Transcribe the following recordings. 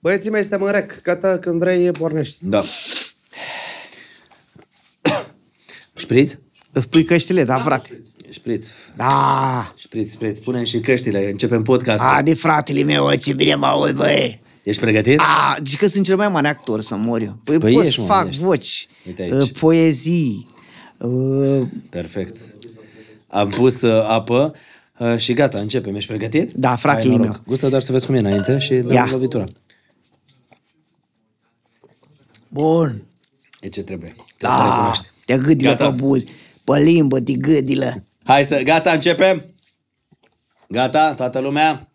Băieții mei, suntem în rec. Gata, când vrei, pornești. Da. Șpriț? Îți pui căștile, da, frate? Șpriț. Da. Șpriț, șpriț. Punem și căștile. Începem podcastul. A, de fratele meu, ce bine mă aud, băi. Ești pregătit? A, zici că sunt cel mai mare actor să mor eu. Păi, Păi pot ești, să mă, fac ești. voci, Uite aici. uh, poezii, uh, Perfect. Am pus uh, apă uh, și gata, începem. Ești pregătit? Da, fratele Hai, noroc. meu. Gustă doar să vezi cum e înainte și dăm Ia. lovitura. Bun. E ce trebuie. Trebuie să Da, recunoști. te gâdilă Gata. pe buzi, pe limbă, te gâdilă. Hai să... Gata, începem? Gata, toată lumea?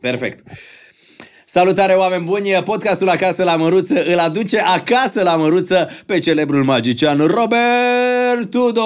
Perfect. Salutare, oameni buni! Podcastul Acasă la Măruță îl aduce acasă la Măruță pe celebrul magician Robert Tudor!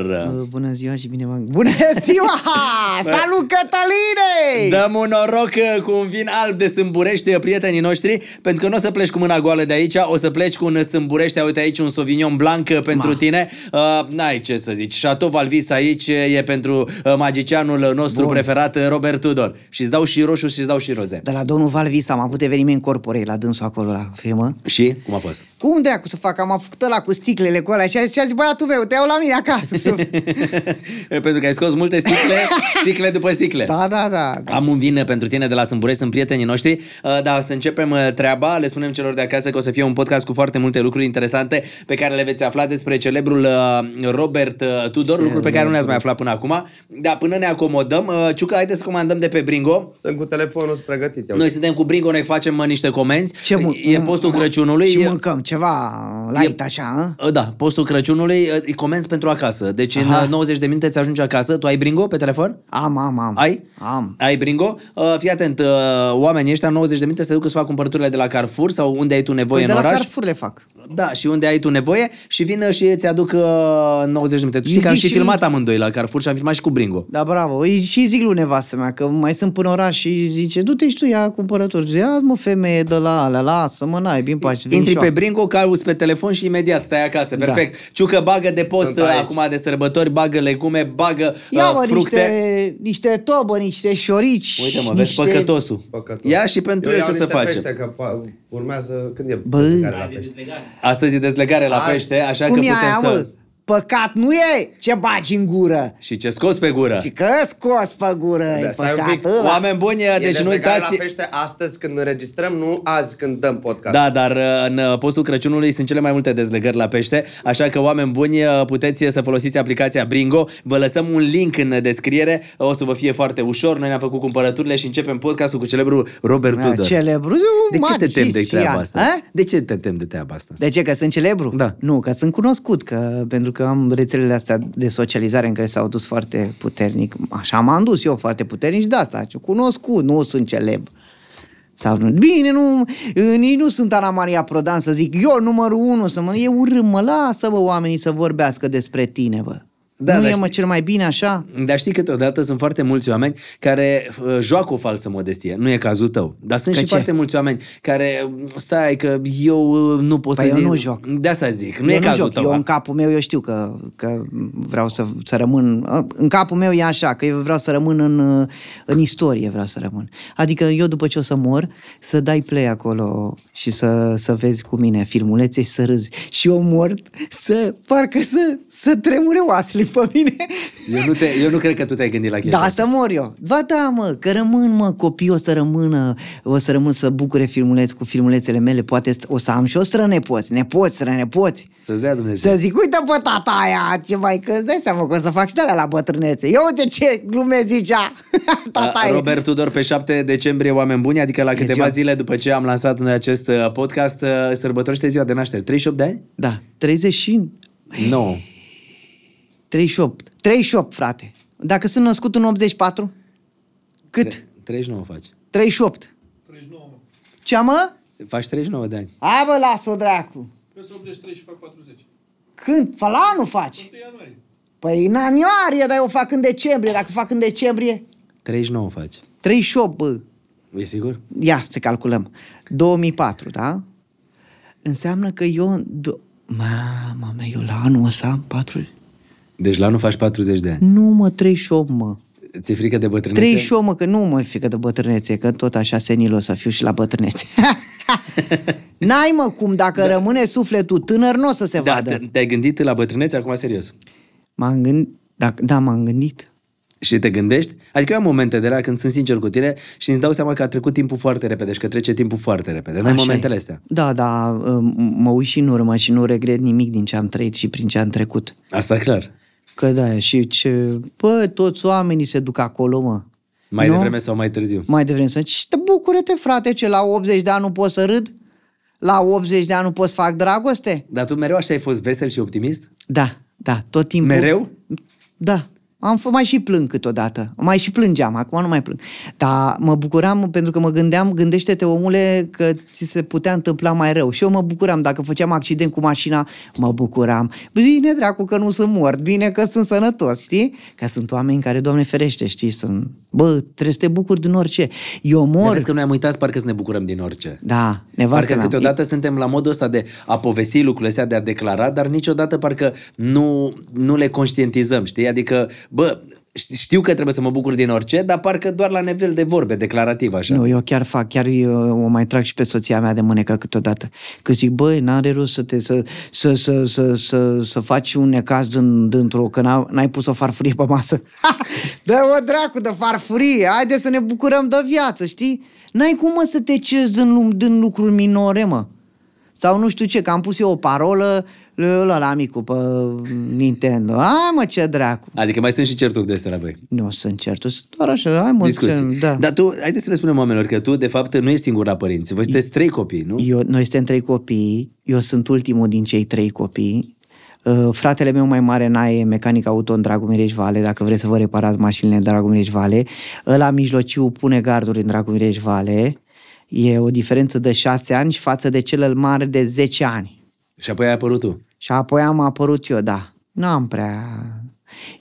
Uh, Bună ziua și bine v-am... Bună ziua! Salut, Cătăline! Dăm un noroc uh, cu un vin alb de sâmburești uh, prietenii noștri, pentru că nu o să pleci cu mâna goală de aici, o să pleci cu un sâmburește, uite aici un Sauvignon Blanc uh, pentru Ma. tine. Uh, n-ai ce să zici, Chateau Valvis aici uh, e pentru uh, magicianul nostru Bun. preferat, uh, Robert Tudor. Și îți dau și roșu și îți dau și roze. De la domnul Valvis am avut eveniment corporei la dânsul acolo la firmă. Și? Cum a fost? Cum dracu să fac? Am făcut ăla cu sticlele cu alea și a zis, a zis băiatul meu, te iau la mine acasă. pentru că ai scos multe sticle, sticle după sticle. da, da, da. Am un vin pentru tine de la Sâmburești, sunt prietenii noștri, Uh, dar să începem uh, treaba, le spunem celor de acasă că o să fie un podcast cu foarte multe lucruri interesante pe care le veți afla despre celebrul uh, Robert uh, Tudor, lucruri pe care nu le-ați mai aflat până acum. Dar până ne acomodăm, uh, Ciucă, haideți să comandăm de pe Bringo. Sunt cu telefonul sunt pregătit. Iau. Noi suntem cu Bringo, ne facem uh, niște comenzi. Ce mă- e postul Crăciunului. Și e- mâncăm ceva light așa, a? Uh, Da, postul Crăciunului, uh, e comenzi pentru acasă. Deci în Aha. uh, 90 de minute ți ajunge acasă. Tu ai Bringo pe telefon? Am, am, am. Ai? Am. Ai Bringo? Uh, fii atent, uh, oamenii ăștia în 90 de minute se duc să fac cumpărăturile de la Carrefour sau unde ai tu nevoie Păi de în la oraș. Carrefour le fac. Da, și unde ai tu nevoie și vin și îți aduc uh, în 90 de minute. Tu știi că am Zici și și- filmat amândoi la Carrefour și am filmat și cu Bringo. Da, bravo. Îi și zic lui nevastă mea că mai sunt până oraș și zice, du-te și tu, ia cumpărături. Zice, ia mă femeie de la alea, lasă-mă, n-ai, bine pace. vin Intri și pe eu." Bringo, cauți pe telefon și imediat stai acasă. Da. Perfect. Ciucă bagă de post Sunt uh, aici. acum de sărbători, bagă legume, bagă Ia uh, mă, fructe. niște, niște tobă, niște șorici. Uite mă, vezi niște... păcătosul. Păcătos. Ia și pentru Eu el iau ce să niște facem. Pește, că pa- urmează când e Bă. dezlegare la pește. Astăzi e dezlegare la Azi. pește, așa Cum că e putem aia, să... mă? Păcat nu e ce bagi în gură. Și ce scos pe gură. Și că scos pe gură, e stai un păcat pic. ăla. Oameni buni, E deci nu dezlegare uitați... la pește astăzi când înregistrăm, nu azi când dăm podcast. Da, dar uh, în uh, postul Crăciunului sunt cele mai multe dezlegări la pește, așa că oameni buni uh, puteți să folosiți aplicația Bringo. Vă lăsăm un link în descriere, o să vă fie foarte ușor. Noi ne-am făcut cumpărăturile și începem podcastul cu celebrul Robert Da, Tudor. Celebru. De ce te temi de magician. treaba asta? A? De ce te temi de treaba asta? De ce? Că sunt celebru? Da. Nu, că sunt cunoscut, că, pentru că am rețelele astea de socializare în care s-au dus foarte puternic. Așa m-am dus eu foarte puternic și de asta. Cunoscut, nu sunt celebru. Sau, nu- bine, nu, nici nu sunt Ana Maria Prodan să zic eu numărul unu, să mă, e urât, mă, lasă, bă, oamenii să vorbească despre tine, bă. Da, nu dar e, mă, știi- cel mai bine așa? Dar știi câteodată sunt foarte mulți oameni care uh, joacă o falsă modestie. Nu e cazul tău. Dar sunt Că și ce? foarte mulți oameni care, stai că eu uh, nu pot Păi să eu zic. nu joc. De asta zic. Nu eu e cazul joc. tău. Eu în capul meu, eu știu că, că vreau să, să rămân... În capul meu e așa, că eu vreau să rămân în, în istorie, vreau să rămân. Adică eu după ce o să mor, să dai play acolo și să, să vezi cu mine filmulețe și să râzi. Și eu mort, să parcă să, să tremure oasele pe mine. Eu nu, te, eu nu cred că tu te-ai gândit la chestia Da, asta. să mor eu. Ba da, mă, că rămân, mă, copiii o să rămână, o să rămân să bucure filmuleț cu filmulețele mele, poate o să am și o strănepoți, nepoți, strănepoți. Să-ți dea Dumnezeu. Să zic, uite pe tata aia, ce mai că îți dai seama că o să fac și de alea la bătrânețe. Ia uite ce glume zicea tata A, e. Robert Tudor pe 7 decembrie, oameni buni, adică la câteva ziua. zile după ce am lansat noi acest uh, podcast, uh, sărbătorește ziua de naștere. 38 de ani? Da, 30 și... 9. 38. 38, frate. Dacă sunt născut în 84, cât? 39 faci. 38. 39, mă. Ce mă? Faci 39 de ani. Hai bă, las-o dracu. Peste 83 și fac 40. Când? Fa- La anul faci? 1 ianuarie. Păi în ianuarie, dar eu fac în decembrie. Dacă fac în decembrie, 39 faci. 38, bă. E sigur? Ia să calculăm. 2004, da? Înseamnă că eu... Do- Mama mea, eu la anul ăsta am 4... Deci la anul faci 40 de ani. Nu, mă, 38, mă. Ți-e frică de bătrânețe? 38, mă, că nu mă frică de bătrânețe, că tot așa senil o să fiu și la bătrânețe. N-ai mă cum, dacă da. rămâne sufletul tânăr, nu o să se Da, vadă. te- te-ai gândit la bătrânețe acum serios? M-am gândit, da, da, m-am gândit. Și te gândești? Adică eu am momente de la când sunt sincer cu tine și îmi dau seama că a trecut timpul foarte repede și că trece timpul foarte repede. N-ai Așa momentele e. astea. Da, da, m- mă uit și în urmă și nu regret nimic din ce am trăit și prin ce am trecut. Asta clar. Că da, și ce... Bă, toți oamenii se duc acolo, mă. Mai Nu? devreme sau mai târziu. Mai devreme să și te bucură-te, frate, ce la 80 de ani nu pot să râd? La 80 de ani nu pot să fac dragoste? Dar tu mereu așa ai fost vesel și optimist? Da, da, tot timpul. Mereu? Da. Am f- mai și plâng câteodată. Mai și plângeam, acum nu mai plâng. Dar mă bucuram pentru că mă gândeam, gândește-te omule că ți se putea întâmpla mai rău. Și eu mă bucuram, dacă făceam accident cu mașina, mă bucuram. Bine dracu că nu sunt mort, bine că sunt sănătos, știi? Că sunt oameni care, Doamne ferește, știi, sunt... Bă, trebuie să te bucuri din orice. Eu Dar mor... vezi că noi am uitat parcă să ne bucurăm din orice. Da, nevastă Parcă mea. câteodată suntem la modul ăsta de a povesti lucrurile astea, de a declara, dar niciodată parcă nu, nu le conștientizăm, știi? Adică, bă, ș- știu că trebuie să mă bucur din orice, dar parcă doar la nivel de vorbe, declarativ, așa. Nu, eu chiar fac, chiar eu o mai trag și pe soția mea de mânecă câteodată. Că zic, băi, n-are rost să, te, să, să, să, să, să, să faci un necaz din, dintr-o, că n-a- n-ai pus o farfurie pe masă. Dă-o dracu de farfurie, haide să ne bucurăm de viață, știi? N-ai cum mă să te ceri din, lum- din lucruri minore, mă. Sau nu știu ce, că am pus eu o parolă la, la micul pe Nintendo. Ai mă, ce dracu. Adică mai sunt și certuri de astea la voi. Nu sunt certul, sunt doar așa, hai mă, Discuții. ce, da. Dar tu, haideți să le spunem oamenilor că tu, de fapt, nu ești singur la părinți. Voi sunteți trei copii, nu? Eu, noi suntem trei copii, eu sunt ultimul din cei trei copii. Uh, fratele meu mai mare, Nae, mecanic auto în Dragomireș Vale, dacă vreți să vă reparați mașinile în Dragomireș Vale. Ăla mijlociu pune garduri în Dragomireș Vale. E o diferență de șase ani și față de celălalt mare de 10 ani. Și apoi ai apărut tu. Și apoi am apărut eu, da. N-am prea...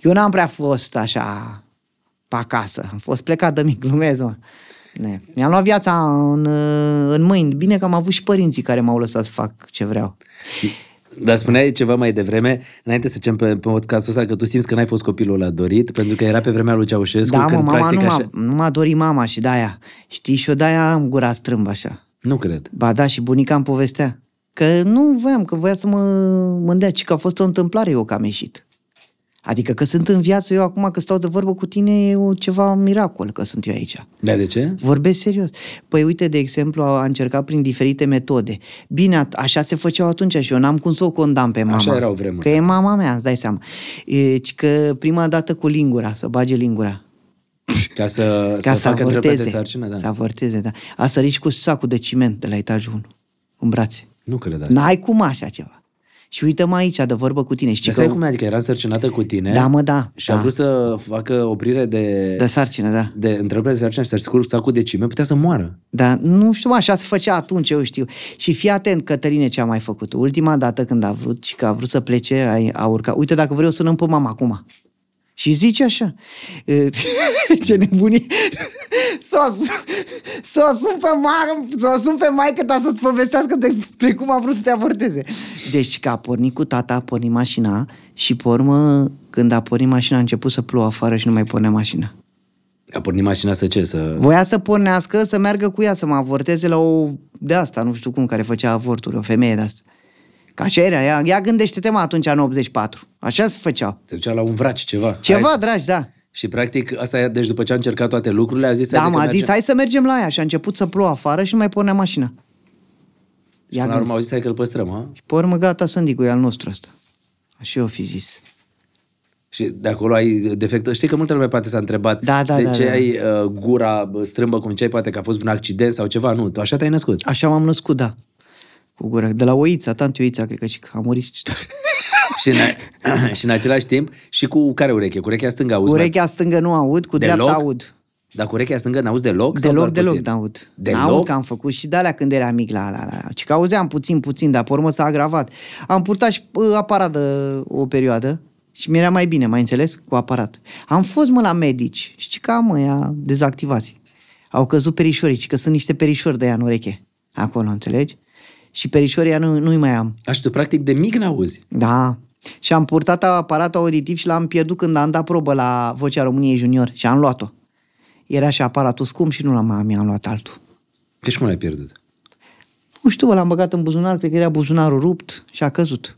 Eu n-am prea fost așa pe acasă. Am fost plecat de mic, glumez, mă. Ne. Mi-am luat viața în, în mâini. Bine că am avut și părinții care m-au lăsat să fac ce vreau. Dar spuneai ceva mai devreme, înainte să zicem pe, pe podcastul ăsta, că tu simți că n-ai fost copilul ăla dorit, pentru că era pe vremea lui Ceaușescu, Da, mă, când mama practic nu m-a, așa... nu m-a dorit mama și de-aia. Știi, și eu de-aia am gura strâmbă așa. Nu cred. Ba da, și bunica îmi povestea. Că nu voiam, că voia să mă mândea, ci că a fost o întâmplare eu că am ieșit. Adică că sunt în viață, eu acum că stau de vorbă cu tine, e o ceva miracol că sunt eu aici. Da, de ce? Vorbesc serios. Păi uite, de exemplu, a a încercat prin diferite metode. Bine, at- așa se făceau atunci și eu n-am cum să o condamn pe mama. Așa erau vremurile. Că e mama mea, îți dai seama. E, ci că prima dată cu lingura, să bage lingura. Ca să, Ca să, să, facă întrebări de avorteze. sarcină, da. Să avorteze, da. A sărit și cu sacul de ciment de la etajul 1, în brațe. Nu cred asta. N-ai cum așa ceva. Și uită-mă aici, de vorbă cu tine. Știi Dar stai că... cum e? Adică era însărcinată cu tine Da, mă, da, și a da. vrut să facă oprire de, De sarcină, da. de întrebări de sarcină și să scurg sacul de cime, putea să moară. Dar nu știu, mă, așa se făcea atunci, eu știu. Și fii atent, Cătăline, ce a mai făcut. Ultima dată când a vrut și că a vrut să plece, a, a urcat. Uite, dacă vreau să sunăm pe mama acum. Și zice așa, e, ce nebunie, să o sun, să o sun pe mama, să o sun pe maică ta să-ți povestească despre cum a vrut să te avorteze. Deci că a pornit cu tata, a pornit mașina și pe urmă, când a pornit mașina, a început să plouă afară și nu mai pornea mașina. A pornit mașina să ce? Să... Voia să pornească, să meargă cu ea, să mă avorteze la o de asta, nu știu cum, care făcea avorturi, o femeie de asta. Ca așa era, ia, ia gândește-te mă atunci în 84. Așa se făceau. Se ducea la un vraci, ceva. Ceva, Hai. dragi, da. Și practic, asta e, deci după ce a încercat toate lucrurile, a zis... Da, adică m-a merge- zis, hai să mergem la ea și a început să plouă afară și nu mai pornea mașina. Și Ia până la urmă gândi. au zis, hai că îl păstrăm, ha? Și pe urmă, gata, Sândicu, e al nostru ăsta. Așa eu fi zis. Și de acolo ai defectul. Știi că multă lume poate s-a întrebat Da, da, de da, ce da. ai uh, gura bă, strâmbă cum ce ai, poate că a fost un accident sau ceva. Nu, tu așa te-ai născut. Așa m-am născut, da. Cu gură. De la Oița, tanti Oița, cred că și că a murit. și, în, și în același timp și cu care ureche? Cu urechea stângă auzi? Cu mai- urechea stângă nu aud, cu Deloc? dreapta aud. Dar cu urechea stângă n-auzi deloc? sau Deloc, doar deloc puțin? n-aud. Deloc? N-aud că am făcut și de alea când era mic la la la. Și că auzeam puțin, puțin, dar pe urmă s-a agravat. Am purtat și uh, aparat de o perioadă și mi-era mai bine, mai înțeles, cu aparat. Am fost, mă, la medici. Știi că am ăia dezactivați. Au căzut perișorii, ci că sunt niște perișori de ea în ureche. Acolo, înțelegi? Și perișorii ăia nu, nu-i mai am. A, și tu practic de mic n-auzi. Da, Și am purtat aparatul auditiv și l-am pierdut când am dat probă la Vocea României Junior și am luat-o. Era și aparatul scump și nu l-am mi-am luat altul. Deci cum l-ai pierdut? Nu știu, bă, l-am băgat în buzunar, cred că era buzunarul rupt și a căzut.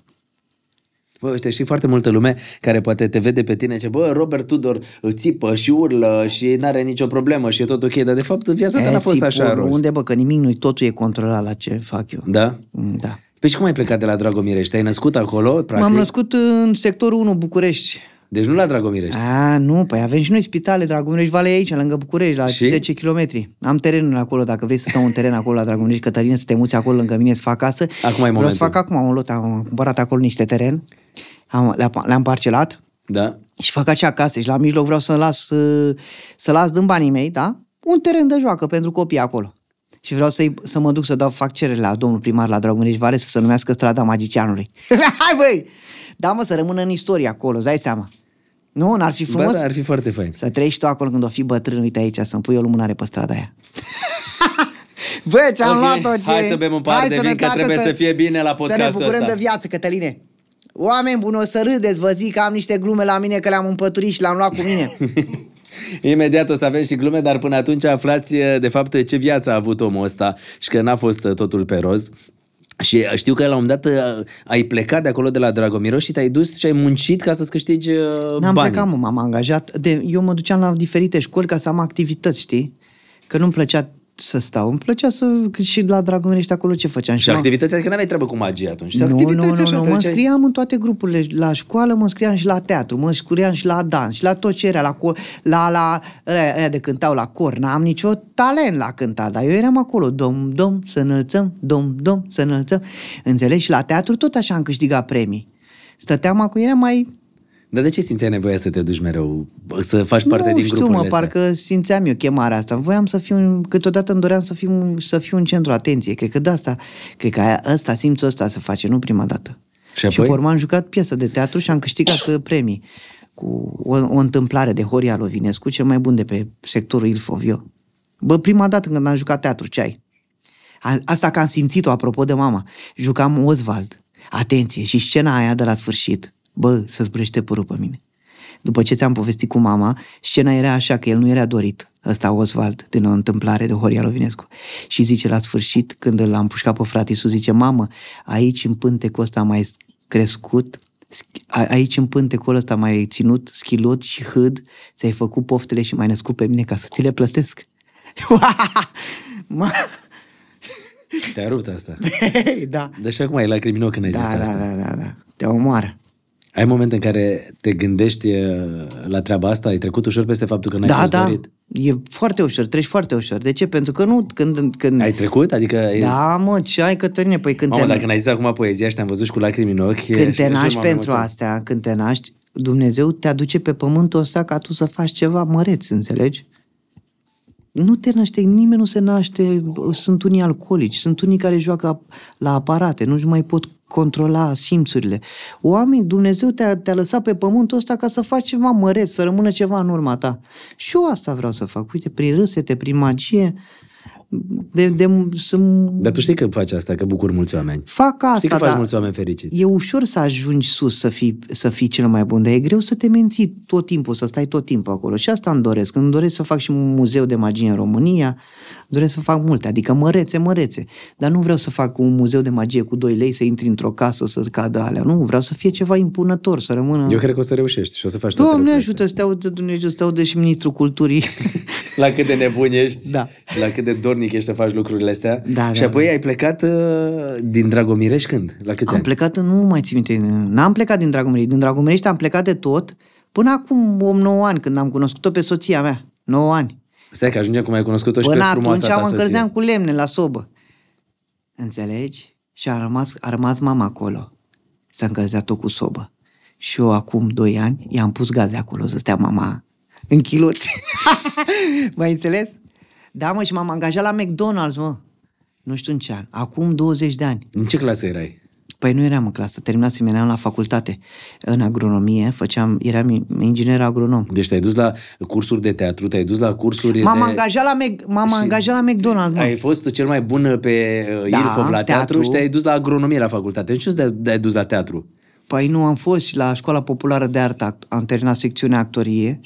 Bă, uite, știi foarte multă lume care poate te vede pe tine ce, bă, Robert Tudor țipă și urlă și n-are nicio problemă și e tot ok, dar de fapt viața ta E, n-a fost țipul, așa roz. Unde, bă, că nimic nu totul e controlat la ce fac eu. Da? Mm, Da. Păi și cum ai plecat de la Dragomirești? Te-ai născut acolo, practic? M-am născut în sectorul 1 București. Deci nu la Dragomirești. A, nu, păi avem și noi spitale, Dragomirești Vale aici, lângă București, la Și? 10 km. Am terenul acolo, dacă vrei să stau un teren acolo la Dragomirești, Cătăline, să te muți acolo lângă mine să fac casă. Acum e Vreau momentul. să fac acum un lot, am cumpărat acolo niște teren, am, le-am, le-am parcelat Da? și fac acea casă și la mijloc vreau să las, uh, să las din banii mei, da? Un teren de joacă pentru copii acolo. Și vreau să să mă duc să dau fac cerere la domnul primar la Dragomirești Vale să se numească strada magicianului. Hai băi! Da, mă, să rămână în istorie acolo, îți dai seama. Nu, n-ar fi frumos? Bă, da, ar fi foarte fain. Să trăiești tu acolo când o fi bătrân, uite aici, să-mi pui o lumânare pe strada aia. Bă, ți-am Ok, luat-o ce... hai să bem un pahar de vin, că sănătate, trebuie să fie bine la Să podcastul ne bucurăm ăsta. de viață, Cătăline. Oameni buni, o să râdeți, vă zic că am niște glume la mine, că le-am împăturit și le-am luat cu mine. Imediat o să avem și glume, dar până atunci aflați de fapt ce viață a avut omul ăsta și că n-a fost totul pe roz. Și știu că la un moment dat ai plecat de acolo de la Dragomiros și te-ai dus și ai muncit ca să-ți câștigi uh, N-am bani. plecat, mă, m-am angajat. De, eu mă duceam la diferite școli ca să am activități, știi? Că nu-mi plăcea să stau. Îmi plăcea să... că Și la Dragomirești acolo ce făceam? Și mă- activități, adică n-aveai treabă cu magie atunci. Și Nu, nu, activități nu, așa, nu, te mă duceai- înscriam în toate grupurile. La școală mă înscriam și la teatru, mă înscriam și la dans, și la tot ce era, la, cor, la, la aia, aia de cântau la cor. N-am nicio talent la cântat, dar eu eram acolo, dom, dom, să înălțăm, dom, dom, să înălțăm. Înțelegi? Și la teatru tot așa am câștigat premii. Stăteam acolo, era mai... Dar de ce simțeai nevoia să te duci mereu, să faci parte nu din știu, grupurile mă, astea? parcă simțeam eu chemarea asta. Voiam să fiu, câteodată îmi doream să fiu, să fiu în centru atenției. Cred că de asta, cred că aia, ăsta, simțul ăsta se face, nu prima dată. Și Și apoi? pe urmă am jucat piesă de teatru și am câștigat uh, premii cu o, o întâmplare de Horia Lovinescu, cel mai bun de pe sectorul Ilfov, eu. Bă, prima dată când am jucat teatru, ce ai? A- Asta că am simțit-o, apropo de mama. Jucam Oswald. Atenție, și scena aia de la sfârșit. Bă, să zbrește părul pe mine. După ce ți-am povestit cu mama, scena era așa că el nu era dorit, ăsta Oswald, din o întâmplare de Horia Lovinescu. Și zice la sfârșit, când îl am pușcat pe frate Iisus, zice, mamă, aici în pântecul ăsta mai crescut, sch- a- aici în pântecul ăsta mai ținut, schilot și hâd, ți-ai făcut poftele și mai născut pe mine ca să ți le plătesc. Ma, Te-a rupt asta. da. Dar și acum ai lacrimi în ochi când ai Da, zis da, asta. da, da, da. Te omoară. Ai momente în care te gândești uh, la treaba asta? Ai trecut ușor peste faptul că n-ai Da, fost da. dorit? E foarte ușor, treci foarte ușor. De ce? Pentru că nu, când... când Ai trecut? Adică... e- Da, mă, ce ai, Cătăline? Păi când Mamă, te, dacă n-ai zis acum poezia și te-am văzut și cu lacrimi în ochi... când și- te și naști m-am pentru emoționat. astea, când te naști, Dumnezeu te aduce pe pământul ăsta ca tu să faci ceva măreț, înțelegi? Nu te naște, nimeni nu se naște, sunt unii alcoolici, sunt unii care joacă la aparate, nu mai pot controla simțurile. Oameni, Dumnezeu te-a, te-a lăsat pe pământul ăsta ca să faci ceva măreț, să rămână ceva în urma ta. Și eu asta vreau să fac. Uite, prin râsete, prin magie, de, de, să Dar tu știi că faci asta, că bucur mulți oameni. fac asta. Știi că faci dar- mulți oameni fericiți. E ușor să ajungi sus, să fii, să fii cel mai bun, dar e greu să te menții tot timpul, să stai tot timpul acolo. Și asta îmi doresc. Îmi doresc să fac și un muzeu de magie în România, doresc să fac multe, adică mărețe, mărețe. Dar nu vreau să fac un muzeu de magie cu 2 lei, să intri într-o casă, să cadă alea. Nu, vreau să fie ceva impunător, să rămână... Eu cred că o să reușești și o să faci toate Doamne lucrurile ajută să te audă Dumnezeu, să te audă și ministrul culturii. astea. La cât de nebun ești, Da. la cât de dornic ești să faci lucrurile astea. Da, și da, apoi ai plecat uh, din Dragomirești când? La câți Am ani? plecat, în- nu mai țin minte, n-am plecat din Dragomirești. Din Dragomirești am plecat de tot până acum 8-9 ani, când am cunoscut-o pe soția mea. 9 ani. Stai că ajungem cum ai cunoscut-o și Până pe frumoasa atunci ta mă soție. încălzeam cu lemne la sobă. Înțelegi? Și a rămas, a rămas mama acolo. S-a încălzea tot cu sobă. Și eu acum 2 ani i-am pus gaze acolo să stea mama în chiloți. Mai înțeles? Da, mă, și m-am angajat la McDonald's, mă. Nu știu în ce an. Acum 20 de ani. În ce clasă erai? Păi nu eram în clasă, terminasem, eram la facultate. În agronomie, făceam, eram inginer agronom. Deci te-ai dus la cursuri de teatru, te-ai dus la cursuri M-am de... angajat la, Mac- m-am Și angajat la McDonald's, mă. Ai fost cel mai bun pe uh, Da, Ilfov la teatru, teatru. și te-ai dus la agronomie la facultate. De ce te-ai dus la teatru? Păi nu, am fost și la Școala Populară de Artă, act- am terminat secțiunea actorie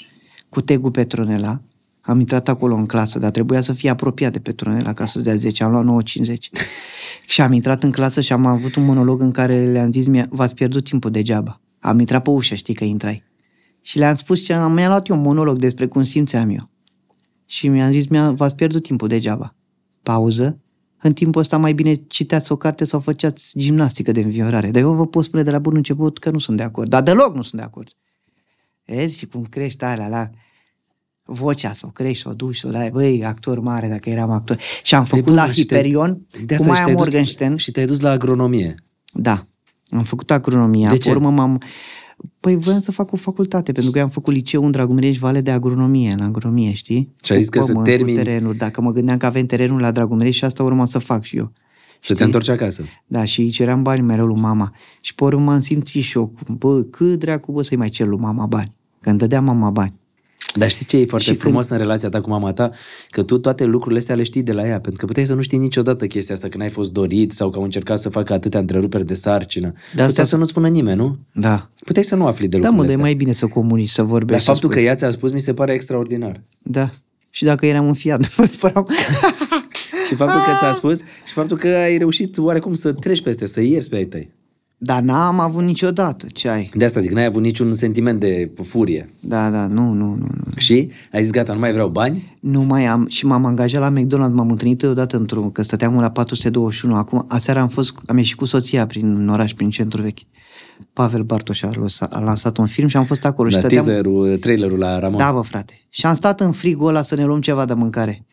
cu Tegu Petronela. Am intrat acolo în clasă, dar trebuia să fie apropiat de Petronela ca să dea 10. Am luat 9,50. și am intrat în clasă și am avut un monolog în care le-am zis, "Mi-a- v-ați pierdut timpul degeaba. Am intrat pe ușă, știi că intrai. Și le-am spus ce am, mi-a luat eu un monolog despre cum simțeam eu. Și mi-am zis, mi-a, v-ați pierdut timpul degeaba. Pauză. În timpul ăsta mai bine citeați o carte sau făceați gimnastică de înviorare. Dar eu vă pot spune de la bun început că nu sunt de acord. Dar deloc nu sunt de acord. Vezi și cum crești alea la vocea să o crești, să o duci, să o dai, băi, actor mare dacă eram actor. Și am făcut Păi, la bun, și te- Hiperion de cu asta și Maia te-ai dus- Morgenstern. Și te-ai dus la agronomie. Da, am făcut agronomia. De Pe ce? urmă m-am... Păi voiam să fac o facultate, pentru că eu am făcut liceu în Dragomirești Vale de agronomie, în agronomie, știi? Și ai zis Cu că să pământ, cu termini- terenuri. Dacă mă gândeam că avem terenul la Dragomirești și asta urma să fac și eu. Să te întorci acasă. Da, și îi ceream bani mereu lui mama. Și pe urmă m-am simțit și eu, bă, cât dracu, bă, să-i mai cer lui mama bani. Că îmi dădea mama bani. Dar știi ce e foarte Și frumos în relația ta cu mama ta? Că tu toate lucrurile astea le știi de la ea. Pentru că puteai să nu știi niciodată chestia asta, că n-ai fost dorit sau că au încercat să facă atâtea întreruperi de sarcină. De Putea asta- să nu-spună nimeni, nu? Da. Puteai să nu afli de Da, lucrurile mă, dar e astea. mai bine să comunici, să Dar vorbești. să faptul că spui. ea ți-a spus mi se pare extraordinar. Da. Și dacă eram în fiat, mă spăram. Și faptul că ți-a spus și faptul că ai reușit oarecum să treci peste, să ierți pe ai tăi. Dar n-am avut niciodată, ce ai? De asta zic, n-ai avut niciun sentiment de furie. Da, da, nu, nu, nu, nu. Și ai zis, gata, nu mai vreau bani? Nu mai am și m-am angajat la McDonald's, m-am întâlnit odată într-un, că stăteam la 421, acum, aseară am fost, am ieșit cu soția prin oraș, prin centru vechi. Pavel Bartoș a, lăsa- a lansat un film și am fost acolo. La și stăteam, teaserul, trailerul la Ramon. Da, bă, frate. Și am stat în frigul ăla să ne luăm ceva de mâncare.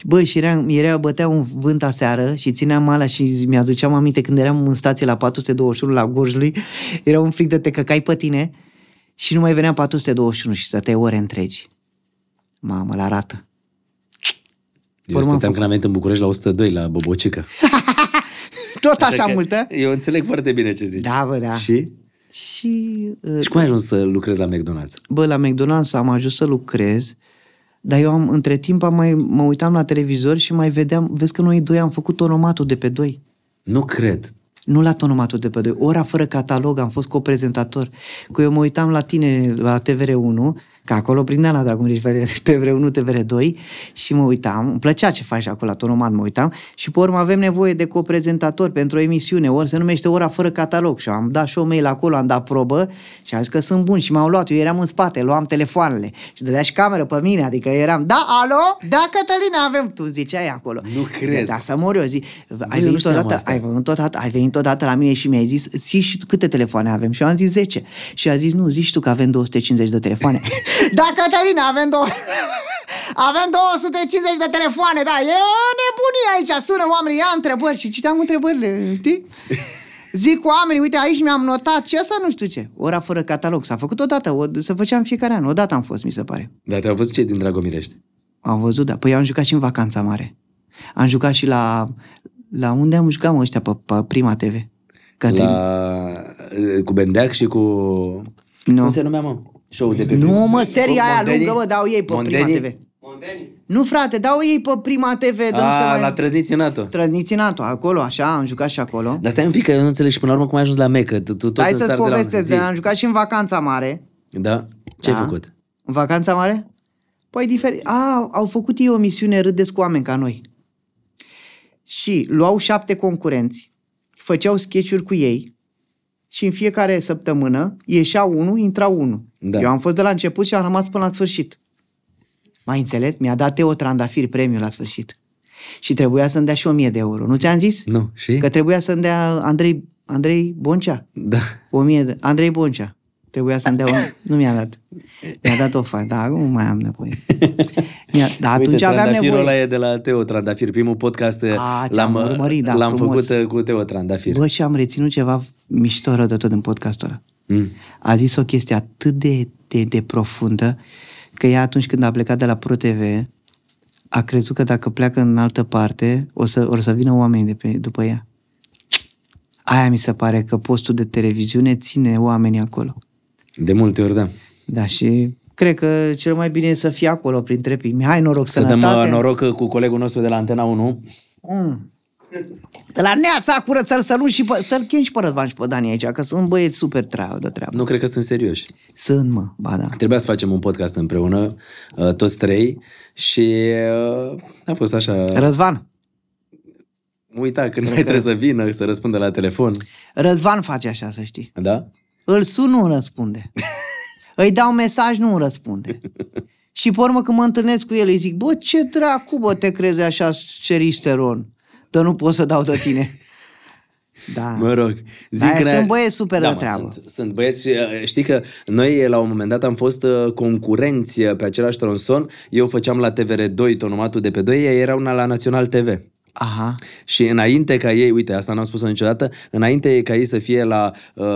Și, Bă, și era, era, bătea un vânt aseară și țineam alea și mi-aduceam aminte când eram în stație la 421 la Gorjului, era un frig de te căcai pe tine și nu mai venea 421 și stăteai ore întregi. Mamă, la rată. Eu Urmă am stăteam când am venit în București la 102, la Bobocică. Tot așa, că multă? Eu înțeleg foarte bine ce zici. Da, bă, da. Și? Și, uh, Și cum ai ajuns să lucrezi la McDonald's? bă, la McDonald's am ajuns să lucrez, dar eu am, între timp am mai, mă uitam la televizor și mai vedeam, vezi că noi doi am făcut tonomatul de pe doi. Nu cred. Nu la tonomatul de pe doi, ora fără catalog, am fost coprezentator. Că eu mă uitam la tine la TVR1, că acolo prindeam la Dragomirești TVR1, TVR2 și mă uitam, îmi plăcea ce faci acolo la tonomat, mă uitam și pe urmă avem nevoie de coprezentator pentru o emisiune, ori se numește Ora fără catalog și am dat și o mail acolo, am dat probă și am zis că sunt bun și m-au luat, eu eram în spate, luam telefoanele și dădea și cameră pe mine, adică eram, da, alo, da, Cătălina, avem, tu ziceai acolo. Nu cred. Da, să mor eu, zic, ai eu nu venit știam odată, asta. ai venit odată, ai venit odată la mine și mi-ai zis, zici și tu câte telefoane avem? Și eu am zis 10. Și a zis, nu, zici tu că avem 250 de telefoane. da, Cătălina, avem două... avem 250 de telefoane, da, e nebunie aici, sună oamenii, ia întrebări și citeam întrebările, știi? Zic cu oamenii, uite, aici mi-am notat ce să nu știu ce. Ora fără catalog. S-a făcut odată, o, să făceam fiecare an. Odată am fost, mi se pare. Dar te-au văzut cei din Dragomirești. Am văzut, da. Păi eu am jucat și în vacanța mare. Am jucat și la... La unde am jucat, mă, ăștia, pe, pe Prima TV? Cătrin. La... Cu Bendeac și cu... Nu. Cum se numea, mă? Show de pe Nu, prim- mă, seria aia Mondeni? lungă, mă, dau ei pe Mondeni? Prima TV. Mondeni. Nu, frate, dau ei pe Prima TV. dă nu se A, mai... la Trăzniți NATO. Trăzniținatul, acolo, așa, am jucat și acolo. Dar stai un pic, că eu nu înțeleg și până la urmă cum ai ajuns la Mecă. Tu, tu tot Hai în să-ți sar de la- povestesc, Zi. am jucat și în vacanța mare. Da? Ce ai Da. făcut? În vacanța mare? Păi diferit. A, au făcut ei o misiune Râdeți cu oameni ca noi. Și luau șapte concurenți, făceau sketch cu ei și în fiecare săptămână ieșea unul, intra unul. Da. Eu am fost de la început și am rămas până la sfârșit. Mai înțeles? Mi-a dat Teo Trandafir premiul la sfârșit. Și trebuia să-mi dea și 1000 de euro. Nu ți-am zis? Nu, și? Că trebuia să-mi dea Andrei, Andrei Boncea. Da. 1000 de... Andrei Boncea. Trebuia să-mi dea un... Nu mi-a dat. Mi-a dat o față, dar nu mai am nevoie. Mi-a... Dar atunci Uite, aveam Trandafirul nevoie. ăla e de la Teo Trandafir. Primul podcast uh, A, ce l-am, am urmărit, da, l-am frumos. făcut uh, cu Teo Trandafir. Bă, și am reținut ceva mișto rău de tot în podcastul ăla. Mm. A zis o chestie atât de, de, de profundă că ea atunci când a plecat de la ProTV a crezut că dacă pleacă în altă parte o să, o să vină oamenii de pe, după ea. Aia mi se pare că postul de televiziune ține oamenii acolo. De multe ori, da. Da, și cred că cel mai bine e să fie acacolo printre primi. Hai noroc, Să dăm sănătate. uh, noroc uh, cu colegul nostru de la Antena 1. Mm. De la neața cură să-l sălut și pe, să-l chem și pe Răzvan și pe Dani aici, că sunt băieți super treabă de treabă. Nu cred că sunt serioși. Sunt, mă, ba da. Trebuia să facem un podcast împreună, uh, toți trei, și uh, a fost așa... Răzvan. Uita când mai trebuie să vină, să răspundă la telefon. Răzvan face așa, să știi. Da? Îl sun, nu îmi răspunde. Îi dau mesaj, nu îmi răspunde. Și pe urmă când mă întâlnesc cu el, îi zic, bă, ce dracu, bă, te crezi așa ceristeron? Dar nu pot să dau de tine. Da. Mă rog. Da, că sunt băieți super da, de mă, treabă. Sunt, sunt băieți, uh, știi că noi la un moment dat am fost uh, concurenți uh, pe același tronson. Eu făceam la TVR2 tonomatul de pe 2, ei erau la Național TV. Aha. Și înainte ca ei, uite, asta n-am spus-o niciodată, înainte ca ei să fie la uh,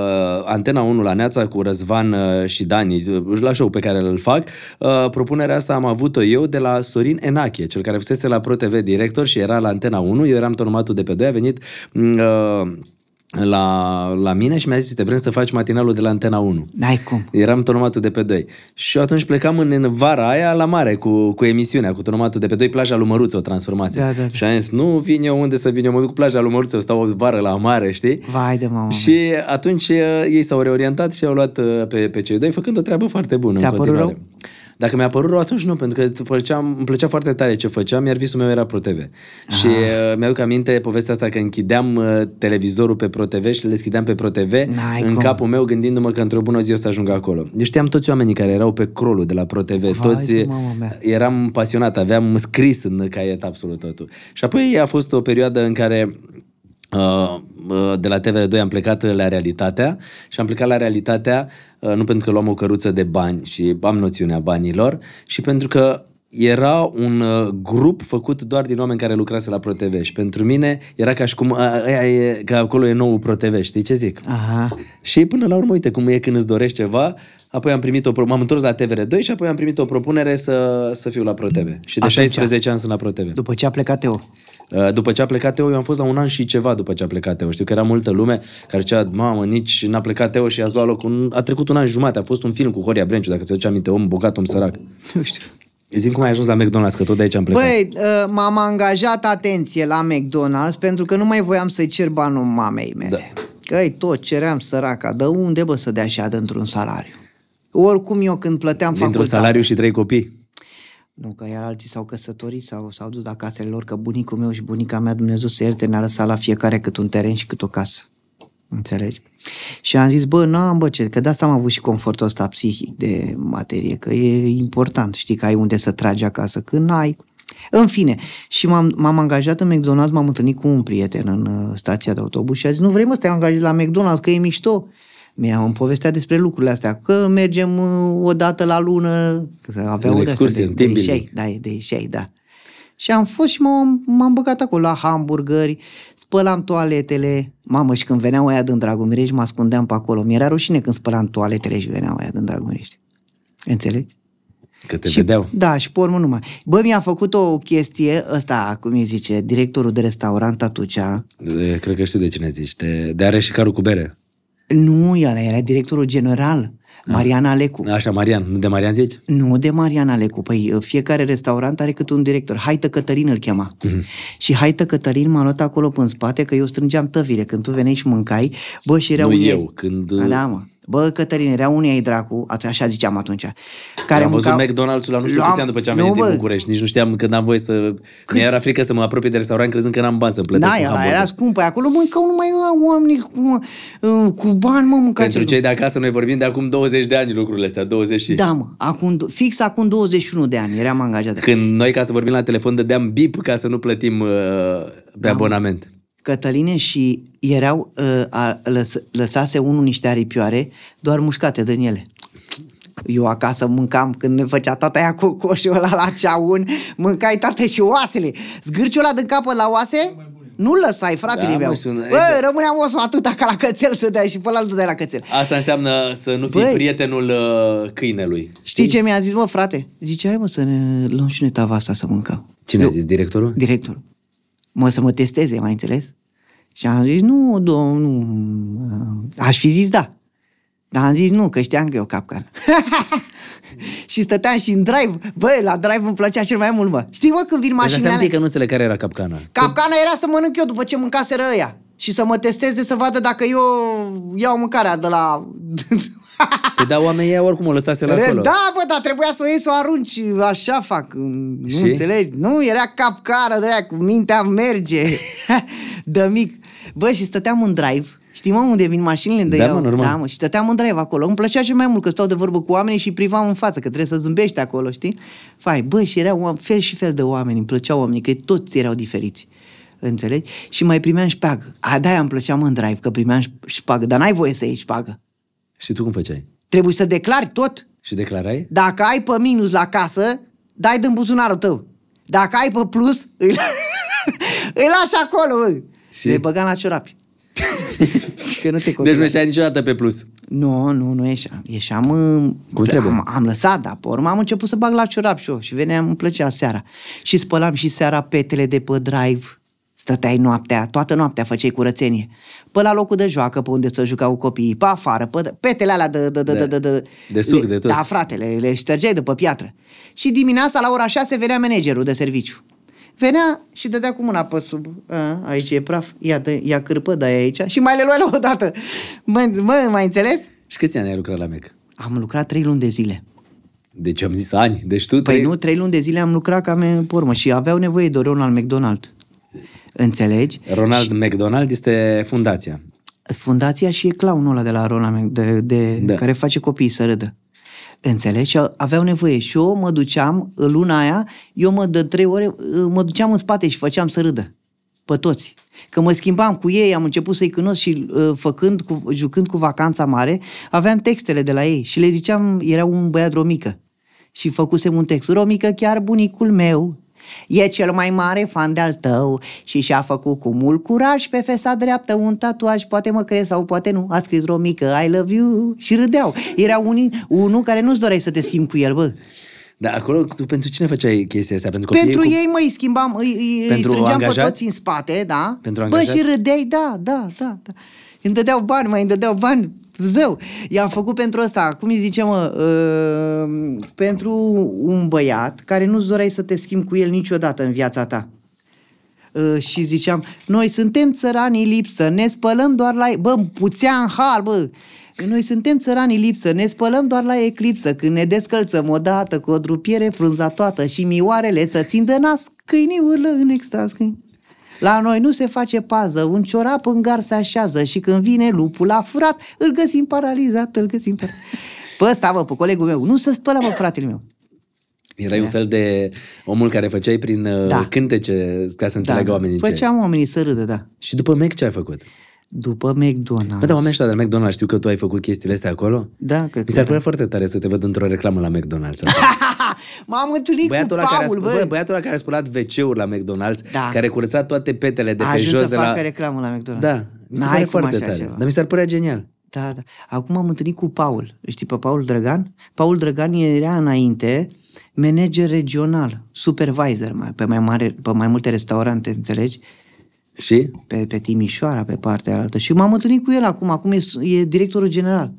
Antena 1 la Neața cu Răzvan uh, și Dani, uh, la show pe care îl fac, uh, propunerea asta am avut-o eu de la Sorin Enache, cel care fusese la ProTV director și era la Antena 1, eu eram tonomatul de pe 2, a venit uh, la, la mine și mi-a zis, uite, vrem să faci matinalul de la Antena 1. N-ai cum. Eram tonomatul de pe 2. Și eu atunci plecam în, în vara aia la mare cu, cu emisiunea, cu tonomatul de pe 2, plaja lui Măruță o transformase. Da, da, da. Și am zis, nu vin eu unde să vin eu, mă duc cu plaja lui Măruță, stau o vară la mare, știi? Vai de mamă. Și atunci uh, ei s-au reorientat și au luat uh, pe, pe cei doi, făcând o treabă foarte bună Ți-a în părut continuare. rău? Dacă mi-a părut rău, atunci nu, pentru că făceam, îmi plăcea foarte tare ce făceam, iar visul meu era ProTV. Și uh, mi-aduc aminte povestea asta că închideam uh, televizorul pe ProTV și le deschideam pe ProTV N-ai în cum. capul meu gândindu-mă că într-o bună zi o să ajung acolo. Eu știam toți oamenii care erau pe crolul de la ProTV, toți de mama mea. eram pasionat, aveam scris în caiet absolut totul. Și apoi a fost o perioadă în care Uh, uh, de la TV2 am plecat la realitatea și am plecat la realitatea uh, nu pentru că luam o căruță de bani și am noțiunea banilor, și pentru că era un uh, grup făcut doar din oameni care lucrase la ProTV și pentru mine era ca și cum uh, aia e, că acolo e nou ProTV, știi ce zic? Aha. Și până la urmă, uite cum e când îți dorești ceva, apoi am primit o pro- m-am întors la TVR2 și apoi am primit o propunere să, să fiu la ProTV. Și de Atunci- 16 ani sunt la ProTV. După ce a plecat Teo. Uh, După ce a plecat Teo, eu am fost la un an și ceva după ce a plecat Teo. Știu că era multă lume care zicea, mamă, nici n-a plecat Teo și ați luat locul. A trecut un an și jumate, a fost un film cu Horia Brenciu, dacă ți aduce aminte, om bogat, om sărac. Nu știu. Zim cum ai ajuns la McDonald's, că tot de aici am plecat. Băi, uh, m-am angajat, atenție, la McDonald's pentru că nu mai voiam să-i cer banul mamei mele. Da. Că tot ceream săraca, de unde bă să dea și într-un salariu? Oricum eu când plăteam Dintr-un facultate... salariu și trei copii. Nu, că iar alții s-au căsătorit sau s-au dus la casele lor, că bunicul meu și bunica mea, Dumnezeu să ierte, ne-a lăsat la fiecare cât un teren și cât o casă. Înțelegi? Și am zis, bă, n-am, bă, ce, că de asta am avut și confortul ăsta psihic de materie, că e important, știi, că ai unde să tragi acasă, când n-ai. În fine, și m-am, m-am angajat în McDonald's, m-am întâlnit cu un prieten în uh, stația de autobuz și a zis, nu vrei mă să te angajezi la McDonald's, că e mișto. Mi-a îmi povestea despre lucrurile astea, că mergem uh, o dată la lună, că să avea În o excursie, de, în de team building. ieșei, da, de ieșei, da. Și am fost și m-am, m-am băgat acolo la hamburgeri, spălam toaletele. Mamă, și când veneau aia din Dragomirești, mă ascundeam pe acolo. Mi-era rușine când spălam toaletele și veneau aia din Dragomirești. Înțelegi? Că te și, vedeau. Da, și pe urmă numai. Bă, mi-a făcut o chestie, ăsta, cum îi zice, directorul de restaurant atunci. E, Cred că știu de cine zici. De, de are și carul cu bere. Nu, el era directorul general, Mariana Alecu. Așa, Marian. Nu de Marian zici? Nu de Mariana Lecu, păi fiecare restaurant are câte un director. Haită Cătălin îl chema. Mhm. Și Haită Cătălin m-a luat acolo pe în spate că eu strângeam tăvile. Când tu veneai și mâncai, bă, și erau Nu unii... eu, când- Da, da, mă. Bă, Cătălin, era unii ai dracu, atunci așa ziceam atunci. Care am văzut mâncau- McDonald's-ul la nu știu Luam- câți ani după ce am Nu, venit din bă, București. Nici nu știam când am voie să... Mi era frică să mă apropii de restaurant crezând că n-am bani să plătesc Da, un era, hamburger. era scumpă. Acolo mâncau numai uh, oamenii cu, uh, cu bani, mă, mâncau. Pentru cei de acasă, noi vorbim de acum 20 de ani lucrurile astea, 20 și... Da, mă, acum, fix acum 21 de ani eram angajat. Când noi, ca să vorbim la telefon, dădeam bip ca să nu plătim uh, pe Da, abonament. Cătăline și erau, uh, a, lăs, lăsase unul niște aripioare doar mușcate din ele. Eu acasă mâncam, când ne făcea tata aia cu coșul ăla la ceaun, mâncai tată și oasele. Zgârciul ăla din capăt la oase, nu lăsai, fratele Da, meu. mă, sună- Bă, exact. rămânea osul atâta ca la cățel să dea și pe ăla de la cățel. Asta înseamnă să nu fii Băi. prietenul uh, câinelui. Știi ce mi-a zis, mă, frate? Zice, hai mă să ne luăm și noi tava asta să mâncăm. Cine Eu- a zis, directorul? Directorul. Mă, să mă testeze, mai înțeles? Și am zis, nu, domn, nu. Aș fi zis da. Dar am zis nu, că știam că e o capcană. și stăteam și în drive. Băi, la drive îmi plăcea cel mai mult, mă. Știi, mă, când vin Deci mașinile asta un alea? pic că nu înțeleg care era capcana. Capcana era să mănânc eu după ce mâncaseră ăia. Și să mă testeze să vadă dacă eu iau mâncarea de la... Păi da, oamenii ăia oricum o lăsase la acolo. Da, bă, dar trebuia să o iei să o arunci, așa fac, nu Și? înțelegi? Nu, era capcară de aia, cu mintea merge, de mic. Bă, și stăteam în drive, știi mă unde vin mașinile de Da, iau? mă, normal. Da, mă, și stăteam în drive acolo. Îmi plăcea cel mai mult că stau de vorbă cu oamenii și îi privam în față, că trebuie să zâmbești acolo, știi? Fai, bă, și erau oam- fel și fel de oameni, îmi plăceau oamenii, că toți erau diferiți. Înțelegi? Și mai primeam șpagă. A, de-aia îmi plăcea mă în drive, că primeam șp- șpagă, dar n-ai voie să iei șpagă. Și tu cum făceai? Trebuie să declari tot. Și declarai? Dacă ai pe minus la casă, dai din buzunarul tău. Dacă ai pe plus, îi, îi lași acolo, bă. Și? Și? Le băgam la ciorapi. că nu te Deci controla. nu ieșai niciodată pe plus. Nu, nu, nu ieșeam. Ieșeam... în- Cum trebuie? Am, am lăsat, dar pe urmă am început să bag la ciorap și eu. Și veneam, îmi plăcea seara. Și spălam și seara petele de pe drive. Stăteai noaptea, toată noaptea făceai curățenie. Pe la locul de joacă, pe unde să jucau copiii, pe afară, pe petele alea de... De, de, De- de, de, de, de suc, le, de tot. Da, fratele, le ștergeai de pe piatră. Și dimineața, la ora 6, venea managerul de serviciu. Venea și dădea cu mâna pe sub. A, aici e praf, ia, dă, ia cârpă, dai aici. Și mai le luai la o dată. Mă, mă, mai înțeles? Și câți ani ai lucrat la Mac? Am lucrat trei luni de zile. Deci am zis ani. Deci tu Păi trei... nu, trei luni de zile am lucrat ca me, pe urmă și aveau nevoie de Ronald McDonald. Înțelegi? Ronald McDonald este fundația. Fundația și e clownul ăla de la Ronald Mc- de, de, Da. da. care face copiii să râdă. Înțelegi? Și aveau nevoie. Și eu mă duceam, în luna aia, eu mă de trei ore, mă duceam în spate și făceam să râdă. Pe toți. Că mă schimbam cu ei, am început să-i cunosc și uh, făcând cu, jucând cu vacanța mare, aveam textele de la ei și le ziceam, era un băiat romică. Și făcusem un text. Romică, chiar bunicul meu, E cel mai mare fan de-al tău și și-a făcut cu mult curaj pe fesa dreaptă un tatuaj, poate mă crezi sau poate nu, a scris Romică, I love you și râdeau. Era unii, unul care nu-ți doreai să te simți cu el, bă. Dar acolo, tu pentru cine făceai chestia asta? Pentru copiii Pentru cu... ei, mă, îi schimbam, îi, îi, Pentru îi strângeam angajat? pe toți în spate, da? Pentru Bă, angajat? și râdeai, da, da, da, da. Îmi dădeau bani, mai îmi dădeau bani, zău. I-am făcut pentru asta, cum îi zice, mă, uh, pentru un băiat care nu-ți doreai să te schimbi cu el niciodată în viața ta. Uh, și ziceam, noi suntem țăranii lipsă, ne spălăm doar la... Bă, îmi puțea în hal, bă! Noi suntem țăranii lipsă, ne spălăm doar la eclipsă, când ne descălțăm odată cu o drupiere frunza toată și mioarele să țin de nas, câinii urlă în extaz. câini. La noi nu se face pază, un ciorap în gar se așează și când vine lupul la furat, îl găsim paralizat, îl găsim paralizat. Pe ăsta, bă, pe colegul meu, nu se spălă, mă, fratele meu. Erai un fel de omul care făceai prin da. Da. cântece ca să înțeleagă oamenii ce. Făceam oamenii să râdă, da. Și după Mac ce ai făcut? După McDonald's. Bă, dar oamenii ăștia de la McDonald's știu că tu ai făcut chestiile astea acolo? Da, cred Mi că s-ar da. părea foarte tare să te văd într-o reclamă la McDonald's. M-am întâlnit Băiatul cu ăla, care a, Paul, spus, bă. bă, băiatul ăla care a spălat WC-uri la McDonald's, Da. care a curățat toate petele de a pe ajuns jos să de facă la... reclamă la McDonald's. Da, mi se N-ai pare cum foarte așa tare. ceva. Dar mi s-ar părea genial. Da, da. Acum am întâlnit cu Paul. Îl Știi pe Paul Drăgan? Paul Drăgan era înainte manager regional, supervisor mai, pe, mai mare, pe mai multe restaurante, înțelegi? Și? Pe, pe Timișoara, pe partea altă. Și m-am întâlnit cu el acum. Acum e, e directorul general.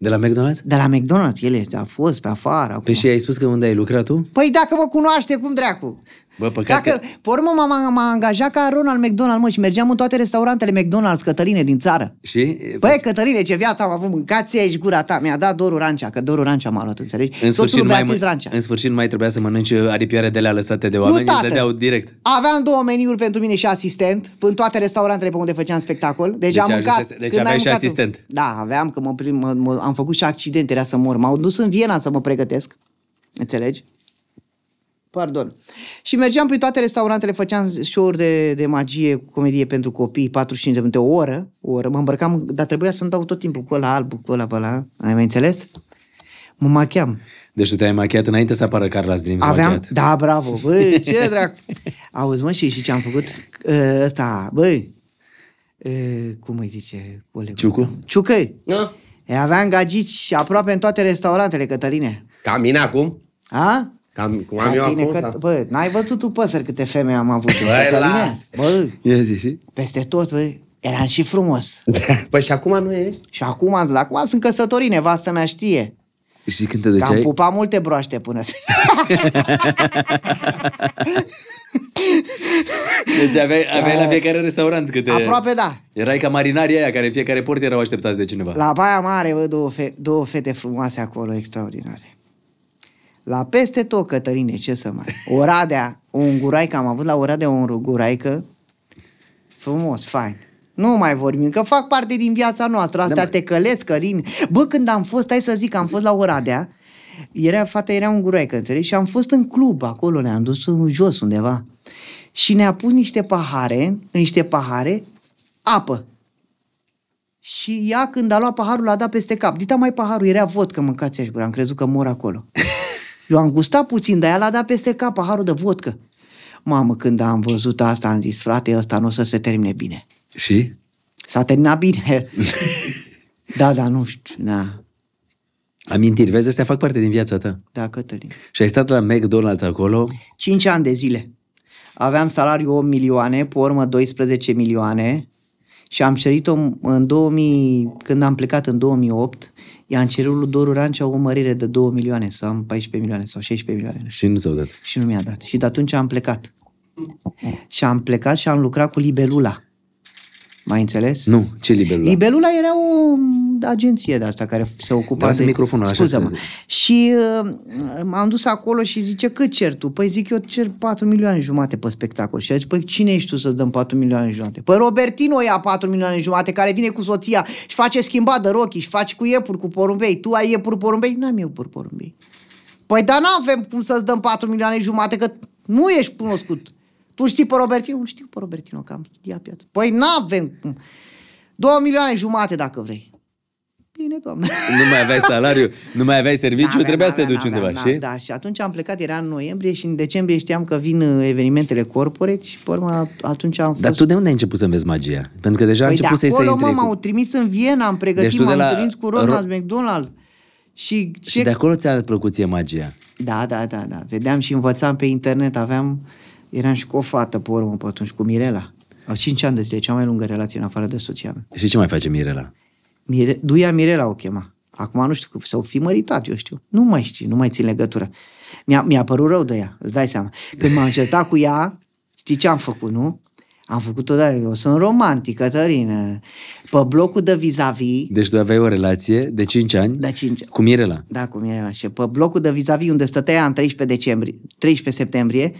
De la McDonald's? De la McDonald's. El este, a fost pe afară. Acum. Păi și ai spus că unde ai lucrat tu? Păi dacă mă cunoaște, cum dracu? Bă, păcat Dacă, pe urmă m-am, m-a angajat ca Ronald McDonald, mă, și mergeam în toate restaurantele McDonald's, Cătăline, din țară. Și? Băi, Cătăline, ce viață am avut, mâncați aici gura ta. Mi-a dat Doru Rancea, că Doru Rancea m-a luat, înțelegi? în Soțul sfârșit, lui nu mai, Beatriz Rancea. în sfârșit nu mai trebuia să mănânci aripioare de alea lăsate de oameni, nu, îți tată. dădeau direct. Aveam două meniuri pentru mine și asistent în toate restaurantele pe unde făceam spectacol. Deci, Deci am mâncat. ajunsese- deci când aveai ai și mâncat- asistent. Da, aveam, că mă, prim- mă, mă, am făcut și accident, era să mor. M-au dus în Viena să mă pregătesc. Înțelegi? Pardon. Și mergeam prin toate restaurantele, făceam show-uri de, de magie, cu comedie pentru copii, 45 de minute, o oră, o oră. Mă îmbrăcam, dar trebuia să-mi dau tot timpul cu ăla alb, cu ăla pe ăla. Ai mai înțeles? Mă macheam. Deci tu te-ai machiat înainte să apară Carla's Dreams Aveam, machiat. da, bravo, băi, ce drac. Auzi, mă, și, și ce am făcut? Uh, Ăsta, băi, uh, cum îi zice colegul? Ciucu? Ciucă. Nu? E, aveam gagici aproape în toate restaurantele, Cătăline. Ca mine acum? A? Cam cum am eu Tine, acum? că, sau? bă, n-ai văzut tu păsări câte femei am avut. eu, Băi, Cătăline? las. Bă, Ia zi și? peste tot, bă, eram și frumos. Păi și acum nu ești? Și acum, acum sunt căsătorit, nevastă mea știe. Și când te Că am duceai... pupat multe broaște până să... Deci aveai, aveai la fiecare restaurant câte... Aproape da. Erai ca marinarii aia care în fiecare port erau așteptați de cineva. La Baia Mare, văd două, fe- două fete frumoase acolo, extraordinare. La peste tot, Cătăline, ce să mai... Oradea, o unguraică, am avut la Oradea o unguraică, frumos, fain. Nu mai vorbim, că fac parte din viața noastră, astea Da, te călesc, Călin. Bă, când am fost, hai să zic, am fost la Oradea, era, fata era unguraică, înțelegi? Și am fost în club acolo, ne-am dus în jos undeva. Și ne-a pus niște pahare, niște pahare, apă. Și ea când a luat paharul l-a dat peste cap. Dita mai paharul, era vodcă, mâncați aș gura, am crezut că mor acolo. Eu am gustat puțin, dar ea l-a dat peste cap paharul de vodcă. Mamă, când am văzut asta, am zis, frate, ăsta nu o să se termine bine. Și? S-a terminat bine. da, da, nu știu, da, Amintiri, vezi, astea fac parte din viața ta. da, Cătălin. Și ai stat la McDonald's acolo 5 ani de zile. Aveam salariu 8 milioane, pe urmă 12 milioane și am cerit-o în 2000, când am plecat în 2008, i-am cerut lui Doru Rancea o mărire de 2 milioane, să am 14 milioane sau 16 milioane. și nu s-au dat. Și nu mi-a dat. Și de atunci am plecat. Și am plecat și am lucrat cu Libelula. Mai înțeles? Nu, ce libelula? Libelula era o agenție de asta care se ocupa Lasă de... microfonul așa Scuză-mă. să- Și uh, m-am dus acolo și zice, cât cer tu? Păi zic, eu cer 4 milioane jumate pe spectacol. Și a zis, păi cine ești tu să-ți dăm 4 milioane jumate? Păi Robertino ia 4 milioane jumate, care vine cu soția și face schimbat de rochi și face cu iepuri, cu porumbei. Tu ai iepuri, porumbei? N-am iepuri, porumbei. Păi dar n-avem cum să-ți dăm 4 milioane jumate, că nu ești cunoscut. Tu știi pe Robertino? Nu știu pe Robertino, că am studiat piață. Păi n-avem cum. 2 milioane jumate dacă vrei. Bine, doamne. Nu mai aveai salariu, nu mai aveai serviciu, N-aveam, trebuia să te n-aveam, duci undeva, n-aveam, știi? Da, și atunci am plecat, era în noiembrie și în decembrie știam că vin uh, evenimentele corporate și pe urmă atunci am fost... Dar tu de unde ai început să înveți magia? Pentru că deja a păi de început să-i să acolo, intri mă, cu... m-au trimis în Viena, am pregătit, Deci tu de m-am la întâlnit cu Ronald Ro- McDonald. Și, Și ce... de acolo ți-a plăcut ție magia. Da, da, da, da. Vedeam și învățam pe internet, aveam... Eram și cu o fată pe urmă pe atunci, cu Mirela. Au 5 ani de zile, cea mai lungă relație în afară de soția mea. Și ce mai face Mirela? Mire... Duia Mirela o chema. Acum nu știu, sau fi măritat, eu știu. Nu mai știu, nu mai țin legătură. Mi-a, mi-a părut rău de ea, îți dai seama. Când m-am certat cu ea, știi ce am făcut, nu? Am făcut-o de eu sunt romantic, Cătălină. Pe blocul de vis-a-vis, Deci tu aveai o relație de 5 ani de 5 cu Mirela. da, cum era și pe blocul de vis-a-vis unde stătea în 13 decembrie, 13 septembrie,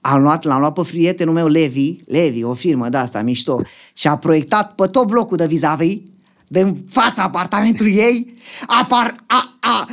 am luat, l-am luat pe prietenul meu Levi, Levi, o firmă de asta, mișto, și a proiectat pe tot blocul de vis-a-vis, din fața apartamentului ei, apar, a, a,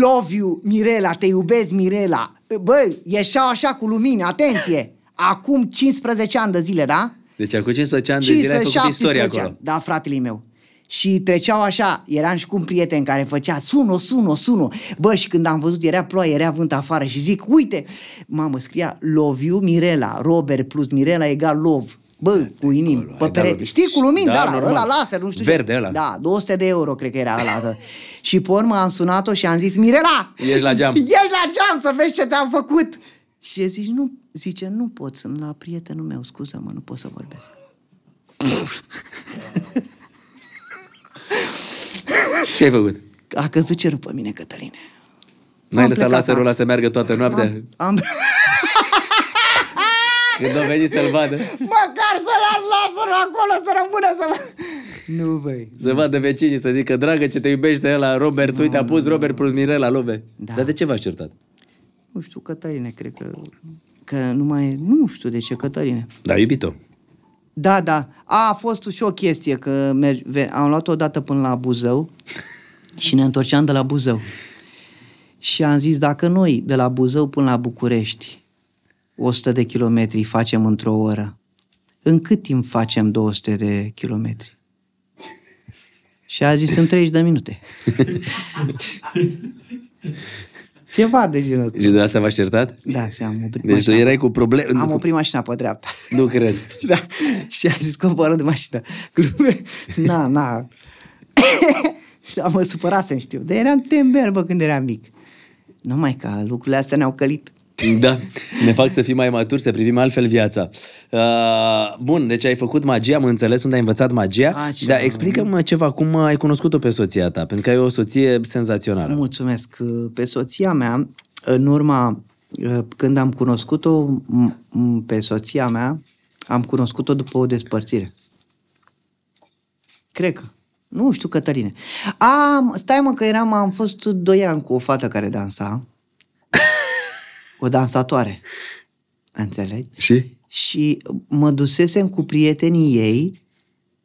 love you, Mirela, te iubesc, Mirela. Băi, ieșeau așa cu lumină, atenție, acum 15 ani de zile, da? Deci acum 15 ani de zile ai făcut istoria 17 acolo. ani. Da, fratele meu. Și treceau așa, eram și cu un prieten care făcea suno, suno, suno. Bă, și când am văzut, era ploaie, era vânt afară și zic, uite, mamă, scria Love you, Mirela, Robert plus Mirela egal love. Bă, cu inimi, ai pe dat perete. lovi. Știi, cu lumini, Da, da, da normal. ăla laser, nu știu ce. Verde ăla. Da, 200 de euro, cred că era ăla. da. și pe urmă am sunat-o și am zis, Mirela! Ești la geam. Ești la geam să vezi ce ți-am făcut! Și el zice, nu, zice, nu pot, sunt la prietenul meu, scuză-mă, nu pot să vorbesc. Ce ai făcut? A căzut cerul pe mine, Cătăline. N-ai Am lăsat plecat, laserul am- ăla să meargă toată noaptea? Am, am... Când o veni să-l vadă? Măcar să las laserul acolo să rămână să mă... Nu, băi. Să vadă vecinii să zică, dragă, ce te iubește ăla, Robert, uite, a pus Robert plus Mirela, lobe. Da. Dar de ce v-ați certat? Nu știu, Cătăline, cred că... Că nu mai... Nu știu de ce, Cătăline. Da, iubito. Da, da. A, a fost și o chestie, că mer- ve- am luat odată până la Buzău și ne întorceam de la Buzău. Și am zis, dacă noi de la Buzău până la București 100 de kilometri facem într-o oră, în cât timp facem 200 de kilometri? Și a zis în 30 de minute. Ceva de genul ăsta. Și de asta v-ați certat? Da, și am oprit Deci tu mașina. erai cu probleme. Am oprit mașina pe dreapta. Nu cred. Da. Și a zis coboră de mașină. Glume. Na, na. și am mă supărasem, știu. Dar eram tember, bă, când eram mic. Numai că lucrurile astea ne-au călit. Da, ne fac să fim mai maturi, să privim altfel viața. Uh, bun, deci ai făcut magia, am înțeles unde ai învățat magia. Așa. Dar explică-mă ceva, cum ai cunoscut-o pe soția ta? Pentru că ai o soție senzațională. Mulțumesc. Pe soția mea, în urma, când am cunoscut-o m- m- pe soția mea, am cunoscut-o după o despărțire. Cred că. Nu știu, Cătăline. Am, stai mă că eram, am fost doi ani cu o fată care dansa. O dansatoare. Înțelegi? Și? Și mă dusesem cu prietenii ei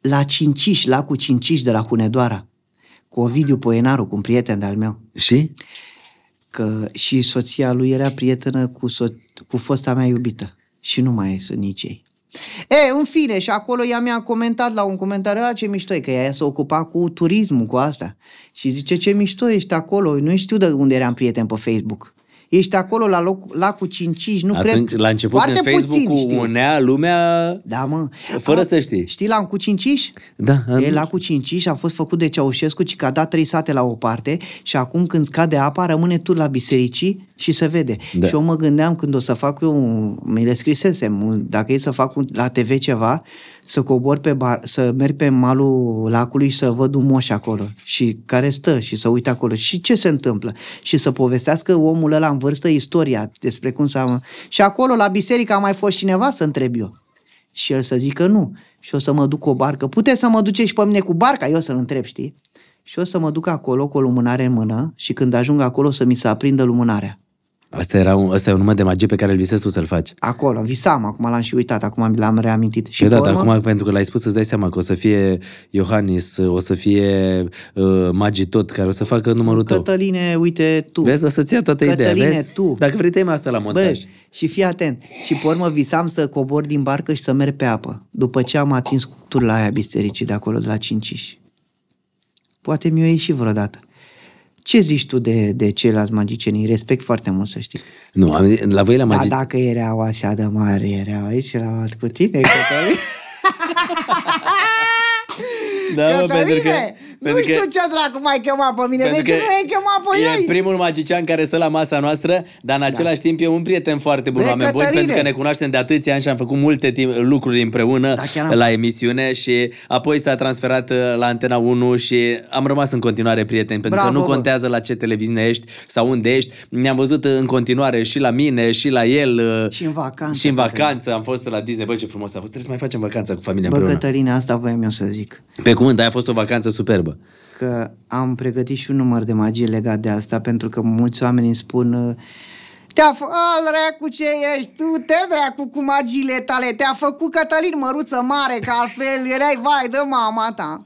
la Cinciș, la cu Cinciș de la Hunedoara. Cu Ovidiu Poenaru, cu un prieten de-al meu. Și? că și soția lui era prietenă cu, so- cu fosta mea iubită și nu mai sunt nici ei. E, în fine, și acolo ea mi-a comentat la un comentariu, "A, ce mișto e, că ea se ocupa cu turismul, cu asta. Și zice, ce mișto ești acolo, nu știu de unde eram prieten pe Facebook. Ești acolo la loc, lacul Cinciș, nu Atunci, cred. la început, foarte în Facebook puțin, știu. unea lumea... Da, mă. Fără să știi. Știi la cu Cinciș? Da, E la cu Cinciș a fost făcut de Ceaușescu, ci că a dat trei sate la o parte și acum când scade apa rămâne tot la bisericii și se vede. Da. Și eu mă gândeam când o să fac eu, mi le scrisesem, dacă e să fac un- la TV ceva, să cobor pe bar, să merg pe malul lacului și să văd un moș acolo și care stă și să uite acolo și ce se întâmplă și să povestească omul ăla în vârstă istoria despre cum s-a... Și acolo la biserică a mai fost cineva să întreb eu. Și el să zică nu. Și o să mă duc cu o barcă. Puteți să mă duceți și pe mine cu barca? Eu să-l întreb, știi? Și o să mă duc acolo cu o lumânare în mână și când ajung acolo să mi se aprindă lumânarea. Asta, era un, asta e un număr de magie pe care îl visezi tu să-l faci. Acolo, visam, acum l-am și uitat, acum mi l-am reamintit. Și Și da, pe dar urmă, acum pentru că l-ai spus îți dai seama că o să fie Iohannis, o să fie uh, Magi tot, care o să facă numărul tău. Cătăline, uite tu. Vezi, o să-ți ia toată ideea, Cătăline, vezi? tu. Dacă vrei, tăi asta la montaj. Bă, și fii atent. Și pe urmă visam să cobor din barcă și să merg pe apă. După ce am atins la aia bisericii de acolo, de la Cinciș. Poate mi-o ieși vreodată. Ce zici tu de, de ceilalți magicieni? Îi Respect foarte mult, să știi. Nu, am, zis- la voi la Dar magi... dacă erau așa de mari, erau aici, erau cu tine, Cătăline. Da, mă, pentru că, nu pentru știu că, ce dracu mai chema pe mine, de pentru ce că nu ai chemat pe e ei? primul magician care stă la masa noastră, dar în același timp e un prieten foarte bun, Băi, oameni buni, Cătăline! pentru că ne cunoaștem de atâția ani și am făcut multe timp, lucruri împreună Da, chiar am la emisiune și apoi s-a transferat uh, la Antena 1 și am rămas în continuare prieteni, pentru Bravo, că nu bă. contează la ce televiziune ești sau unde ești. Ne-am văzut în continuare și la mine, și la el. uh, Și în vacanță, Și în Cătăline. vacanță am fost la Disney. Bă, ce frumos a fost. Trebuie să mai facem vacanța cu familia Bă, împreună. Cătăline, asta voiam eu să zic. Pe cuvânt, dar a fost o vacanță superbă. că am pregătit și un număr de magie legat de asta, pentru că mulți oameni îmi spun uh, te-a fă... Al dracu ce ești tu, te dracu cu magiile tale, te-a făcut Cătălin măruță mare, că altfel erai vai de mama ta.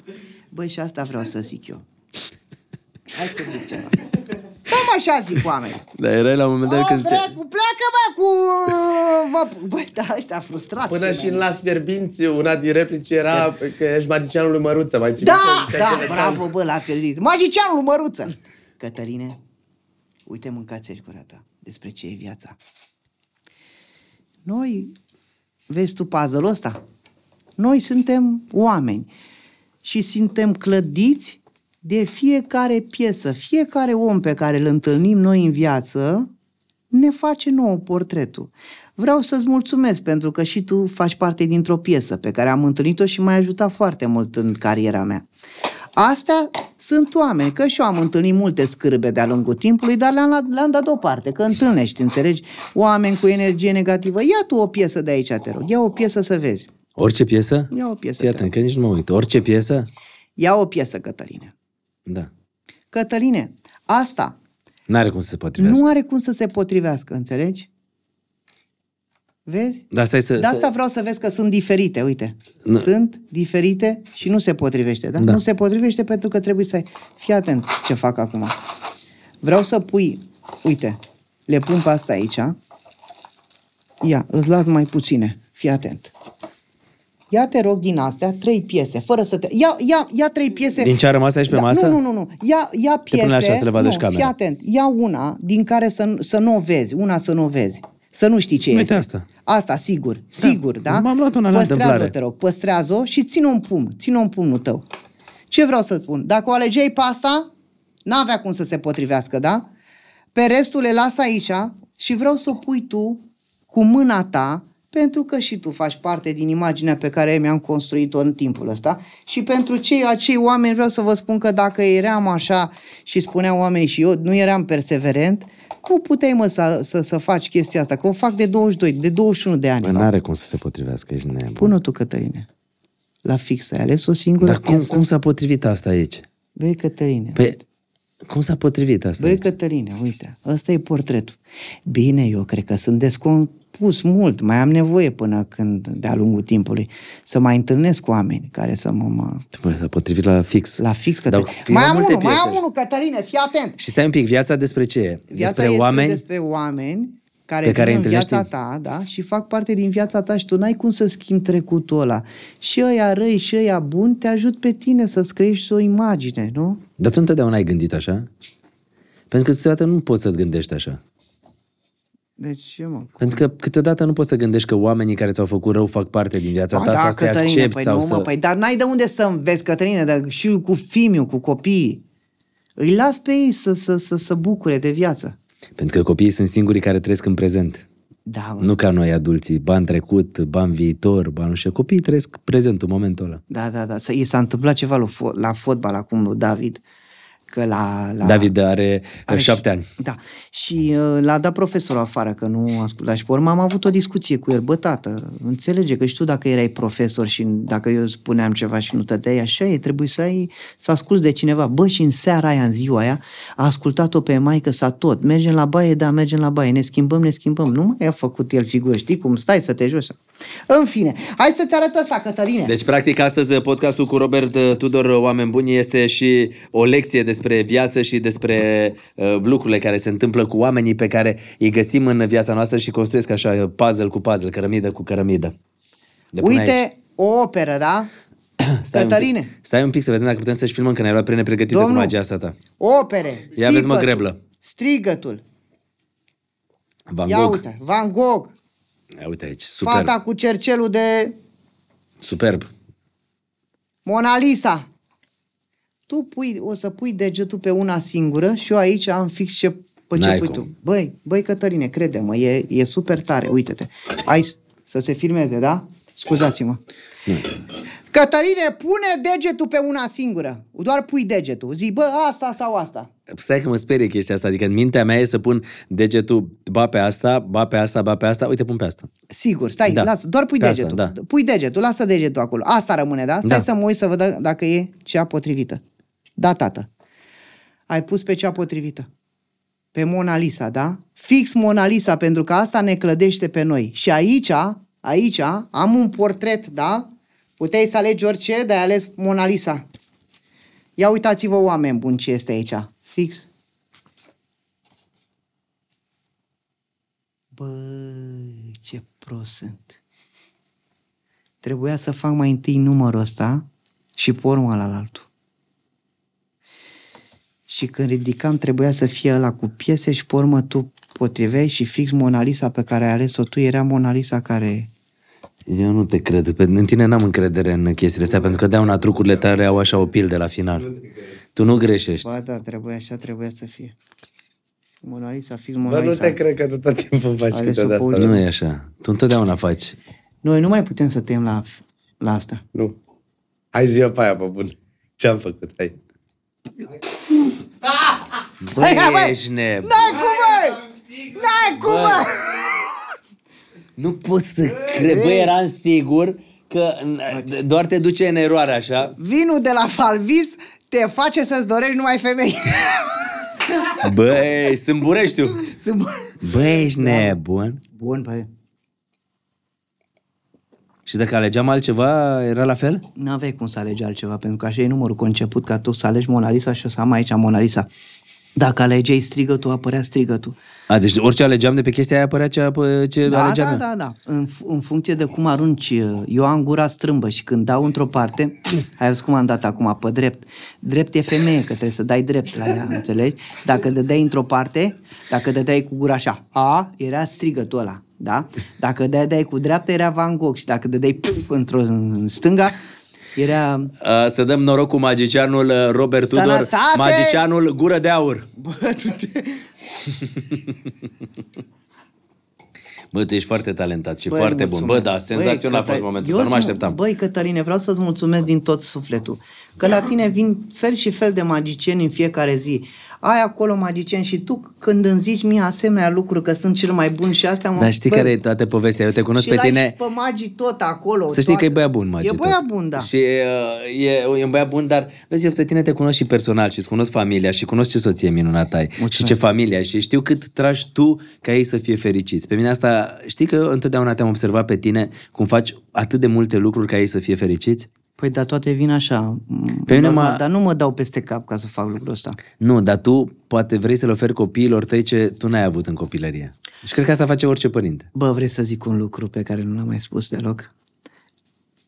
Băi, și asta vreau să zic eu. Hai să zic ceva. Cam așa zic oamenii. Dar erai la un moment dat Al când... zicea- dracu, pleacă bă cu... Vă... Băi, da, ăștia frustrați. Până ce și în mai- Las Fierbinți, una din replici era că ești magicianul lui Măruță. Mai ții Da, minte? Zicea da, că- bravo, bă, l-a pierdit. Magicianul lui Măruță. Cătăline, uite mâncați gura ta despre ce e viața. Noi, vezi tu puzzle-ul ăsta? Noi suntem oameni și suntem clădiți de fiecare piesă. Fiecare om pe care îl întâlnim noi în viață ne face nou portretul. Vreau să-ți mulțumesc pentru că și tu faci parte dintr-o piesă pe care am întâlnit-o și m-ai ajutat foarte mult în cariera mea. Astea sunt oameni, că și eu am întâlnit multe scârbe de-a lungul timpului, dar le-am, le-am dat deoparte, că întâlnești, înțelegi? Oameni cu energie negativă. Ia tu o piesă de aici, te rog. Ia o piesă să vezi. Orice piesă? Ia o piesă. Fii te atent, rog. că nici nu mă uit. Orice piesă? Ia o piesă, Cătăline. Da. Cătăline, asta N-are cum să se potrivească. nu are cum să se potrivească, înțelegi? Vezi? Dar stai să... De asta vreau să vezi că sunt diferite, uite. Nu. Sunt diferite și nu se potrivește, da? Da. Nu se potrivește pentru că trebuie să ai... Fii atent ce fac acum. Vreau să pui, uite, le pun pe asta aici. Ia, îți las mai puține. Fii atent. Ia te rog din astea trei piese, fără să te... Ia, ia, ia trei piese... Din ce a rămas aici pe da, masă? Nu, nu, nu, nu. Ia, ia piese... pune așa să le vadă nu, și camera. Fii atent. Ia una din care să, să nu o vezi. Una să nu o vezi. Să nu știi ce Uite este. asta. Asta, sigur. Sigur, da? M-am luat una la Păstrează-o, întâmplare. te rog. Păstrează-o și ține-o în pumn. Ține-o în pumnul tău. Ce vreau să spun? Dacă o alegeai pe asta, n-avea cum să se potrivească, da? Pe restul le las aici, și vreau să o pui tu cu mâna ta pentru că și tu faci parte din imaginea pe care mi-am construit-o în timpul ăsta și pentru cei acei oameni vreau să vă spun că dacă eram așa și spuneau oamenii și eu nu eram perseverent, nu puteai mă să, să, să faci chestia asta, că o fac de 22, de 21 de ani. Bă, n-are cum să se potrivească, ești nebun. Pune-o tu, Cătărine. La fix, ai ales o singură Dar cum, piesă. cum s-a potrivit asta aici? Băi, Cătărine. Păi, cum s-a potrivit asta Băi, aici? Cătărine, uite, ăsta e portretul. Bine, eu cred că sunt descompus mult, mai am nevoie până când, de-a lungul timpului, să mai întâlnesc cu oameni care să mă... mă Bă, s-a potrivit la fix. la fix, Dar Cătărine. fiind Mai am multe unul, mai piese am așa. unul, Cătărine, fii atent! Și stai un pic, viața despre ce e? Viața despre este oameni? despre oameni care, pe care vin îi în viața întâlnești ta, da, și fac parte din viața ta și tu n-ai cum să schimbi trecutul ăla. Și ăia răi și ăia buni te ajut pe tine să-ți crești o imagine, nu? Dar tu întotdeauna ai gândit așa? Pentru că câteodată nu poți să-ți gândești așa. Deci, ce mă? Pentru că câteodată nu poți să gândești că oamenii care ți-au făcut rău fac parte din viața Ba ta da, sau să-ți Cătărine, accepti păi sau nu, să... mă, păi dar n-ai de unde să înveți, Cătărine, dar și cu fimiu, cu copiii. Îi las pe ei să, să, să, să bucure de viață. Pentru că copiii sunt singurii care trăiesc în prezent. Da, mă. Nu ca noi adulții, ba în trecut, ba în viitor, ba nu știu. Copiii trăiesc prezentul, momentul ăla. Da, da, da. Să, i s-a întâmplat ceva la, fo- la fotbal acum lui David. Că la, la... David are, are are șapte ani. Da. Și uh, l-a dat profesorul afară, că nu asculta. Și pe urmă am avut o discuție cu el. Bă, tată, înțelege că și tu dacă erai profesor și dacă eu spuneam ceva și nu tăteai, așa e, trebuie să ai, să asculți de cineva. Bă, și în seara aia, în ziua aia, a ascultat-o pe maică sa tot. Mergem la baie, da, mergem la baie, ne schimbăm, ne schimbăm. Nu mai a făcut el figură, știi cum stai să te joci. În fine, hai să-ți arăt ăsta, Cătăline. Deci, practic, astăzi podcastul cu Robert uh, Tudor, uh, Oameni Buni, este și o lecție despre viață și despre uh, lucrurile care se întâmplă cu oamenii pe care îi găsim în viața noastră și construiesc așa uh, puzzle cu puzzle, cărămidă cu cărămidă. De până aici. Uite, o operă, da? Stai un, Cătăline, pic, stai un pic să vedem dacă putem să-și filmăm, că ne-ai luat prea nepregătite cu Domnul. magia asta ta. opere, Ia vezi, mă, țipătul, greblă. strigătul. Van Ia Gogh. uite, Van Gogh, Ia uite aici, superb. fata cu cercelul de Superb. Mona Lisa. Tu pui, o să pui degetul pe una singură și eu aici am fix ce, pe ce N-ai pui cum. tu. Băi, băi Cătărine, crede-mă, e, e super tare, uite-te. Hai s- să se filmeze, da? Scuzați-mă. Cătărine, pune degetul pe una singură. Doar pui degetul. Zi, bă, asta sau asta. Stai că mă sperie chestia asta, adică în mintea mea e să pun degetul ba pe asta, ba pe asta, ba pe asta, uite pun pe asta. Sigur, stai, Da. da. lasă, doar pui Pe asta, degetul. da. Pui degetul, lasă degetul acolo. Asta rămâne, da? Stai Da. să mă uit să văd dacă e cea potrivită. Da, tată. Ai pus pe cea potrivită. Pe Mona Lisa, da? Fix Mona Lisa, pentru că asta ne clădește pe noi. Și aici, aici, am un portret, da? Puteai să alegi orice, dar ai ales Mona Lisa. Ia uitați-vă, oameni buni, ce este aici. Fix. Bă, ce prost sunt. Trebuia să fac mai întâi numărul ăsta și pe urmă la altul. Și când ridicam trebuia să fie ăla cu piese și pe urmă tu potriveai și fix Mona Lisa pe care ai ales-o tu era Mona Lisa care... Eu nu te cred. Pe, în tine n-am încredere în chestiile astea, pentru că de una trucurile tale au așa o pildă la final. Tu nu greșești. Ba da, trebuie așa, trebuia să fie. Mona Lisa, fix Mona Bă, nu Lisa. te cred că tu tot timpul faci Ales-o câte de pe asta. Nu e așa. Tu întotdeauna faci. Noi nu mai putem să tăiem la, la asta. Nu. Hai zi pe aia, pe bun. Ce-am făcut? Hai. Bă, Hai, hai, băi! ești neb. N-ai cum, bă! N-ai cum, bă! Nu pot să cred. Bă, eram sigur că n- doar te duce în eroare așa. Vinul de la Falvis te face să-ți dorești numai femei. Băi, sunt bureștiu. Sunt bun. Bă, ești nebun. Bun, băi. Și dacă alegeam altceva, era la fel? N-aveai cum să alegi altceva, pentru că așa e numărul conceput ca tu să alegi Mona Lisa și o să am aici Mona Lisa. Dacă alegeai strigătul, apărea strigătul. A, deci orice alegeam de pe chestia aia apărea ce, apă- ce Da, alegeam da, eu. da, da. În, f- în funcție de cum arunci, eu am gura strâmbă și când dau într-o parte, ai văzut cum am dat acum, pe drept. Drept e femeie, că trebuie să dai drept la ea, înțelegi? Dacă dădeai într-o parte, dacă dădeai cu gura așa, A, era strigătul ăla, da? Dacă dădeai cu dreapta, era Van Gogh și dacă dădeai puf, într-o în stânga, era... A, Să dăm noroc cu magicianul uh, Robert Tudor, Sănătate! magicianul Gură de Aur. Bă, tu te... Bă, tu ești foarte talentat și Băi, foarte bun. Bă, mulțumesc. da, senzațional a Băi, fost Cătă- momentul eu ăsta, nu mă îți- așteptam. Băi, Cătăline, vreau să-ți mulțumesc din tot sufletul. Că la tine vin fel și fel de magicieni în fiecare zi. Ai acolo magicieni și tu când îmi zici mie asemenea lucruri că sunt cel mai bun și astea... Mă, Dar știi băi, care e toată povestea? Eu te cunosc și pe l-ai tine... și pe magii tot acolo. Să știi că e toată- băiat bun, Magi. E tot. băiat bun, da. Și uh, e, e un băiat bun, dar vezi, eu pe tine te cunosc și personal și îți cunosc familia și cunosc ce soție minunată ai și ce familie ai și știu cât tragi tu ca ei să fie fericiți. Pe mine asta, știi că eu întotdeauna te-am observat pe tine cum faci atât de multe lucruri ca ei să fie fericiți? Păi, dar toate vin așa. Pe mine normal, m-a- Dar nu mă dau peste cap ca să fac lucrul ăsta. Nu, dar tu poate vrei să le oferi copiilor tăi ce tu n-ai avut în copilărie. Și cred că asta face orice părinte. Bă, vrei să zic un lucru pe care nu l-am mai spus deloc?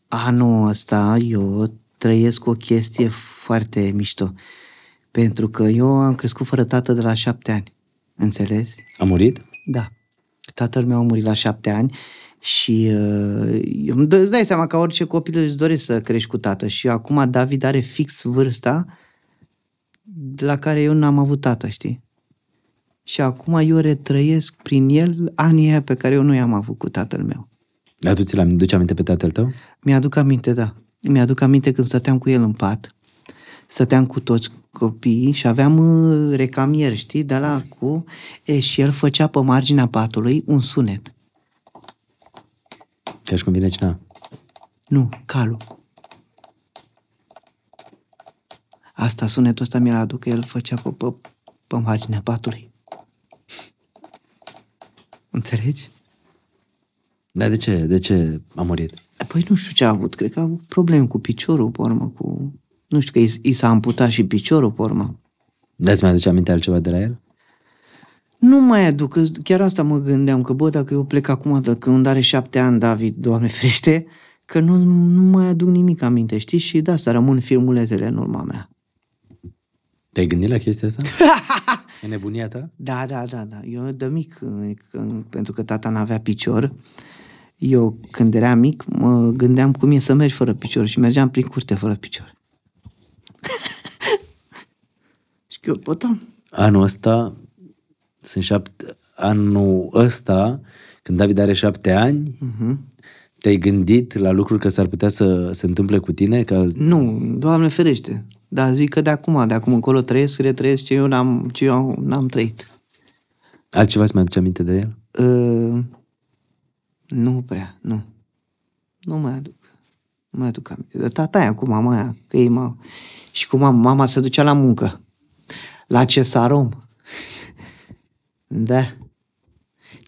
Anul ăsta eu trăiesc o chestie foarte mișto. Pentru că eu am crescut fără tată de la șapte ani. Înțelegi? A murit? Da. Tatăl meu a murit la șapte ani și uh, eu îmi dă- îți dai seama că orice copil își dorește să crești cu tată. Și acum David are fix vârsta de la care eu n-am avut tată, știi? Și acum eu retrăiesc prin el anii aia pe care eu nu i-am avut cu tatăl meu. Dar tu ți-l duci aminte pe tatăl tău? Mi-aduc aminte, da. Mi-aduc aminte când stăteam cu el în pat, stăteam cu toți copiii și aveam uh, recamier, știi, de la cu... E, și el făcea pe marginea patului un sunet. Ca și cum vine cineva. Nu, calul. Asta, sunetul ăsta mi-l aduc, că el făcea pe, pe, pe marginea patului. Înțelegi? Dar de ce? De ce a murit? Păi nu știu ce a avut, cred că a avut probleme cu piciorul, pe urmă, cu... Nu știu, că i, i s-a amputat și piciorul, pe urmă. Dar îți mai aduce aminte altceva de la el? Nu mai aduc, că chiar asta mă gândeam, că bă, dacă eu plec acum, de când are șapte ani, David, Doamne ferește, că nu, nu mai aduc nimic aminte, știi? Și de asta rămân filmulețele în urma mea. Te-ai gândit la chestia asta? e nebunia ta? Da, da, da, da. Eu de mic, când, pentru că tata n-avea picior, eu când eram mic mă gândeam cum e să mergi fără picior și mergeam prin curte fără picior. și că eu pătam. Anul ăsta sunt șapte... Anul ăsta, când David are șapte ani, Mhm. te-ai gândit la lucruri care s-ar putea să se întâmple cu tine? Ca... Nu, Doamne ferește. Dar zic că de acum, de acum încolo trăiesc, retrăiesc ce eu n-am, ce eu n-am trăit. Altceva îți mai aduce aminte de el? Uh, nu prea, nu. Nu mai aduc. Nu mai aduc aminte. De tata aia cu mama aia, că ei mă... Și cu mama, mama se ducea la muncă. La cesarom. Da.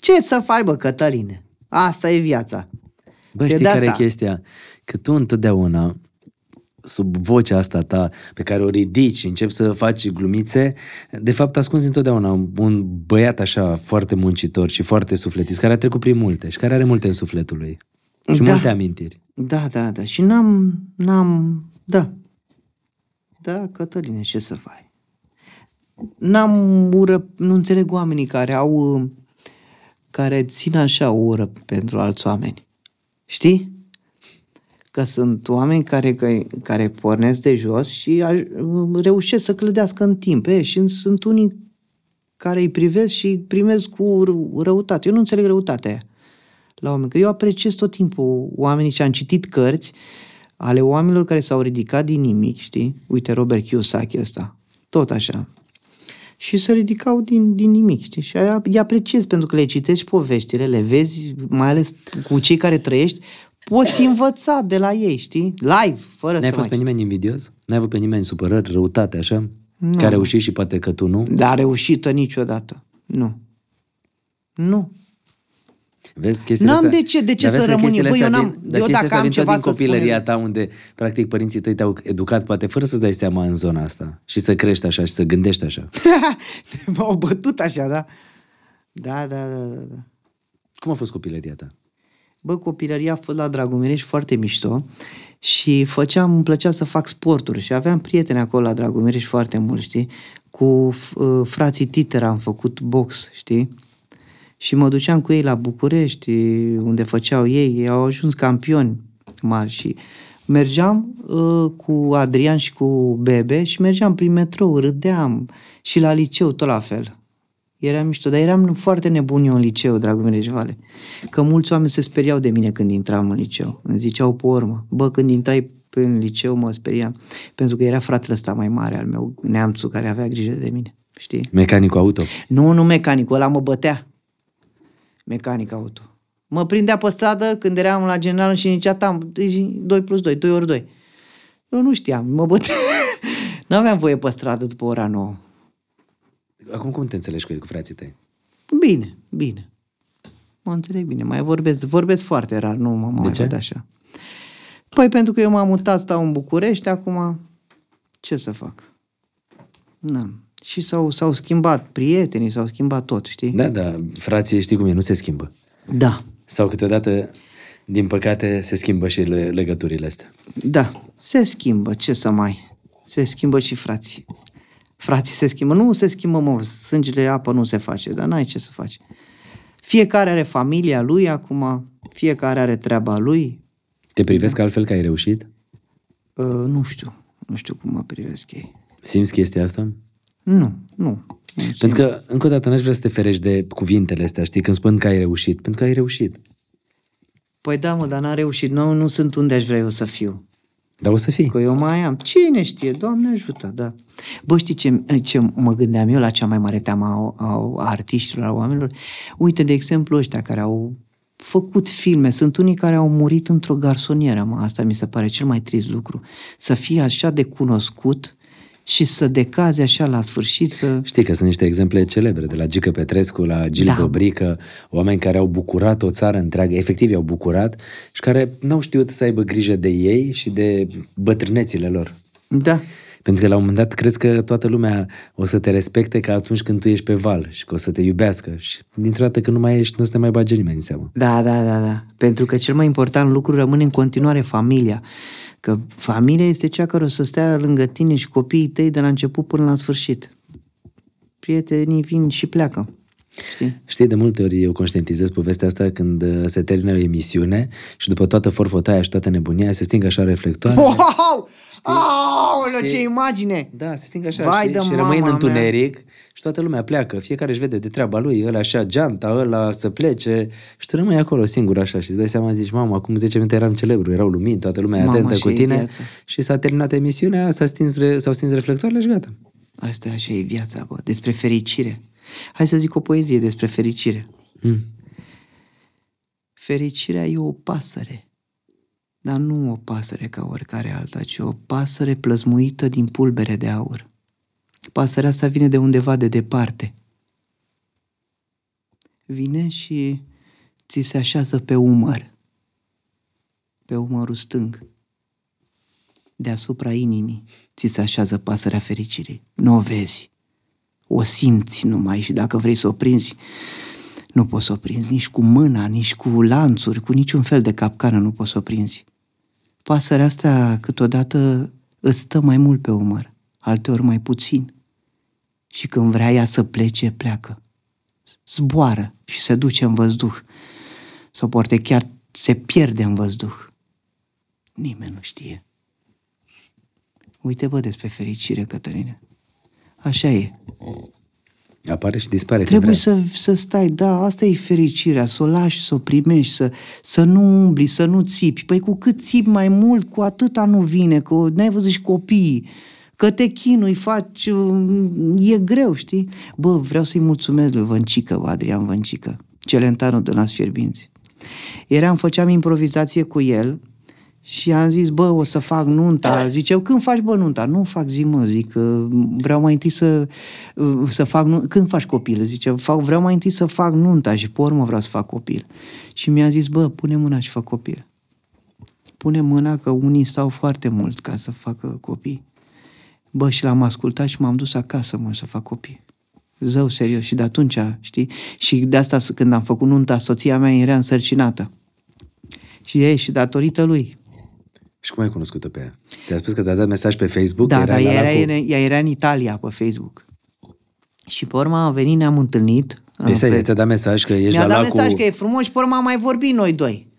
Ce să faci, bă, Cătăline? Asta e viața. Bă, Că știi de care e asta- chestia? Că tu întotdeauna, sub vocea asta ta, pe care o ridici și începi să faci glumițe, de fapt ascunzi întotdeauna un- un băiat așa foarte muncitor și foarte sufletist, care a trecut prin multe și care are multe în sufletul lui. Și Da. multe amintiri. Da, da, da. Și n-am, n-am, da. Da, Cătăline, ce să faci? N-am ură, nu înțeleg oamenii care au, uh, care țin așa o ură pentru alți oameni. Știi? Că sunt oameni care, care, care pornesc de jos și aj, reușesc să clădească în timp. E, și sunt unii care îi privesc și îi primesc cu ră- răutate. Eu nu înțeleg răutatea aia la oameni. Că eu apreciez tot timpul oamenii și am citit cărți ale oamenilor care s-au ridicat din nimic, știi? Uite, Robert Kiyosaki ăsta. Tot așa. Și se ridicau din, din nimic, știi? Și aia îi apreciez pentru că le citești poveștile, le vezi, mai ales cu cei care trăiești, poți învăța de la ei, știi? Live, fără N-ai să fost pe mai... nimeni invidios? N-ai avut pe nimeni supărări, răutate, așa? Care a reușit și poate că tu nu? Dar reușită niciodată. Nu. Nu. Vezi chestiile N-am astea? de ce- de ce Dar vezi să că rămân eu. chestiile Băi, eu astea n-am- din- dar eu chestiile dacă astea am vin tot ceva din să spun copilăria eu- ta unde practic părinții tăi te-au educat poate fără să-ți dai seama în zona asta și să crești așa și să gândești așa. M-au bătut așa, da? Da, da, da, da. da. Cum a fost copilăria ta? Bă, copilăria a fost la Dragomirești foarte mișto și făceam, îmi plăcea să fac sporturi și aveam prieteni acolo la Dragomirești foarte mulți, știi? Cu f- uh, frații Titer am făcut box, știi? Și mă duceam cu ei la București, unde făceau ei, ei au ajuns campioni mari și mergeam uh, cu Adrian și cu Bebe și mergeam prin metrou, râdeam și la liceu tot la fel. Era mișto, dar eram foarte nebun eu în liceu, dragul meu de jevale. Că mulți oameni se speriau de mine când intram în liceu. Îmi ziceau pe urmă. Bă, când intrai în liceu mă speriam. Pentru că era fratele ăsta mai mare al meu, neamțul, care avea grijă de mine. Știi? Mecanicul auto. Nu, nu mecanicul, ăla mă bătea. Mecanic auto. Mă prindea pe stradă când eram la general și zicea, tam, 2 plus 2, 2 ori 2. Eu nu știam, mă bătea. nu aveam voie pe stradă după ora 9. Acum cum te înțelegi cu, cu frații tăi? Bine, bine. Mă înțeleg bine. Mai vorbesc, vorbesc foarte rar, nu mă mai ce? văd așa. Păi pentru că eu m-am mutat, stau în București, acum ce să fac? Na. Și s-au, s-au schimbat prietenii, s-au schimbat tot, știi? Da, da, frații știi cum e, nu se schimbă. Da, Sau câteodată, din păcate, se schimbă și le- legăturile astea. da. Se schimbă, ce să mai... Se schimbă și frații. Frații se schimbă. Nu se schimbă, mă, sângele apă nu se face, dar n-ai ce să faci. Fiecare are familia lui acum, fiecare are treaba lui. Te privesc altfel că ai reușit? Uh, nu știu, nu știu cum mă privesc ei. Simți chestia asta? Nu, nu. nu Pentru că, încă o dată, n-aș vrea să te ferești de cuvintele astea, știi, când spun că ai reușit. Pentru că ai reușit. Păi da, mă, dar n-am reușit. Nu, nu sunt unde aș vrea eu să fiu. Dar o să fii. Că eu mai am. Cine știe? Doamne ajută, da. Bă, știi ce, ce mă gândeam eu la cea mai mare teamă a, a, a artiștilor, a oamenilor? Uite, de exemplu, ăștia care au făcut filme. Sunt unii care au murit într-o garsonieră, mă. Asta mi se pare cel mai trist lucru. Să fie așa de cunoscut și să decaze așa la sfârșit, să... Știi că sunt niște exemple celebre, de la Gică Petrescu la Gil Da. Dobrică, oameni care au bucurat o țară întreagă, efectiv i-au bucurat și care n-au știut să aibă grijă de ei și de bătrânețile lor. Da. Pentru că la un moment dat crezi că toată lumea o să te respecte ca atunci când tu ești pe val și că o să te iubească și dintr-o dată când nu mai ești, nu o să te mai bage nimeni în seamă. Da, da, da, da. Pentru că cel mai important lucru rămâne în continuare familia. Că familia este cea care o să stea lângă tine și copiii tăi de la început până la sfârșit. Prietenii vin și pleacă. Știi? Știi, de multe ori eu conștientizez povestea asta când uh, se termină o emisiune și după toată forfotaia și toată nebunia se sting așa reflectoare. Wow! Aoleu, ce imagine! Da, se sting așa Vai și, de și mama rămâi în mea. întuneric și toată lumea pleacă. Fiecare își vede de treaba lui, ăla așa geanta, ăla să plece și tu rămâi acolo singur așa și îți dai seama, zici, mamă, acum 10 minute eram celebru, erau lumini, toată lumea e Mamă, atentă așa cu e tine viața. și s-a terminat emisiunea, s-a stins, re- s-au stins reflectoarele și gata. Asta e așa e viața, bă, despre fericire. Hai să zic o poezie despre fericire. Mm. Fericirea e o pasăre, dar nu o pasăre ca oricare alta, ci o pasăre plăzmuită din pulbere de aur. Pasărea asta vine de undeva de departe. Vine și ți se așează pe umăr, pe umărul stâng. Deasupra inimii ți se așează pasărea fericirii. Nu o vezi, o simți numai și dacă vrei să o prinzi, nu poți să o prinzi nici cu mâna, nici cu lanțuri, cu niciun fel de capcană nu poți să o prinzi. Pasărea asta câteodată îți stă mai mult pe umăr, alteori mai puțin. Și când vrea ea să plece, pleacă. Zboară și se duce în văzduh. Sau poate chiar se pierde în văzduh. Nimeni nu știe. Uite, bă, despre fericire, Cătăline. Așa e. Apare și dispare. Trebuie când vrea. să, să stai, da, asta e fericirea, să o lași, să o primești, să, să nu umbli, să nu țipi. Păi cu cât țipi mai mult, cu atâta nu vine, că n-ai văzut și copiii, că te chinui, faci, um, e greu, știi? Bă, vreau să-i mulțumesc lui Văncică, bă, Adrian Văncică, celentanul de nas fierbinți. Eram, făceam improvizație cu el și am zis, bă, o să fac nunta. Zice, când faci, bă, nunta? Nu fac zi, mă, zic, că vreau mai întâi să, să fac nunta. Când faci copil? Zice, fac, vreau mai întâi să fac nunta și pe urmă vreau să fac copil. Și mi-a zis, bă, pune mâna și fac copil. Pune mâna că unii stau foarte mult ca să facă copii. Bă, și l-am ascultat și m-am dus acasă, mă, să fac copii. Zău, serios. Și de atunci, știi? Și de asta, când am făcut nunta, soția mea era însărcinată. Și ei, și datorită lui. Și cum ai cunoscut-o pe ea? Ți-a spus că te-a dat mesaj pe Facebook? Da, era dar la ea la era, cu... ea era în Italia pe Facebook. Și pe urmă am venit, ne-am întâlnit. Deci stai, Pe- ți-a dat mesaj că ești Mi-a la dat lacul... mesaj că e frumos și pe urmă am mai vorbit noi doi.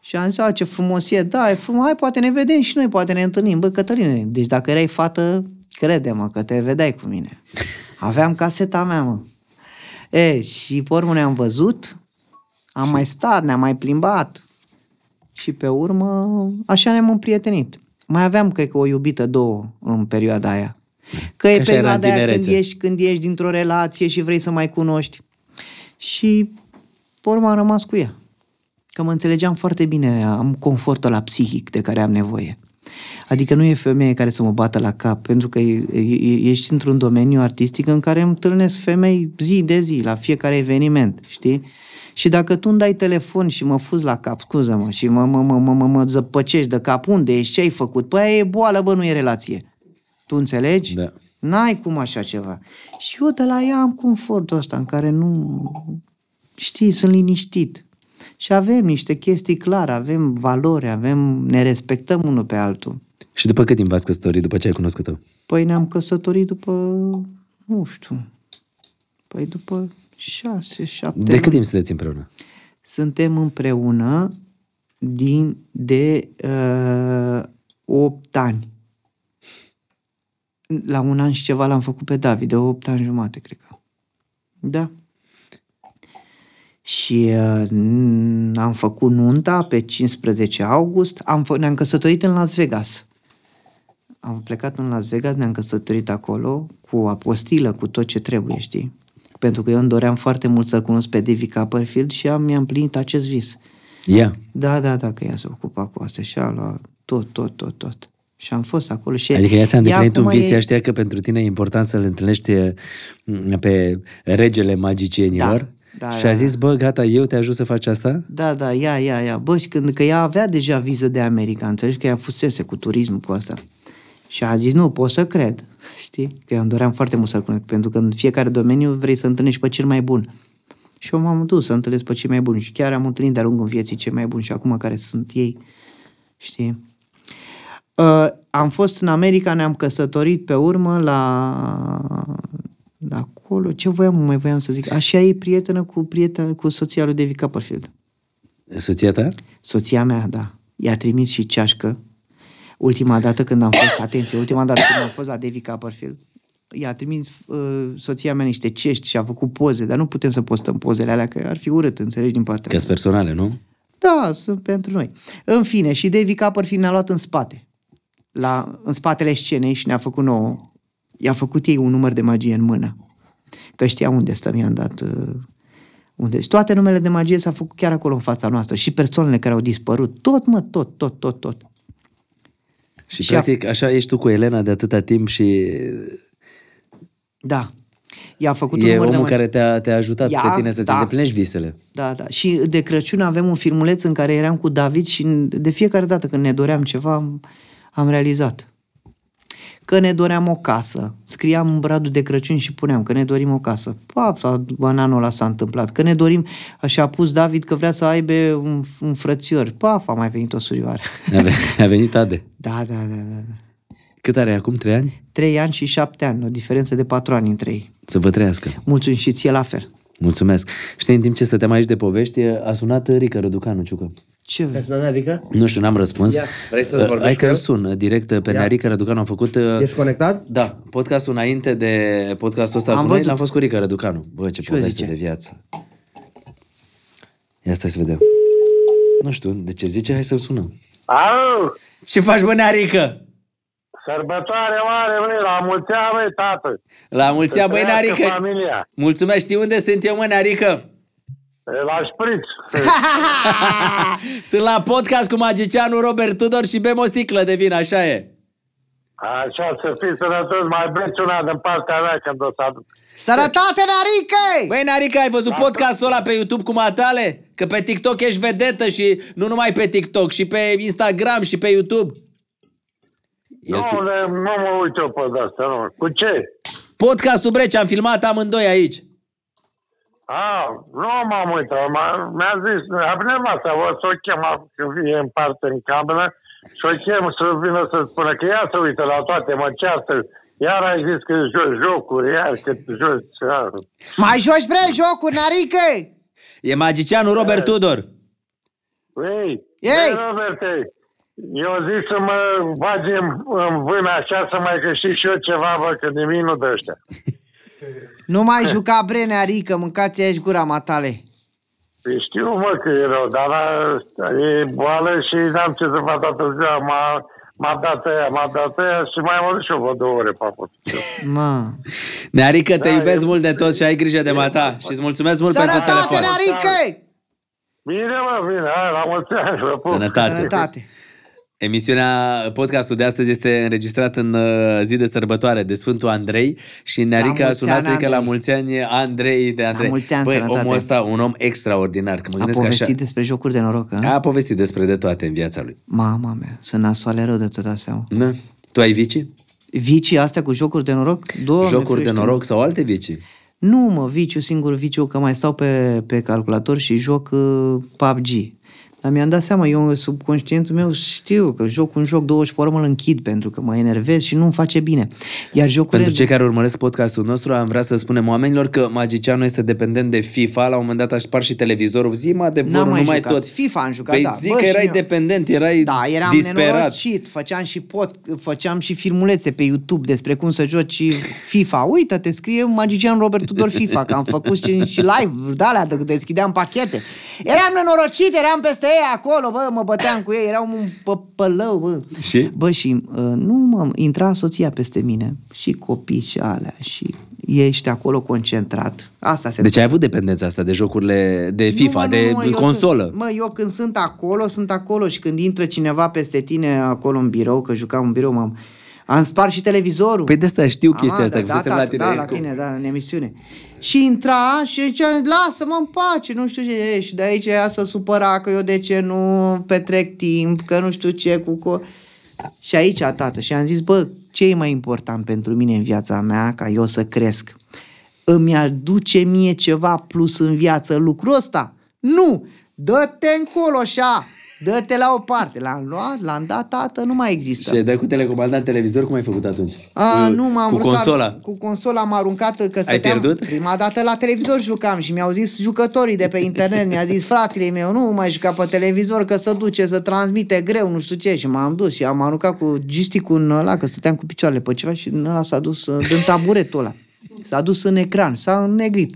Și am zis, "A, ce frumos e, da, e frumos, hai, poate ne vedem și noi, poate ne întâlnim. Bă, Cătăline, deci dacă erai fată, crede-mă că te vedeai cu mine. Aveam caseta mea, mă. E, și pe urmă ne-am văzut, am mai stat, ne-am mai plimbat și pe urmă așa ne-am împrietenit. Mai aveam, cred că, o iubită, două în perioada aia. Că e Așa era în perioada aia când tinerețe. ești, când ești dintr-o relație și vrei să mai cunoști. Și pe urmă am rămas cu ea. Că mă înțelegeam foarte bine, am confortul la psihic de care am nevoie. Adică nu e femeie care să mă bată la cap, pentru că e- e- ești într-un domeniu artistic în care îmi întâlnesc femei zi de zi, la fiecare eveniment, știi? Și dacă tu îmi dai telefon și mă fuzi la cap, scuză-mă, și mă, mă, mă, mă, mă, mă zăpăcești de cap, unde ești, ce ai făcut? Păi aia e boală, bă, nu e relație. Tu înțelegi? Da. N-ai cum așa ceva. Și eu de la ea am confortul ăsta în care nu... Știi, sunt liniștit. Și avem niște chestii clare, avem valori, avem, ne respectăm unul pe altul. Și după cât timp v-ați căsătorit, după ce ai cunoscut-o? Păi ne-am căsătorit după, nu știu, păi după șase, șapte De ani. cât timp sunteți împreună? Suntem împreună din, de uh, 8 ani. La un an și ceva l-am făcut pe David, de 8 ani jumate, cred că. Da. Și uh, n- am făcut nunta pe 15 august, am fă, ne-am căsătorit în Las Vegas. Am plecat în Las Vegas, ne-am căsătorit acolo cu apostilă, cu tot ce trebuie, știi? Pentru că eu îmi doream foarte mult să cunosc pe David Copperfield și am, mi-am plinit acest vis. Ia. Da, da, da, că ea se ocupa cu asta și a luat tot, tot, tot, tot. Și am fost acolo și... Adică ea ți-a îndeplinit un acum vis, e- ea știa că pentru tine e important să-l întâlnești mm, pe regele magicienilor Da, și da, a da. zis, bă, gata, eu te ajut să faci asta? Da, da, ia, ia, ia. Bă, și când, că ea avea deja viză de America, înțelegi că ea fusese cu turismul cu asta. Și a zis, nu, pot să cred, știi? Că eu îmi doream foarte mult să-l cunosc, pentru că în fiecare domeniu vrei să întâlnești pe cel mai bun. Și eu m-am dus să întâlnesc pe cei mai buni și chiar am întâlnit de-a lungul vieții cei mai buni și acum care sunt ei, știi? Uh, am fost în America, ne-am căsătorit pe urmă la acolo, ce voiam, mai voiam să zic, așa e prietenă cu prietena, cu soția lui David Copperfield. Soția ta? Soția mea, da. I-a trimis și ceașcă. Ultima dată când am fost, atenție, ultima dată când am fost la David Copperfield, i-a trimis uh, soția mea niște cești și a făcut poze, dar nu putem să postăm pozele alea, că ar fi urât, înțelegi, din partea Că sunt personale, nu? da, sunt pentru noi. În fine, și David Copperfield ne-a luat în spate. La, în spatele scenei și ne-a făcut nouă. I-a făcut ei un număr de magie în mână. Că știa unde stăm, i-am dat... Uh, unde. Și toate numele de magie s-a făcut chiar acolo în fața noastră. Și persoanele care au dispărut. Tot, mă, tot, tot, tot, tot. Și, Și a- practic așa ești tu cu Elena de atâta timp și Da. I-a făcut un e număr de omul magie. care te-a, te-a ajutat Ia, pe tine să-ți da. îndeplinești visele. Da, da. Și de Crăciun avem un filmuleț în care eram cu David și de fiecare dată când ne doream ceva, am, am realizat. Că ne doream o casă. Scriam în bradul de Crăciun și puneam că ne dorim o casă. Pap, sau în anul ăla s-a întâmplat. Că ne dorim, și a pus David că vrea să aibă un, un frățior. Paf, a mai venit o surioară. A ve- A venit Ade. Da, da, da, da. da. Cât are acum? Trei ani? Trei ani și șapte ani, o diferență de patru ani între ei. Să vă trăiască. Mulțumim și ție la fel. Mulțumesc. Știi, în timp ce stăteam aici de povești, a sunat Rica Răducanu, Ciucă. Ce vrei? Adică? Nu știu, n-am răspuns. Ia, vrei să-ți Uh, vorbești Hai cu că îl el? sun direct pe Ia. Nerica Răducanu. Am făcut... uh, Ești conectat? Da, podcastul înainte de podcastul ăsta Am cu noi văzut. l-am fost cu Rica Răducanu. Bă, ce Ce poveste zice? de viață. Ia stai să vedem. Nu știu, de ce zice? Hai să-l sunăm. Au, Ce faci, bă, Narică? sărbătoare mare, băi, la mulți ani, băi, tată. La mulți ani, Să băi, trăiască Narică. familia. Mulțumesc, știi unde sunt eu, mă, Narică? La șpriț. Sunt la podcast cu magicianul Robert Tudor și bem o sticlă de vin, așa e. Așa, să fiți sănătoși, mai beți una din partea mea când o să aduc. Sărătate, Narică! Băi, Narica, ai văzut podcastul ăla pe YouTube cu matale? Că pe TikTok ești vedetă și nu numai pe TikTok, și pe Instagram și pe YouTube. El Nu, fi... le, nu mă uit eu pe asta, nu. Cu ce? Podcastul Brece, am filmat amândoi aici. A, nu m-am uitat. M-a, mi-a zis, a venit masa, o să o chem când vine în parte în cameră și o chem să vină să spună că ea se uită la toate, mă ceartă. Iar ai zis că joci jocuri, iar că joci... iar. Mai joci vrei jocuri, Narică? E magicianul Robert Tudor. Ei, Ei! băi, Roberte, eu zic să mă bagi în, în vână așa să mai câștig și eu ceva, bă, că nimic nu dă ăștia. Nu mai juca Brenea Rică, mâncați aici gura matale. Păi Știu, mă, că e rău, dar uh, e boală și n-am ce să fac toată ziua. M-a, m-a dat aia, m-a dat aia și mai am și eu vreo două ore pe acolo. Mă. Nearică, te Da, iubesc e- mult de tot și ai grijă de mata. Și îți mulțumesc mult pentru Sănătate, telefon. Nearică! Bine, mă, bine, hai, la mulți ani, vă pup. Sănătate. Sănătate. Emisiunea, podcastul de astăzi este înregistrat în uh, zi de sărbătoare de Sfântul Andrei și Nearica, mulți sunați ani, că la Andrei. mulți ani Andrei de Andrei. mulți ani, Băi, sănătate. omul ăsta, un om extraordinar. Că mă A gândesc că povestit așa, despre jocuri de noroc, a? a povestit despre de toate în viața lui. Mama mea, sunt nasoale rău de tot seama. Da? Tu ai vicii? Vicii astea cu jocuri de noroc? Doamne, Jocuri de ferește. noroc sau alte vicii? Nu, mă, viciu, singur viciu, că mai stau pe, pe calculator și joc uh, PUBG. Dar mi-am dat seama, eu subconștientul meu știu că joc un joc 20 pe oră, mă îl închid pentru că mă enervez și nu-mi face bine. Iar jocurile... Pentru cei care urmăresc podcastul nostru, am vrea să spunem oamenilor că magicianul este dependent de FIFA. La un moment dat aș spart și televizorul. Zi mă N-am adevărul, mai nu mai jucat. tot. FIFA am jucat, păi da. zi Bă, că și erai eu. dependent, erai Da, eram disperat. nenorocit, făceam și pot, făceam și filmulețe pe YouTube despre cum să joci FIFA. Uită, te scrie magician Robert Tudor FIFA, că am făcut și, și live, da, alea, de- deschideam pachete. Eram nenorocit, eram peste ei acolo, bă, mă băteam cu ei, erau un păpălău, bă. Și? Bă, și uh, nu mă, intra soția peste mine și copii și alea și ești acolo concentrat. Asta se Deci ai avut dependența asta de jocurile de FIFA, nu, mă, de nu, mă, eu consolă. Sunt, mă, eu când sunt acolo, sunt acolo și când intră cineva peste tine acolo în birou, că jucam în birou, m-am... Am spart și televizorul. Păi de asta știu chestia Am, asta, că fusesem la tată, tine. Da, la tine, da, în emisiune. Și intra și zicea, lasă-mă în pace, nu știu ce e. Și de aici ea să supăra că eu de ce nu petrec timp, că nu știu ce cu... Co- și aici, tată, și am zis, bă, ce e mai important pentru mine în viața mea ca eu să cresc? Îmi aduce mie ceva plus în viață lucrul ăsta? Nu! Dă-te încolo așa! Dă-te la o parte. L-am luat, l-am dat, tată, nu mai există. Și ai dat cu telecomandant televizor, cum ai făcut atunci? A, cu, nu m-am Cu vrut să- consola? Cu consola am aruncat că stăteam... pierdut? Prima dată la televizor jucam și mi-au zis jucătorii de pe internet, mi-a zis fratele meu, nu mai juca pe televizor că să duce, să transmite greu, nu știu ce. Și m-am dus și am aruncat cu gisticul în ăla, că stăteam cu picioarele pe ceva și în ăla s-a dus uh, din taburetul ăla. S-a dus în ecran, s-a înnegrit.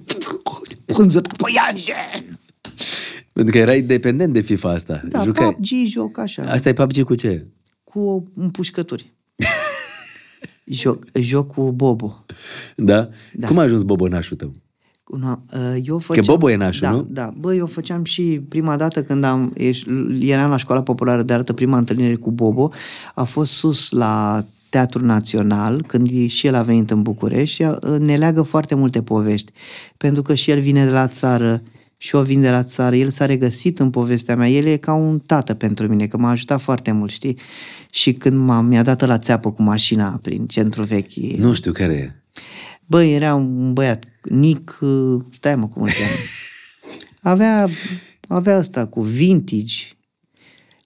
Pânză păianjen! Pentru că erai dependent de FIFA asta. Da, Jucai. PUBG joc așa, Asta e PUBG cu ce? cu împușcături. joc, joc cu Bobo. Da? Da. Cum a ajuns bobonașul tău? Una, uh, eu făceam, Bobo e nașul, da, nu? Da, bă, eu făceam și prima dată când am, eș- eram la școala populară de artă, prima întâlnire cu Bobo, a fost sus la Teatrul Național, când e- și el a venit în București și uh, ne leagă foarte multe povești, pentru că și el vine de la țară, și eu vin de la țară, el s-a regăsit în povestea mea, el e ca un tată pentru mine, că m-a ajutat foarte mult, știi? Și când m-a, mi-a dat la țeapă cu mașina prin centru vechi, Nu știu care e. Bă, era un băiat, Nick, uh, stai mă cum îl cheamă. Avea, avea asta cu vintage,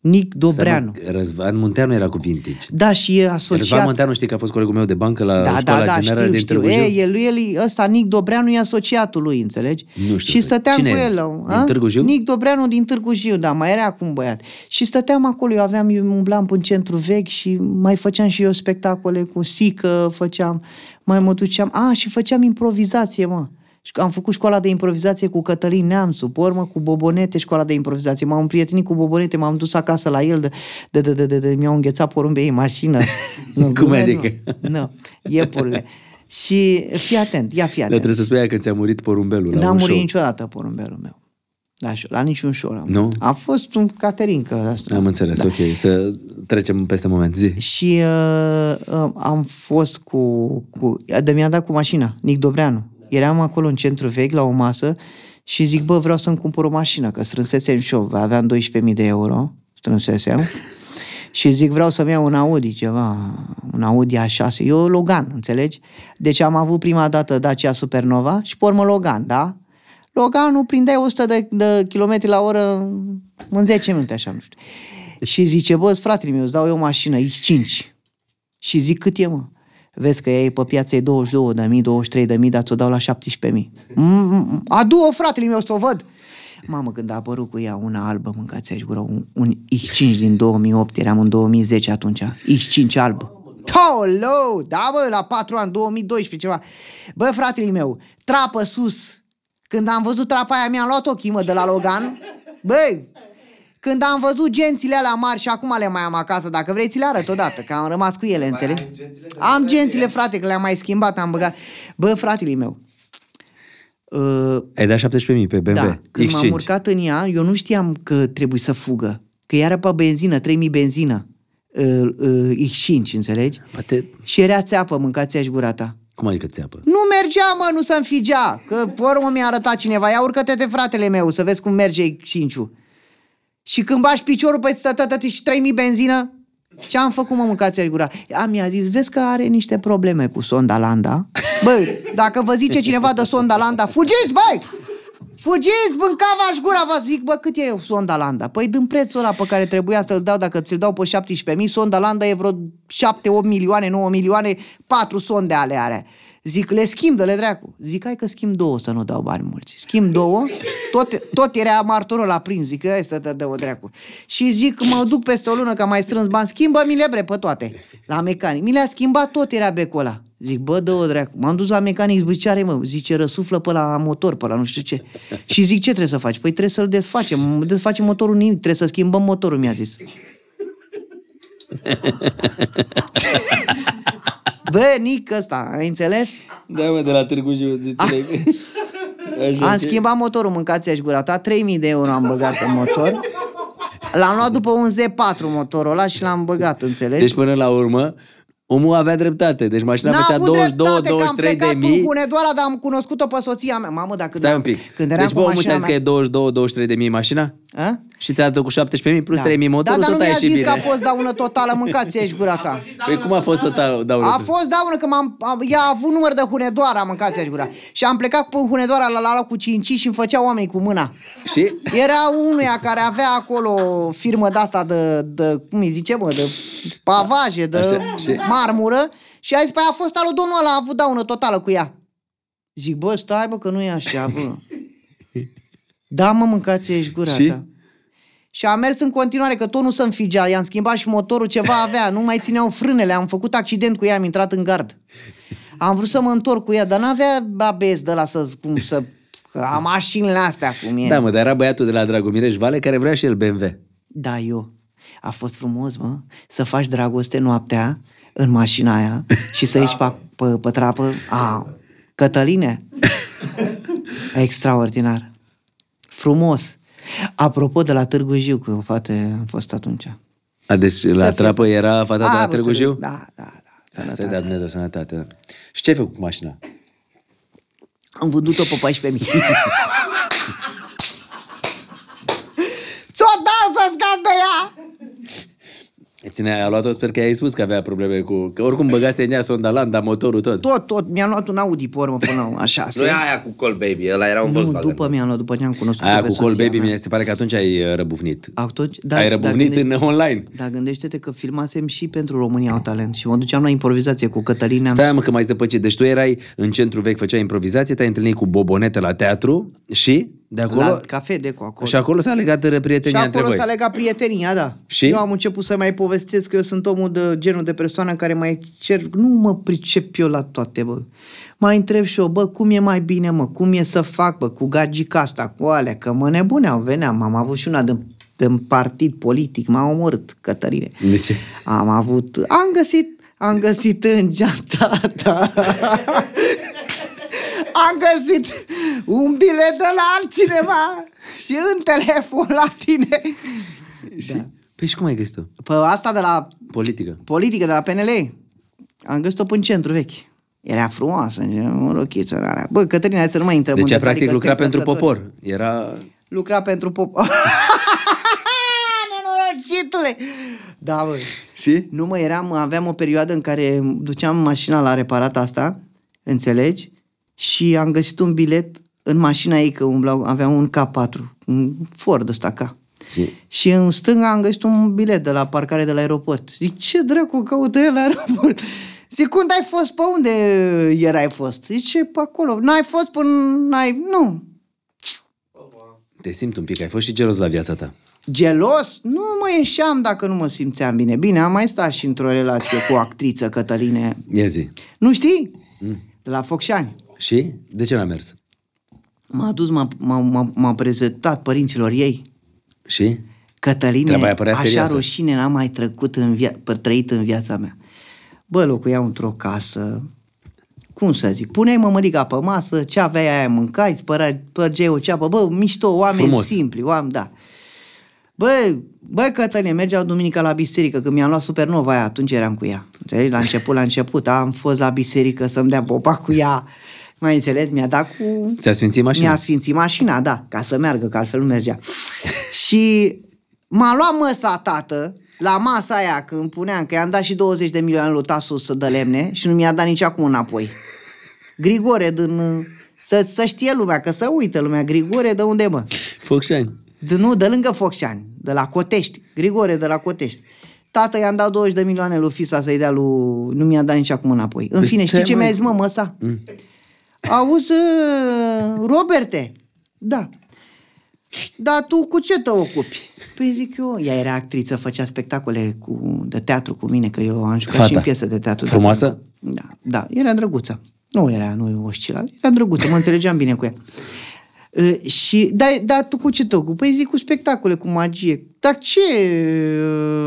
Nick Dobreanu. Seama, Răzvan Munteanu era cu vintage. Da, și e Răzvan asociat... Munteanu știi că a fost colegul meu de bancă la Da, școala da, da, generală știu, din știu. Târgu E, Jiu? el, el, ăsta, Nick Dobreanu e asociatul lui, înțelegi? Nu știu Și să- stăteam Cine cu e? el. Din a? Târgu Jiu? Nick Dobreanu din Târgu Jiu, da, mai era acum băiat. Și stăteam acolo, eu aveam, eu umblam în centru vechi și mai făceam și eu spectacole cu sică, făceam, mai mă duceam, a, și făceam improvizație, mă. Și am făcut școala de improvizație cu Cătălin Neamțu, pe urmă cu Bobonete școala de improvizație. M-am împrietenit cu Bobonete, m-am dus acasă la el, de, de, de, de, de, de mi-au înghețat porumbei în mașină. nu, Cum glume, adică? Nu, nu, iepurile. Și fii atent, ia fii Dar atent. trebuie să spui aia că ți-a murit porumbelul la N-a un murit show. niciodată porumbelul meu. La, show- la niciun show. l-am. Nu? A fost un caterincă. Asta. Am înțeles, Da. ok. Să trecem peste moment. Zi. Și uh, uh, am fost cu, cu... De mi-a dat cu mașina, Nic Dobreanu. Eram acolo în centru vechi, la o masă, și zic, bă, vreau să-mi cumpăr o mașină, că strânsesem și eu, aveam 12.000 de euro, strânsesem. Și zic, vreau să-mi iau un Audi, ceva, un Audi A6. Eu Logan, înțelegi? Deci am avut prima dată Dacia Supernova și pe urmă Logan, da? Loganul prindeai 100 de, de kilometri la oră în 10 minute, așa, nu știu. Și zice, bă, fratele meu, îți dau eu o mașină X5. Și zic, cât e, mă? Vezi că ea e pe piață e 22 de mii, 23 de mii, dar ți-o dau la 17 mii. Mm, Adu-o, fratele meu, să o văd. Mamă, când a apărut cu ea una albă, mâncați aici gură, un, un X5 din 2008, eram în 2010 atunci, X5 albă. Tolo! Da, bă, la 4 ani, 2012, ceva. Bă, fratele meu, trapă sus. Când am văzut trapa aia, mi-am luat ochii, mă, de la Logan. Băi, când am văzut gențile alea mari și acum le mai am acasă, dacă vrei ți le arăt odată, că am rămas cu ele, înțelegi? Am gențile, frate, că le-am mai schimbat, am băgat. Bă, fratele meu, uh, Ai dat 17.000 pe BMW. da, când X5. m-am urcat în ea, eu nu știam că trebuie să fugă. Că era pe benzină, 3000 benzină. Uh, uh, X5, înțelegi? Poate... Și era țeapă, mâncați-aș gura ta. Cum adică țeapă? Nu mergea, mă, nu să înfigea. Că pe urmă mi-a arătat cineva. Ia urcă-te de fratele meu să vezi cum merge X5-ul. Și când bași piciorul pe stătătăt și 3000 benzină, ce am făcut, mă, mâncați gura? A, mi-a zis, vezi că are niște probleme cu sonda Landa. Băi, dacă vă zice cineva de sonda Landa, fugiți, băi! Fugiți, mâncava-și gura, vă zic, bă, cât e sonda Landa? Păi din prețul ăla pe care trebuia să-l dau, dacă ți-l dau pe 17.000, sonda Landa e vreo 7-8 milioane, 9 milioane, 4 sonde ale are. Zic, le schimb, de le dracu. Zic, hai că schimb două să nu dau bani mulți. Schimb două, tot, tot era martorul la prins. Zic, ăsta te dă o dracu. Și zic, mă duc peste o lună că am mai strâns bani, schimbă mi le bre pe toate. La mecanic. Mi le-a schimbat, tot era becul ăla. Zic, bă, dă o dracu. M-am dus la mecanic, zic, ce are, mă? Zice, răsuflă pe la motor, pe la nu știu ce. Și zic, ce trebuie să faci? Păi trebuie să-l desfacem. Desfacem motorul nimic, trebuie să schimbăm motorul, mi-a zis. Bă, Nic ăsta, ai înțeles? Da, mă, de la Târgu Jiu, zice. Așa Am ce- schimbat motorul, mâncați-aș gura ta, 3000 de euro am băgat în motor. L-am luat după un Z4 motorul ăla și l-am băgat, înțelegi? Deci până la urmă, omul avea dreptate. Deci mașina N-a făcea avut 22, dreptate, că am 23 de plecat mii. în Hunedoara, dar am cunoscut-o pe soția mea. Mamă, dacă Stai un pic. Când eram deci, cu bă, omul mașina ți-a zis că e 22, 23 de mii mașina? A? Și ți-a dat cu 17.000 plus Da. 3.000 motorul, da, dar tot nu a mi-a ieșit zis bine. că a fost daună totală, mâncați-aș gura ta. Păi cum a fost total daună? A fost daună că m-am, am, ea a avut număr de Hunedoara, mâncați-aș gura. Și am plecat pe Hunedoara la la, la cu 5 și îmi făcea oamenii cu mâna. Și? Era unuia care avea acolo firmă de asta de, de cum îi zice, mă, de pavaje, de Așa, și? Marmură și a zis, păi a fost al lui domnul ăla, a avut daună totală cu ea. Zic, bă, stai, bă, că nu e așa, bă. Da, mă, mâncați ești gura Și? ta. Și am mers în continuare, că tot nu se înfigea. I-am schimbat și motorul, ceva avea. Nu mai țineau frânele. Am făcut accident cu ea, am intrat în gard. Am vrut să mă întorc cu ea, dar n-avea abes de la să, cum să... A mașinile astea cum e. Da, mă, dar era băiatul de la Dragomireș Vale care vrea și el BMW. Da, eu. A fost frumos, mă, să faci dragoste noaptea în mașina aia și să ieși pe, pe, pe trapă. A, Cătăline. Extraordinar. Frumos. Apropo de la Târgu Jiu, că o fată am fost atunci. A, deci la fie trapă să- era fata de A, la bă, Târgu să- Jiu? Da, da, da. Să-i dea Dumnezeu sănătate. da. Și ce ai făcut cu mașina? Am vândut-o pe 14.000. Ți-o dau să scap de ea! Ține, a luat-o, sper că ai spus că avea probleme cu... Că oricum băgase în ea sonda Landa, motorul tot. Tot, tot. Mi-am luat un Audi pe urmă până la așa. Nu e aia cu Call Baby, ăla era un Nu, Volkswagen. după mi-am luat, după ce am cunoscut Aia pe cu Call soția Baby, mea. mi se pare că atunci ai uh, răbufnit. Atunci, da, ai răbufnit în online. Da, gândește-te că filmasem și pentru România au talent și mă duceam la improvizație cu Cătălina. Stai mă că mai zăpăcit. Deci tu erai în centru vechi, făceai improvizație, te-ai întâlnit cu Bobonete la teatru și de acolo... la cafe de cu acolo. Și acolo s-a legat uh, și prietenia între acolo voi. s-a legat prietenia, da. Și? Eu am început să mai povestesc că eu sunt omul de genul de persoană în care mai cer, nu mă pricep eu la toate, bă. Mai întreb și eu, bă, cum e mai bine, mă, cum e să fac, bă, cu gagica asta, cu alea, că mă nebuneau, veneam, am avut și una de în partid politic, m-a omorât Cătăline. De ce? Am avut, am găsit, am găsit în geanta ta. Am găsit un bilet de la altcineva și în telefon la tine. Și? Da. Păi și cum ai găsit-o? Pe asta de la Politică. politică, de la PNL, am găsit-o pe în centru vechi. Era frumoasă, o rochiță în alea. Bă, Cătălina, hai să nu mai intrăm Deci în a detalii, practic că lucra suntem pentru căsători. popor. Era... Lucra pentru popor. Nenorocitule! Da, bă. Și? Nu mă, eram, aveam o perioadă în care duceam mașina la reparat asta, înțelegi? Și am găsit un bilet în mașina ei, că umblau, avea un K4, un Ford ăsta K. Și? Și în stânga am găsit un bilet de la parcare de la aeroport. Zic, ce dracu caută el la aeroport? Zic, unde ai fost? Pe unde erai fost? Zice, pe acolo. N-ai fost până... N-ai... Nu. Te simt un pic, ai fost și gelos la viața ta. Gelos? Nu mă ieșeam dacă nu mă simțeam bine. Bine, am mai stat și într-o relație cu o actriță, Cătăline. Ia zi. Nu știi? De la Focșani. Și? De ce n-a mers? M-a dus, m-a, m-a, m-a, m-a prezentat părinților ei. Și? Cătăline, Treaba aia părea așa serioasă. rușine n-am mai trecut în via- pă- trăit în viața mea. Bă, locuiau într-o casă, cum să zic, puneai mămăliga pe masă, ce aveai aia mâncai, spărai, spărgeai o ceapă, bă, mișto, oameni Frumos. simpli, oameni, da. Bă, bă, Cătăline, mergeau duminica la biserică, când mi-am luat supernova aia, atunci eram cu ea. Înțelegi? La început, la început, am fost la biserică să-mi dea popa cu ea. Mai înțeles? Mi-a dat cu... Ți-a sfințit mașina? Mi-a sfințit mașina, da, ca să meargă, că altfel nu mergea. și m-a luat măsa tată la masa aia când puneam că i-am dat și 20 de milioane lui Tasu să dă lemne și nu mi-a dat nici acum înapoi. Grigore din... Să, să știe lumea, că să uită lumea. Grigore de unde, mă? Focșani. De, nu, de lângă Focșani, de la Cotești. Grigore de la Cotești. Tată, i-am dat 20 de milioane lui Fisa să-i dea lui... Nu mi-a dat nici acum înapoi. În Deci fine, știi stai, ce mă. mi-a zis, mă, măsa? Mm. Auzi, uh, Roberte? Da. Dar tu cu ce te ocupi? Păi zic eu, ea era actriță, făcea spectacole cu, de teatru cu mine, că eu am jucat Fata. și în piesă de teatru. Frumoasă? Da, da, era drăguță. Nu era, nu oscila, era drăguță, mă înțelegeam bine cu ea. Uh, și, dar, dar tu cu ce te ocupi? Păi zic cu spectacole, cu magie. Dar ce?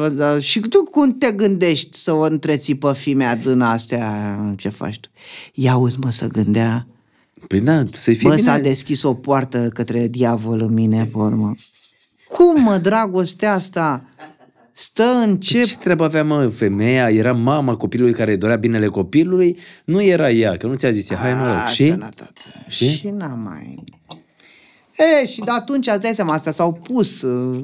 uh, Da, și tu cum te gândești să o întreții pe fimea din astea? Ce faci tu? Ia auzi, mă, să gândea. Păi da, să fie Bă, bine. s-a deschis o poartă către diavol în mine, pe urmă. Cum, mă, dragostea asta stă în ce... Ce treabă avea, mă, femeia? Era mama copilului care îi dorea binele copilului? Nu era ea, că nu ți-a zis ea, hai noroc. A, Și? sănătate. Și? Și n-am mai... E, și de atunci, îți dai seama, astea s-au pus uh,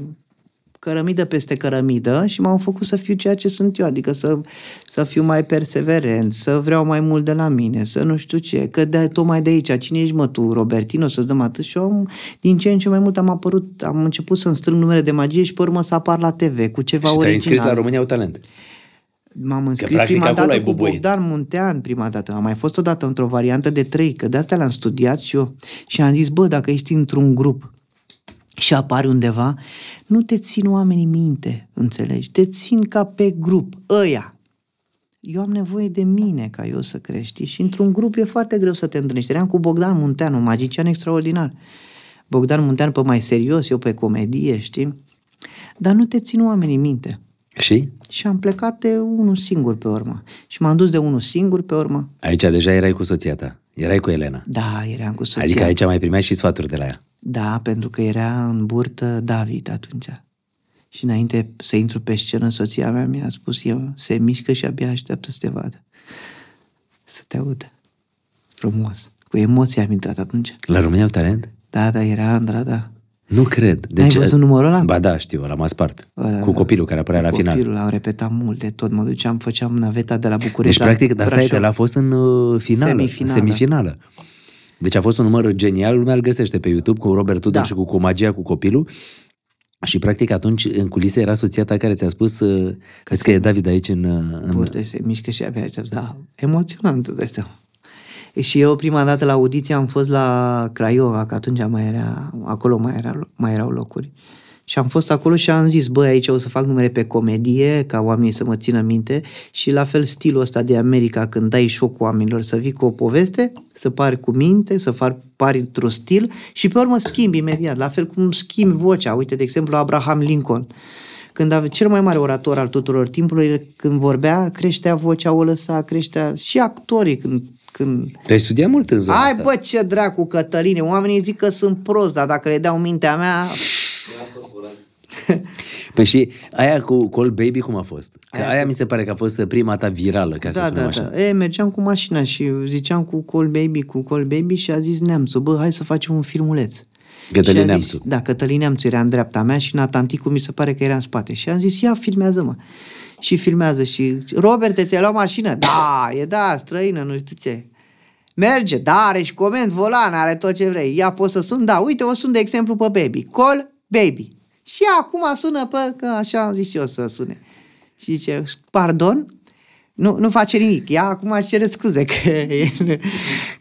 cărămidă peste cărămidă și m-au făcut să fiu ceea ce sunt eu, adică să, să fiu mai perseverent, să vreau mai mult de la mine, să nu știu ce, că de, tocmai de aici, cine ești mă tu, Robertino, să-ți dăm atât și eu am, din ce în ce mai mult am apărut, am început să-mi strâng numere de magie și pe urmă să apar la TV cu ceva Și te-ai original. înscris la România au talent. M-am înscris practic prima acolo dată ai cu bubuit. Bogdan Muntean prima dată. Am mai fost odată într-o variantă de trei, că de asta le-am studiat și eu. Și am zis, bă, dacă ești într-un grup și apari undeva, nu te țin oamenii minte, înțelegi? Te țin ca pe grup, ăia. Eu am nevoie de mine ca eu să crești și într-un grup e foarte greu să te întâlnești. Eram cu Bogdan Muntean, un magician extraordinar. Bogdan Muntean pe mai serios, eu pe comedie, știi? Dar nu te țin oamenii minte. Și? Și am plecat de unul singur pe urmă. Și m-am dus de unul singur pe urmă. Aici deja erai cu soția ta. Erai cu Elena. Da, eram cu soția. Adică aici mai primeai și sfaturi de la ea. Da, pentru că era în burtă David atunci. Și înainte să intru pe scenă, soția mea mi-a spus eu, se mișcă și abia așteaptă să te vadă. Să te audă. Frumos. Cu emoție am intrat atunci. La România au talent? Da, da, era Andra, da. Nu cred. De Ai ce? văzut numărul ăla? Ba da, știu, l-am spart. Ăla, Cu copilul care apărea la final. Copilul l-am repetat mult de tot. Mă duceam, făceam naveta de la București Deci, la practic, dar stai că Brașov. l-a fost în uh, finală, Semifinală. semifinală. Deci a fost un număr genial, lumea îl găsește pe YouTube cu Robert Tudor Da. și cu, cu magia cu copilul. Și practic atunci în culise era soția ta care ți-a spus uh, că, că e David aici în... uh, în... Burtă se mișcă și abia aștept. Da, emoționant, îți dai seama. E, Și eu prima dată la audiție am fost la Craiova, că atunci mai era, acolo mai, era, mai erau locuri. Și am fost acolo și am zis, băi, aici o să fac numere pe comedie, ca oamenii să mă țină minte și la fel stilul ăsta de America, când dai șoc oamenilor, să vii cu o poveste, să pari cu minte, să far, pari într-un stil și pe urmă schimbi imediat, la fel cum schimbi vocea. Uite, de exemplu, Abraham Lincoln. Când avea cel mai mare orator al tuturor timpului, când vorbea, creștea vocea, o lăsa, creștea și actorii când, când Tu ai studiat mult în zona Hai asta. bă, ce dracu, Cătăline, oamenii zic că sunt prost, dar dacă le dau mintea mea, Păi și aia cu Call Baby cum a fost? Că aia, mi se pare că a fost prima ta virală, ca să da, spunem da, așa. da. E, mergeam cu mașina și ziceam cu Call Baby, cu Call Baby și a zis Neamțu, bă, hai să facem un filmuleț. Cătălin Și a zis- Neamțu. Da, Cătălin Neamțu era în dreapta mea și Natanticu mi se pare că era în spate. Și am zis, ia, filmează-mă. Și filmează și, Robert, ți-ai luat mașină? Da, e da, străină, nu știu ce. Merge, da, are și comenzi, volan, are tot ce vrei. Ia, poți să sun? Da, uite, o sun de exemplu pe Baby. Call Baby. Și acum sună pe, că așa am zis eu să sune. Și zice, pardon? Nu, nu face nimic. Ea acum își cere scuze că e...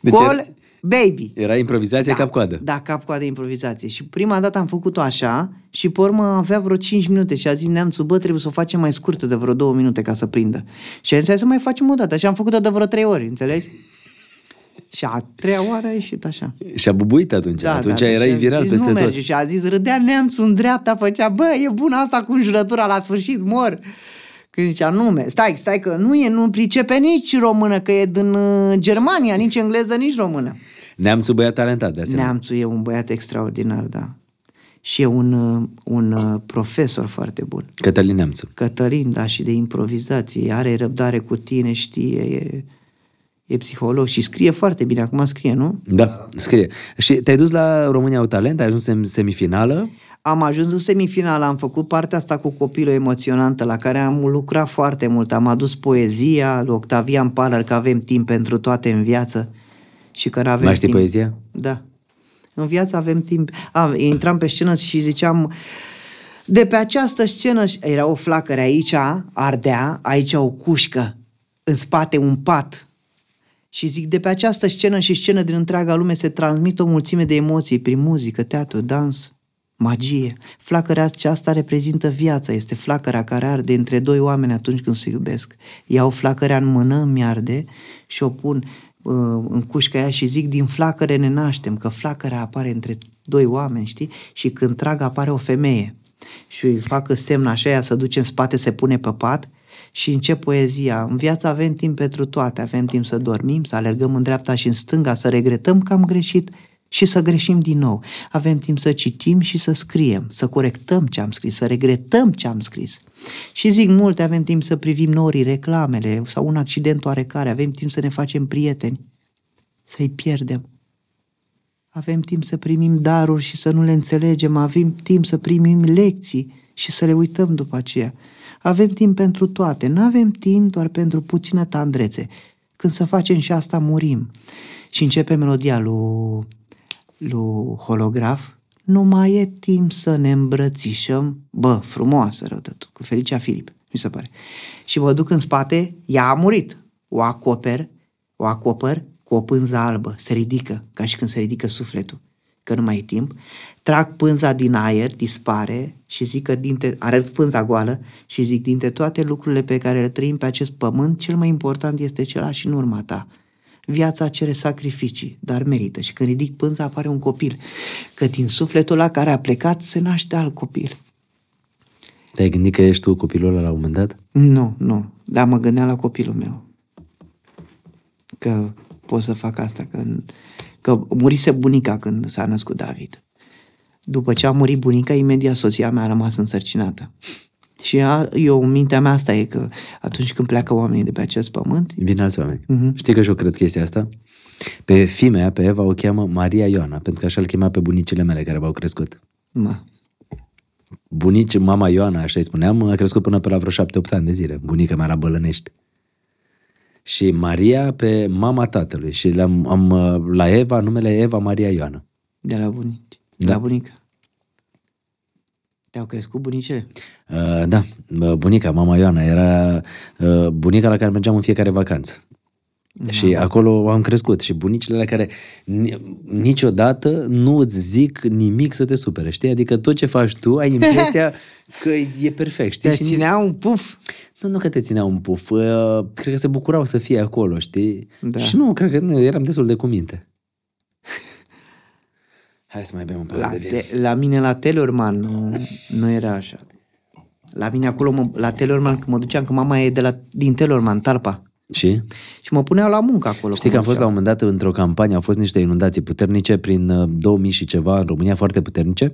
Deci Call era- Baby. Era improvizație cap-coadă. Da, cap-coadă improvizație. Și prima dată am făcut-o așa și pe urmă avea vreo 5 minute și a zis neamțul, bă, trebuie să o facem mai scurtă de vreo 2 minute ca să prindă. Și am zis, hai să mai facem o dată. Și am făcut-o de vreo 3 ori, înțelegi? Și a treia oară a ieșit așa. Și a bubuit atunci. atunci da, erai și a viral zis, peste nu tot. merge. Și a zis, râdea neamțul în dreapta, făcea, bă, e bună asta cu înjurătura la sfârșit, mor. Când zicea, nu, me, stai, stai că nu e, nu pricepe nici română, că e din uh, Germania, nici engleză, nici română. Neamțul băiat talentat, de asemenea. Neamțul e un băiat extraordinar, da. Și e un, uh, un uh, profesor foarte bun. Cătălin Neamțu. Cătălin, da, și de improvizație. Are răbdare cu tine, știe, e, e psiholog și scrie foarte bine. Acum scrie, nu? Da, scrie. Și te-ai dus la România au talent, ai ajuns în semifinală. Am ajuns în semifinală, am făcut partea asta cu copilul emoționantă, la care am lucrat foarte mult. Am adus poezia lui Octavian Paler, că avem timp pentru toate în viață. Și că avem Mai știi timp. poezia? Da. În viață avem timp. A, intram pe scenă și ziceam, de pe această scenă era o flacără aici, ardea, aici o cușcă, în spate un pat. Și zic, de pe această scenă și scenă din întreaga lume se transmit o mulțime de emoții prin muzică, teatru, dans, magie. Flacăra aceasta reprezintă viața, este flacăra care arde între doi oameni atunci când se iubesc. Iau flacăra în mână, îmi arde și o pun uh, în cușca aia și zic, din flacăre ne naștem, că flacăra apare între doi oameni, știi? Și când trag apare o femeie. Și îi fac semn așa, ea să duce în spate, se pune pe pat și încep poezia. În viață avem timp pentru toate, avem timp să dormim, să alergăm în dreapta și în stânga, să regretăm că am greșit și să greșim din nou. Avem timp să citim și să scriem, să corectăm ce am scris, să regretăm ce am scris. Și zic multe, avem timp să privim norii, reclamele sau un accident oarecare, avem timp să ne facem prieteni, să-i pierdem. Avem timp să primim daruri și să nu le înțelegem, avem timp să primim lecții și să le uităm după aceea. Avem timp pentru toate, nu avem timp doar pentru puțină tandrețe. Când să facem și asta, murim. Și începe melodia lui, lui Holograf, nu mai e timp să ne îmbrățișăm. Bă, frumoasă rău de tot, cu Felicia Filip, mi se pare. Și mă duc în spate, ea a murit. O acoper, o acopăr cu o pânză albă, se ridică, ca și când se ridică sufletul, că nu mai e timp. Trag pânza din aer, dispare și zic că dintre, arăt pânza goală și zic dintre toate lucrurile pe care le trăim pe acest pământ, cel mai important este cel și în urma ta. Viața cere sacrificii, dar merită. Și când ridic pânza apare un copil. Că din sufletul la care a plecat se naște alt copil. Te-ai gândit că ești tu copilul ăla la un moment dat? Nu, nu. Dar mă gândeam la copilul meu. Că pot să fac asta. Că, că murise bunica când s-a născut David. După ce a murit bunica, imediat soția mea a rămas însărcinată. Și a, eu, în mintea mea asta e că atunci când pleacă oamenii de pe acest pământ, Vin alți oameni. Mhm. Știi că și eu cred chestia asta? Pe fimea, pe Eva, o cheamă Maria Ioana, pentru că așa îl chema pe bunicile mele care v-au crescut. mă, Bunici, mama Ioana, așa îi spuneam, a crescut până pe la vreo șapte-opt ani de zile. Bunica mea la Bălănești. Și Maria pe mama tatălui. Și le-am, am, la Eva, numele Eva Maria Ioana. de la bunici. De Da. la bunică. Te-au crescut bunicile? Uh, da, bă, bunica, mama Ioana, era uh, bunica la care mergeam în fiecare vacanță. Da. Și acolo am crescut și bunicile la care ni- niciodată nu îți zic nimic să te supere, știi? Adică tot ce faci tu ai impresia că e perfect, știi? Te Și ni- ținea un puf. Nu, nu că te ținea un puf, uh, cred că se bucurau să fie acolo, știi? Da. Și nu, cred că nu, eram destul de cuminte. Hai să mai bem un La, pahar de vin. te, la mine la Telorman nu, nu era așa. La mine acolo, mă, la Telorman, când mă duceam, că mama e de la, din Telorman, Talpa. Și? Și mă puneau la muncă acolo. Știi că am fost la un moment dat într-o campanie, au fost niște inundații puternice prin uh, 2000 și ceva în România, foarte puternice.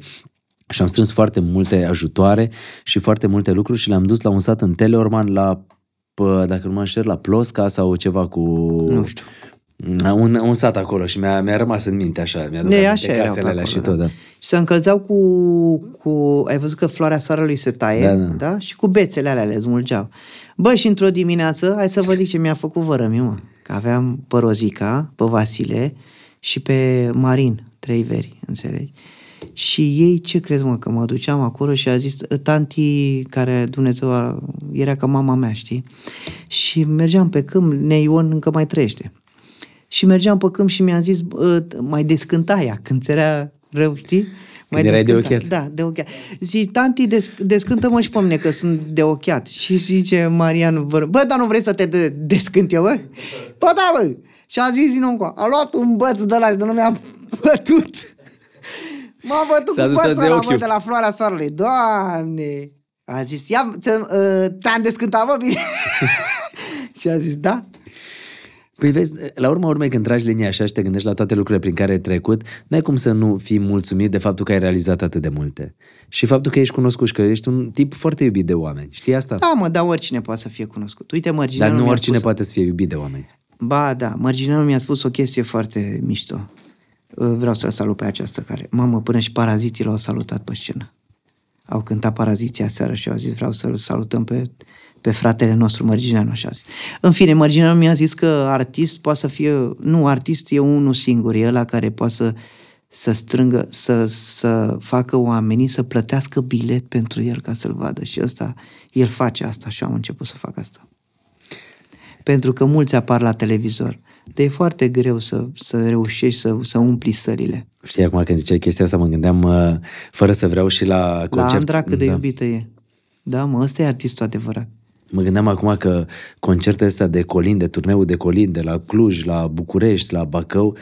Și am strâns foarte multe ajutoare și foarte multe lucruri și le-am dus la un sat în Teleorman, la, pă, dacă nu mă înșel, la Plosca sau ceva cu... Nu știu. Un, un sat acolo și mi-a, mi-a rămas în minte așa, mi-a E, dat așa erau casele pe alea acolo, și tot, da. Și se încălzeau cu, cu... Ai văzut că floarea soarelui se taie, Da, da, da. da. Și cu bețele alea le smulgeau. Bă, și într-o dimineață, hai să vă zic ce mi-a făcut vărămiu, mă. Că aveam pe Rozica, pe Vasile și pe Marin, trei veri, înțelegi? Și ei, ce crezi, mă, că mă duceam acolo și a zis, tanti care Dumnezeu a, era ca mama mea, știi? Și mergeam pe câmp, Neion încă mai trăiește. Și mergeam pe câmp și mi-a zis, "Bă, mai descânta ea când ți era rău, știi? Mai Când erai de descânta. ochiat. Da, de ochiat. Zici, tanti, des, descântă-mă și pe mine că sunt de ochiat. Și zice Marian, bă, bă, dar nu vrei să te de- descânt eu, bă? Bă, da, bă! Și a zis din nou, încoa, a luat un băț de la de nu mi-a bătut. M-a bătut S-a cu dus tot bățul de ăla, ochiul. bă, de la floarea soarelui. Doamne! A zis, ia, ți- uh, te-am descântat, bă, bine? și a zis, da. Păi vezi, la urma urmei când tragi linia așa și te gândești la toate lucrurile prin care ai trecut, n-ai cum să nu fii mulțumit de faptul că ai realizat atât de multe. Și faptul că ești cunoscut și că ești un tip foarte iubit de oameni. Știi asta? Da, mă, dar oricine poate să fie cunoscut. Uite, Mărgineanu Dar nu mi-a oricine spus, poate să fie iubit de oameni. Ba, da, Mărgineanu mi-a spus o chestie foarte mișto. Uh, Vreau să salut pe această care. Mamă, până și paraziții l-au salutat pe scenă. Au cântat paraziții aseară și au zis vreau să-l salutăm pe, pe fratele nostru Mărgineanu. Așa. În fine, Mărgineanu mi-a zis că artist poate să fie... Nu, artist e unul singur, e ăla care poate să, să strângă, să, să facă oamenii să plătească bilet pentru el ca să-l vadă. Și ăsta, el face asta și eu am început să fac asta pentru că mulți apar la televizor. Dar e foarte greu să, să reușești să, să umpli sălile. Știi, acum când ziceai chestia asta, mă gândeam, uh, fără să vreau și la concert. La Andra cât de da. iubită e. Da, mă, ăsta e artistul adevărat. Mă gândeam acum că concertele astea de Colin, de turneul de Colin, de la Cluj, la București, la Bacău,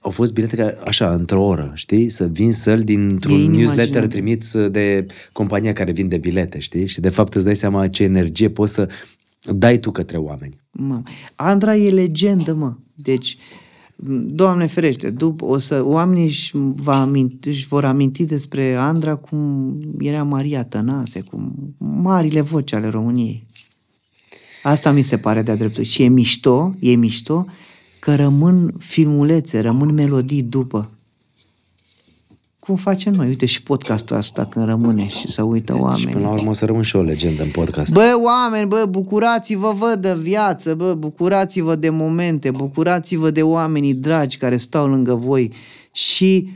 au fost bilete care, așa, într-o oră, știi? Să vin săl E dintr-un inimaginabil. newsletter trimis de compania care vinde bilete, știi? Și de fapt îți dai seama ce energie poți să dai tu către oameni. Mă. Andra e legendă, mă. Deci, Doamne ferește, după, o să, oamenii își, va aminti, își vor aminti despre Andra cum era Maria Tănase, cum marile voci ale României. Asta mi se pare de-a dreptul. Și e mișto, e mișto că rămân filmulețe, rămân melodii după. Cum facem noi? Uite și podcastul asta când rămâne și să uită Și oamenii. până la urmă o să rămân și eu o legendă în podcast. Bă, oameni, bă, bucurați-vă, vă, de viață, bă, bucurați-vă de momente, bucurați-vă de oamenii dragi care stau lângă voi și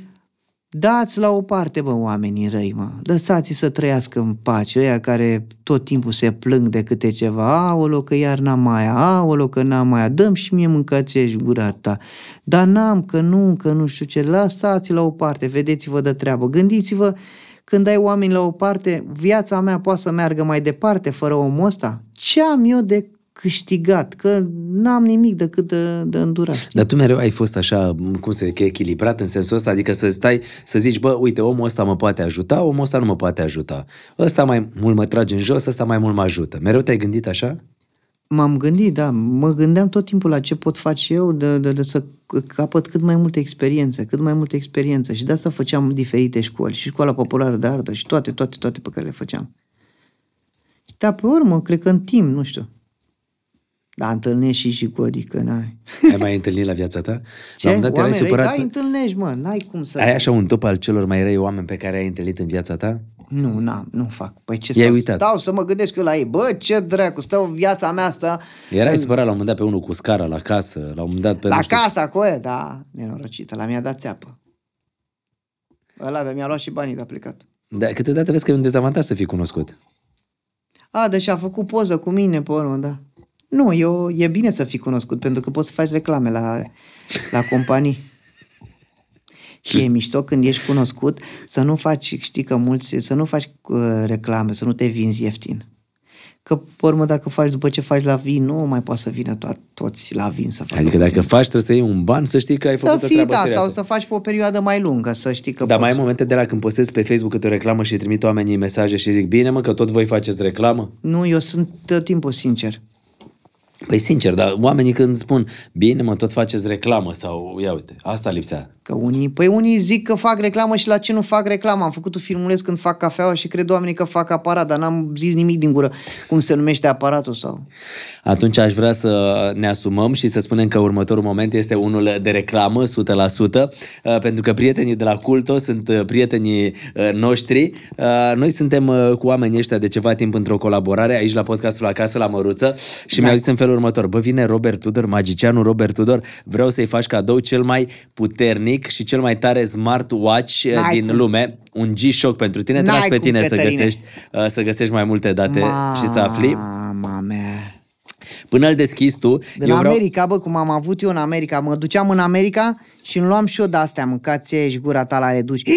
dați la o parte, bă, oamenii răi, mă. Lăsați să trăiască în pace, ăia care tot timpul se plâng de câte ceva, aolo că iar n-am mai, aolo că n-am mai, dăm și mie mâncăcești gura ta. Dar n-am, că nu, că nu știu ce, lăsați la o parte, vedeți-vă de treabă, gândiți-vă când ai oameni la o parte, viața mea poate să meargă mai departe fără omul ăsta? Ce am eu de câștigat? Că n-am nimic decât de, de îndurat. Dar tu mereu ai fost așa, cum se zice, echilibrat în sensul ăsta, adică să stai, să zici, bă, uite, omul ăsta mă poate ajuta, omul ăsta nu mă poate ajuta. Ăsta mai mult mă trage în jos, ăsta mai mult mă ajută. Mereu te-ai gândit așa? M-am gândit, da, mă gândeam tot timpul la ce pot face eu de, de, de să capăt cât mai multe experiențe, cât mai multe experiențe și de asta făceam diferite școli și școala populară de artă și toate, toate, toate pe care le făceam. Dar pe urmă, cred că în timp, nu știu. Da, întâlnești și jigodi, că n-ai. Ai mai întâlnit la viața ta? Ce? La un moment dat erai Oameni răi? supărat. Da, îi întâlnești, mă, n-ai cum să... Ai așa un top al celor mai răi oameni pe care ai întâlnit în viața ta? Nu, n-am, nu fac. Păi ce I-ai stau, uitat. stau să mă gândesc eu la ei. Bă, ce dracu, stau viața mea asta Erai supărat la un moment dat pe unul cu scara la casă, la un moment dat pe la nu știu- casa acolo, da, nenorocită, la mi-a dat țeapă. Ăla mi-a luat și banii de a plecat. Da, câteodată vezi că e un dezavantaj să fii cunoscut. A, deci a făcut poză cu mine pe urmă, da. Nu, eu, e bine să fii cunoscut, pentru că poți să faci reclame la, la companii. Și e mișto când ești cunoscut să nu faci, știi că mulți, să nu faci uh, reclame, să nu te vinzi ieftin. Că, pe urmă, dacă faci după ce faci la vin, nu mai poate să vină to- toți la vin să facă. Adică dacă faci, trebuie să iei un ban, să știi că ai să făcut o fii, treabă da, serioasă. sau să faci pe o perioadă mai lungă, să știi că Dar mai ai poți. momente de la când postezi pe Facebook câte o reclamă și trimit oamenii mesaje și zic, bine mă, că tot voi faceți reclamă? Nu, eu sunt tot timpul sincer. Păi sincer, dar oamenii când spun, bine mă, tot faceți reclamă sau, ia uite, asta lipsea. Că unii, păi unii zic că fac reclamă și la ce nu fac reclamă. Am făcut un filmuleț când fac cafeaua și cred oamenii că fac aparat, dar n-am zis nimic din gură. Cum se numește aparatul sau... Atunci aș vrea să ne asumăm și să spunem că următorul moment este unul de reclamă, 100%, uh, pentru că prietenii de la Culto sunt uh, prietenii uh, noștri. Uh, Noi suntem uh, cu oamenii ăștia de ceva timp într-o colaborare aici la podcastul Acasă la Măruță și mi-au zis în felul următor, bă, vine Robert Tudor, magicianul Robert Tudor, vreau să-i faci cadou cel mai puternic și cel mai tare smartwatch uh, N-ai din cum. lume, un G-Shock pentru tine, te N-ai las pe cum, tine să Cătăline. găsești, uh, să găsești mai multe date și să afli. Mama mea. Până îl deschizi tu, Din eu vreau... America, bă, cum am avut eu în America, mă duceam în America și îmi luam și eu de-astea, mâncați și gura ta la educi.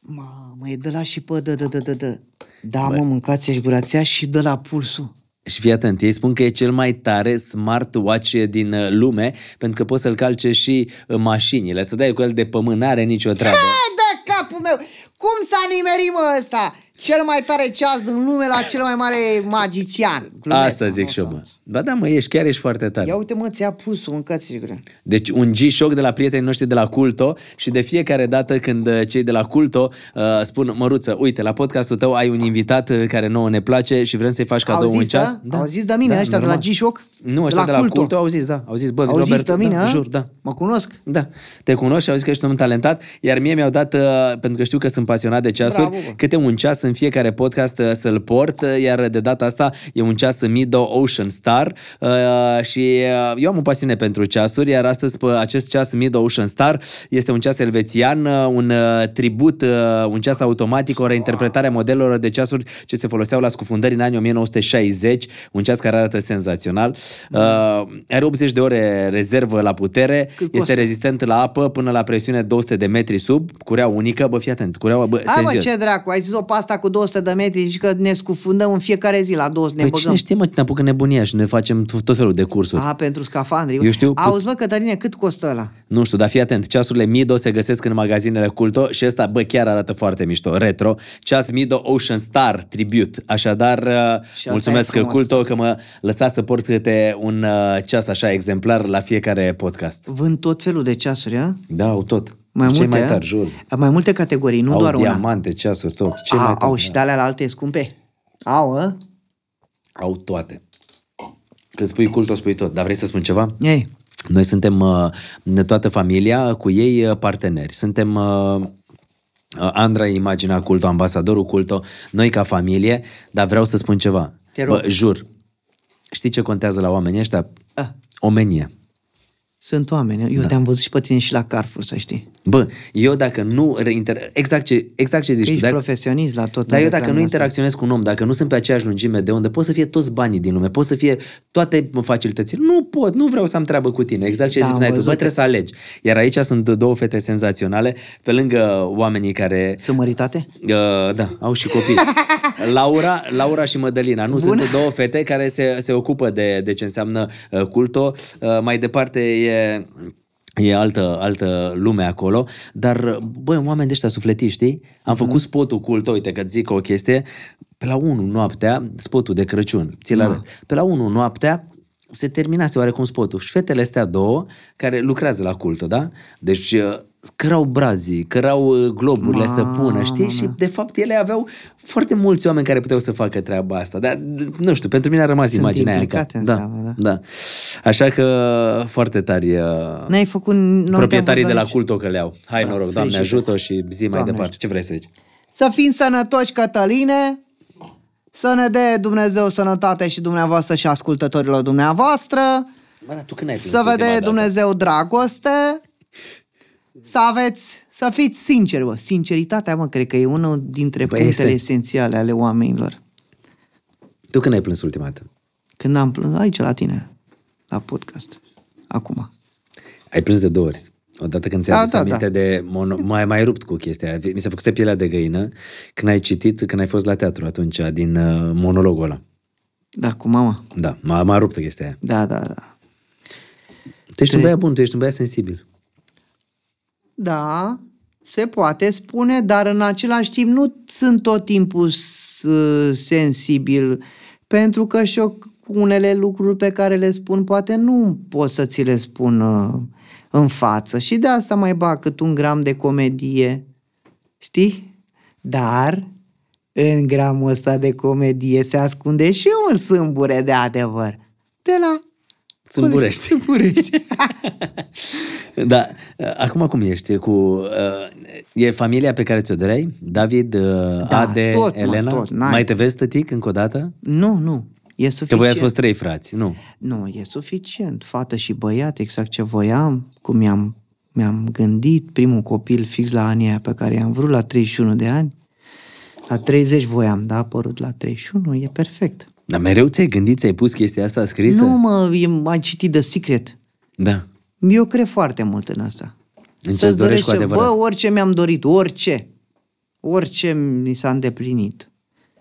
Mamă, e de la și pe dă, dă, dă, dă, dă. Da, mă, mâncați și gura ți și de la pulsul. Și fii atent, ei spun că e cel mai tare smartwatch din uh, lume, pentru că poți să-l calce și în mașinile, să dai cu el de pământ, n-are nicio treabă. E de capul meu! Cum s-a nimerit, mă, ăsta? Cel mai tare ceas din lume la cel mai mare magician. Glumesc, Asta mă, zic nu și eu, sau- mă. Ba da, mă, ești, chiar ești foarte tare. Ia uite, mă, ți-a pus mâncați și gura. Deci un G-Shock de la prietenii noștri de la Culto și de fiecare dată când uh, cei de la Culto uh, spun, Măruță, uite, la podcastul tău ai un invitat uh, care nouă ne place și vrem să-i faci cadou Au un zis, ceas. da? Au zis de mine ăștia de la normal. G-Shock? Nu, ăștia de la, Culto. au zis, da. Au zis, bă, Au zis Robert, de mine, da, a? jur, da. Mă cunosc? Da, te cunosc și au zis că ești un om talentat, iar mie mi-au dat, uh, pentru că știu că sunt pasionat de ceasuri, Bravo, bă. câte un ceas în fiecare podcast uh, să-l port, uh, iar de data asta e un ceas Mido Ocean Star uh, și uh, eu am o pasiune pentru ceasuri, iar astăzi pe acest ceas Mido Ocean Star este un ceas elvețian, uh, un uh, tribut, uh, un ceas automatic, o reinterpretare a modelelor de ceasuri ce se foloseau la scufundări în anii 1960, un ceas care arată senzațional. Uh, are 80 de ore rezervă la putere, Cât este costă? rezistent la apă până la presiune 200 de metri sub, curea unică, bă, fii atent, curea, bă, Hai mă, senzios. ce dracu, ai zis-o pe asta cu 200 de metri și că ne scufundăm în fiecare zi la 200, ne Păi băgăm. cine știe, mă, ne apucă nebunia și ne facem tot tot felul de cursuri. A, pentru scafandri. Eu știu cât- Auzi, mă, Cătăline, cât costă ăla? Nu știu, dar fii atent, ceasurile Mido se găsesc în magazinele Culto și ăsta, bă, chiar arată foarte mișto, retro. Ceas Mido Ocean Star Tribute. Așadar, uh, asta mulțumesc e frumos. Culto că mă lăsa să port câte un uh, ceas așa exemplar la fiecare podcast. Vând tot felul de ceasuri, a? Da, au tot. Mai Cei multe, mai a? tari, jur. Mai multe categorii, nu au doar una. diamante, ceasuri, tot. Ce A, mai au tari, și da. de alea la alte scumpe. Au, a? Au toate. Când spui Culto, spui tot. Dar vrei să spun ceva? Ei, Noi suntem uh, toată familia, cu ei uh, parteneri. Suntem uh, uh, Andra e imaginea Culto, ambasadorul Culto, noi ca familie, dar vreau să spun ceva. Te rog. Bă, jur, știi ce contează la oamenii ăștia? a, Omenie. sunt oameni. Eu Da. te-am văzut și pe tine și la Carrefour, să știi. Bă, eu dacă nu reinter... exact ce, exact ce zici Ești tu, dacă... profesionist la tot. Dar în eu dacă nu reclamele astea. interacționez cu un om, dacă nu sunt pe aceeași lungime de unde, pot să fie toți banii din lume, pot să fie toate facilitățile. Nu pot, nu vreau să am treabă cu tine. Exact ce Da, da, am ziceai tu, bă, văzut trebuie să alegi. Iar aici sunt două fete senzaționale, pe lângă oamenii care Sunt măritate? Uh, da, au și copii. Laura, Laura și Mădălina. Nu Bun. sunt două fete care se, se ocupă de, de ce înseamnă uh, culto. Uh, mai departe e E altă, altă lume acolo, dar, băi, oameni de ăștia sufletiști, știi? Am făcut spotul culto, uite că zic o chestie, pe la 1 noaptea, spotul de Crăciun, ți-l arăt. Pe la 1 noaptea, se terminase oarecum spotul. Și fetele astea două, care lucrează la culto, da? Deci uh, cărau brazii, cărau uh, globurile să pună, știi? Și de fapt ele aveau foarte mulți oameni care puteau să facă treaba asta. Dar nu știu, pentru mine a rămas Sunt imaginea aia. în implicate cap. Da, înseamnă, da. da. Așa că foarte tari uh, N-ai făcut... nu te-am proprietarii văzut de la nici- culto că le-au. Hai Da, noroc, Doamne fericite. ajută și zi mai Doamne departe. Ce vrei să zici? Să fim sănătoși, Cătăline, să ne dea Dumnezeu sănătate și dumneavoastră și ascultătorilor dumneavoastră, Bă, dar tu când ai plâns să ultima vede dată? Dumnezeu dragoste, să aveți, să fiți sinceri, bă. Sinceritatea, mă, cred că e unul dintre Bă, punctele este. esențiale ale oamenilor. Tu când ai plâns ultima dată? Când am plâns, aici la tine, la podcast, acum. Ai plâns de două ori. Odată când ți-ai Da, adus da, aminte da. de... Mono... Mai, mai rupt cu chestia aia. Mi s-a făcut pielea de găină când ai citit, când ai fost la teatru atunci, din uh, monologul ăla. Da, cu mama. Da, m-a, m-a rupt chestia aia. Da, da, da. Tu ești un De- băiat bun, tu ești un băiat sensibil. Da, se poate spune, dar în același timp nu sunt tot timpul s- sensibil, pentru că și eu unele lucruri pe care le spun poate nu pot să ți le spun uh, în față și de asta mai bag cât un gram de comedie, știi? Dar în gramul ăsta de comedie se ascunde și un sâmbure de adevăr. De la Sâmburești. Sâmburești. Da, acum cum ești? Cu, uh, e familia pe care ți-o doreai? David, uh, Da, Ade, tot, mă, Elena? tot, n-ai. Mai te vezi tătic încă o dată? nu, nu. E Că suficient. voi ați fost trei frați, nu? Nu, e suficient. Fată și băiat, exact ce voiam, cum mi-am, mi-am gândit, primul copil fix la anii aia pe care i-am vrut, la 31 de ani. La 30 voiam, da, a apărut la 31, e perfect. Dar mereu ți-ai gândit, ți-ai pus chestia asta scrisă? Nu, mă, e, ai citit The Secret. Da. Eu cred foarte mult în asta. În ce Să-ți îți dorești cu ceva. adevărat? Bă, orice mi-am dorit, orice. Orice mi s-a îndeplinit.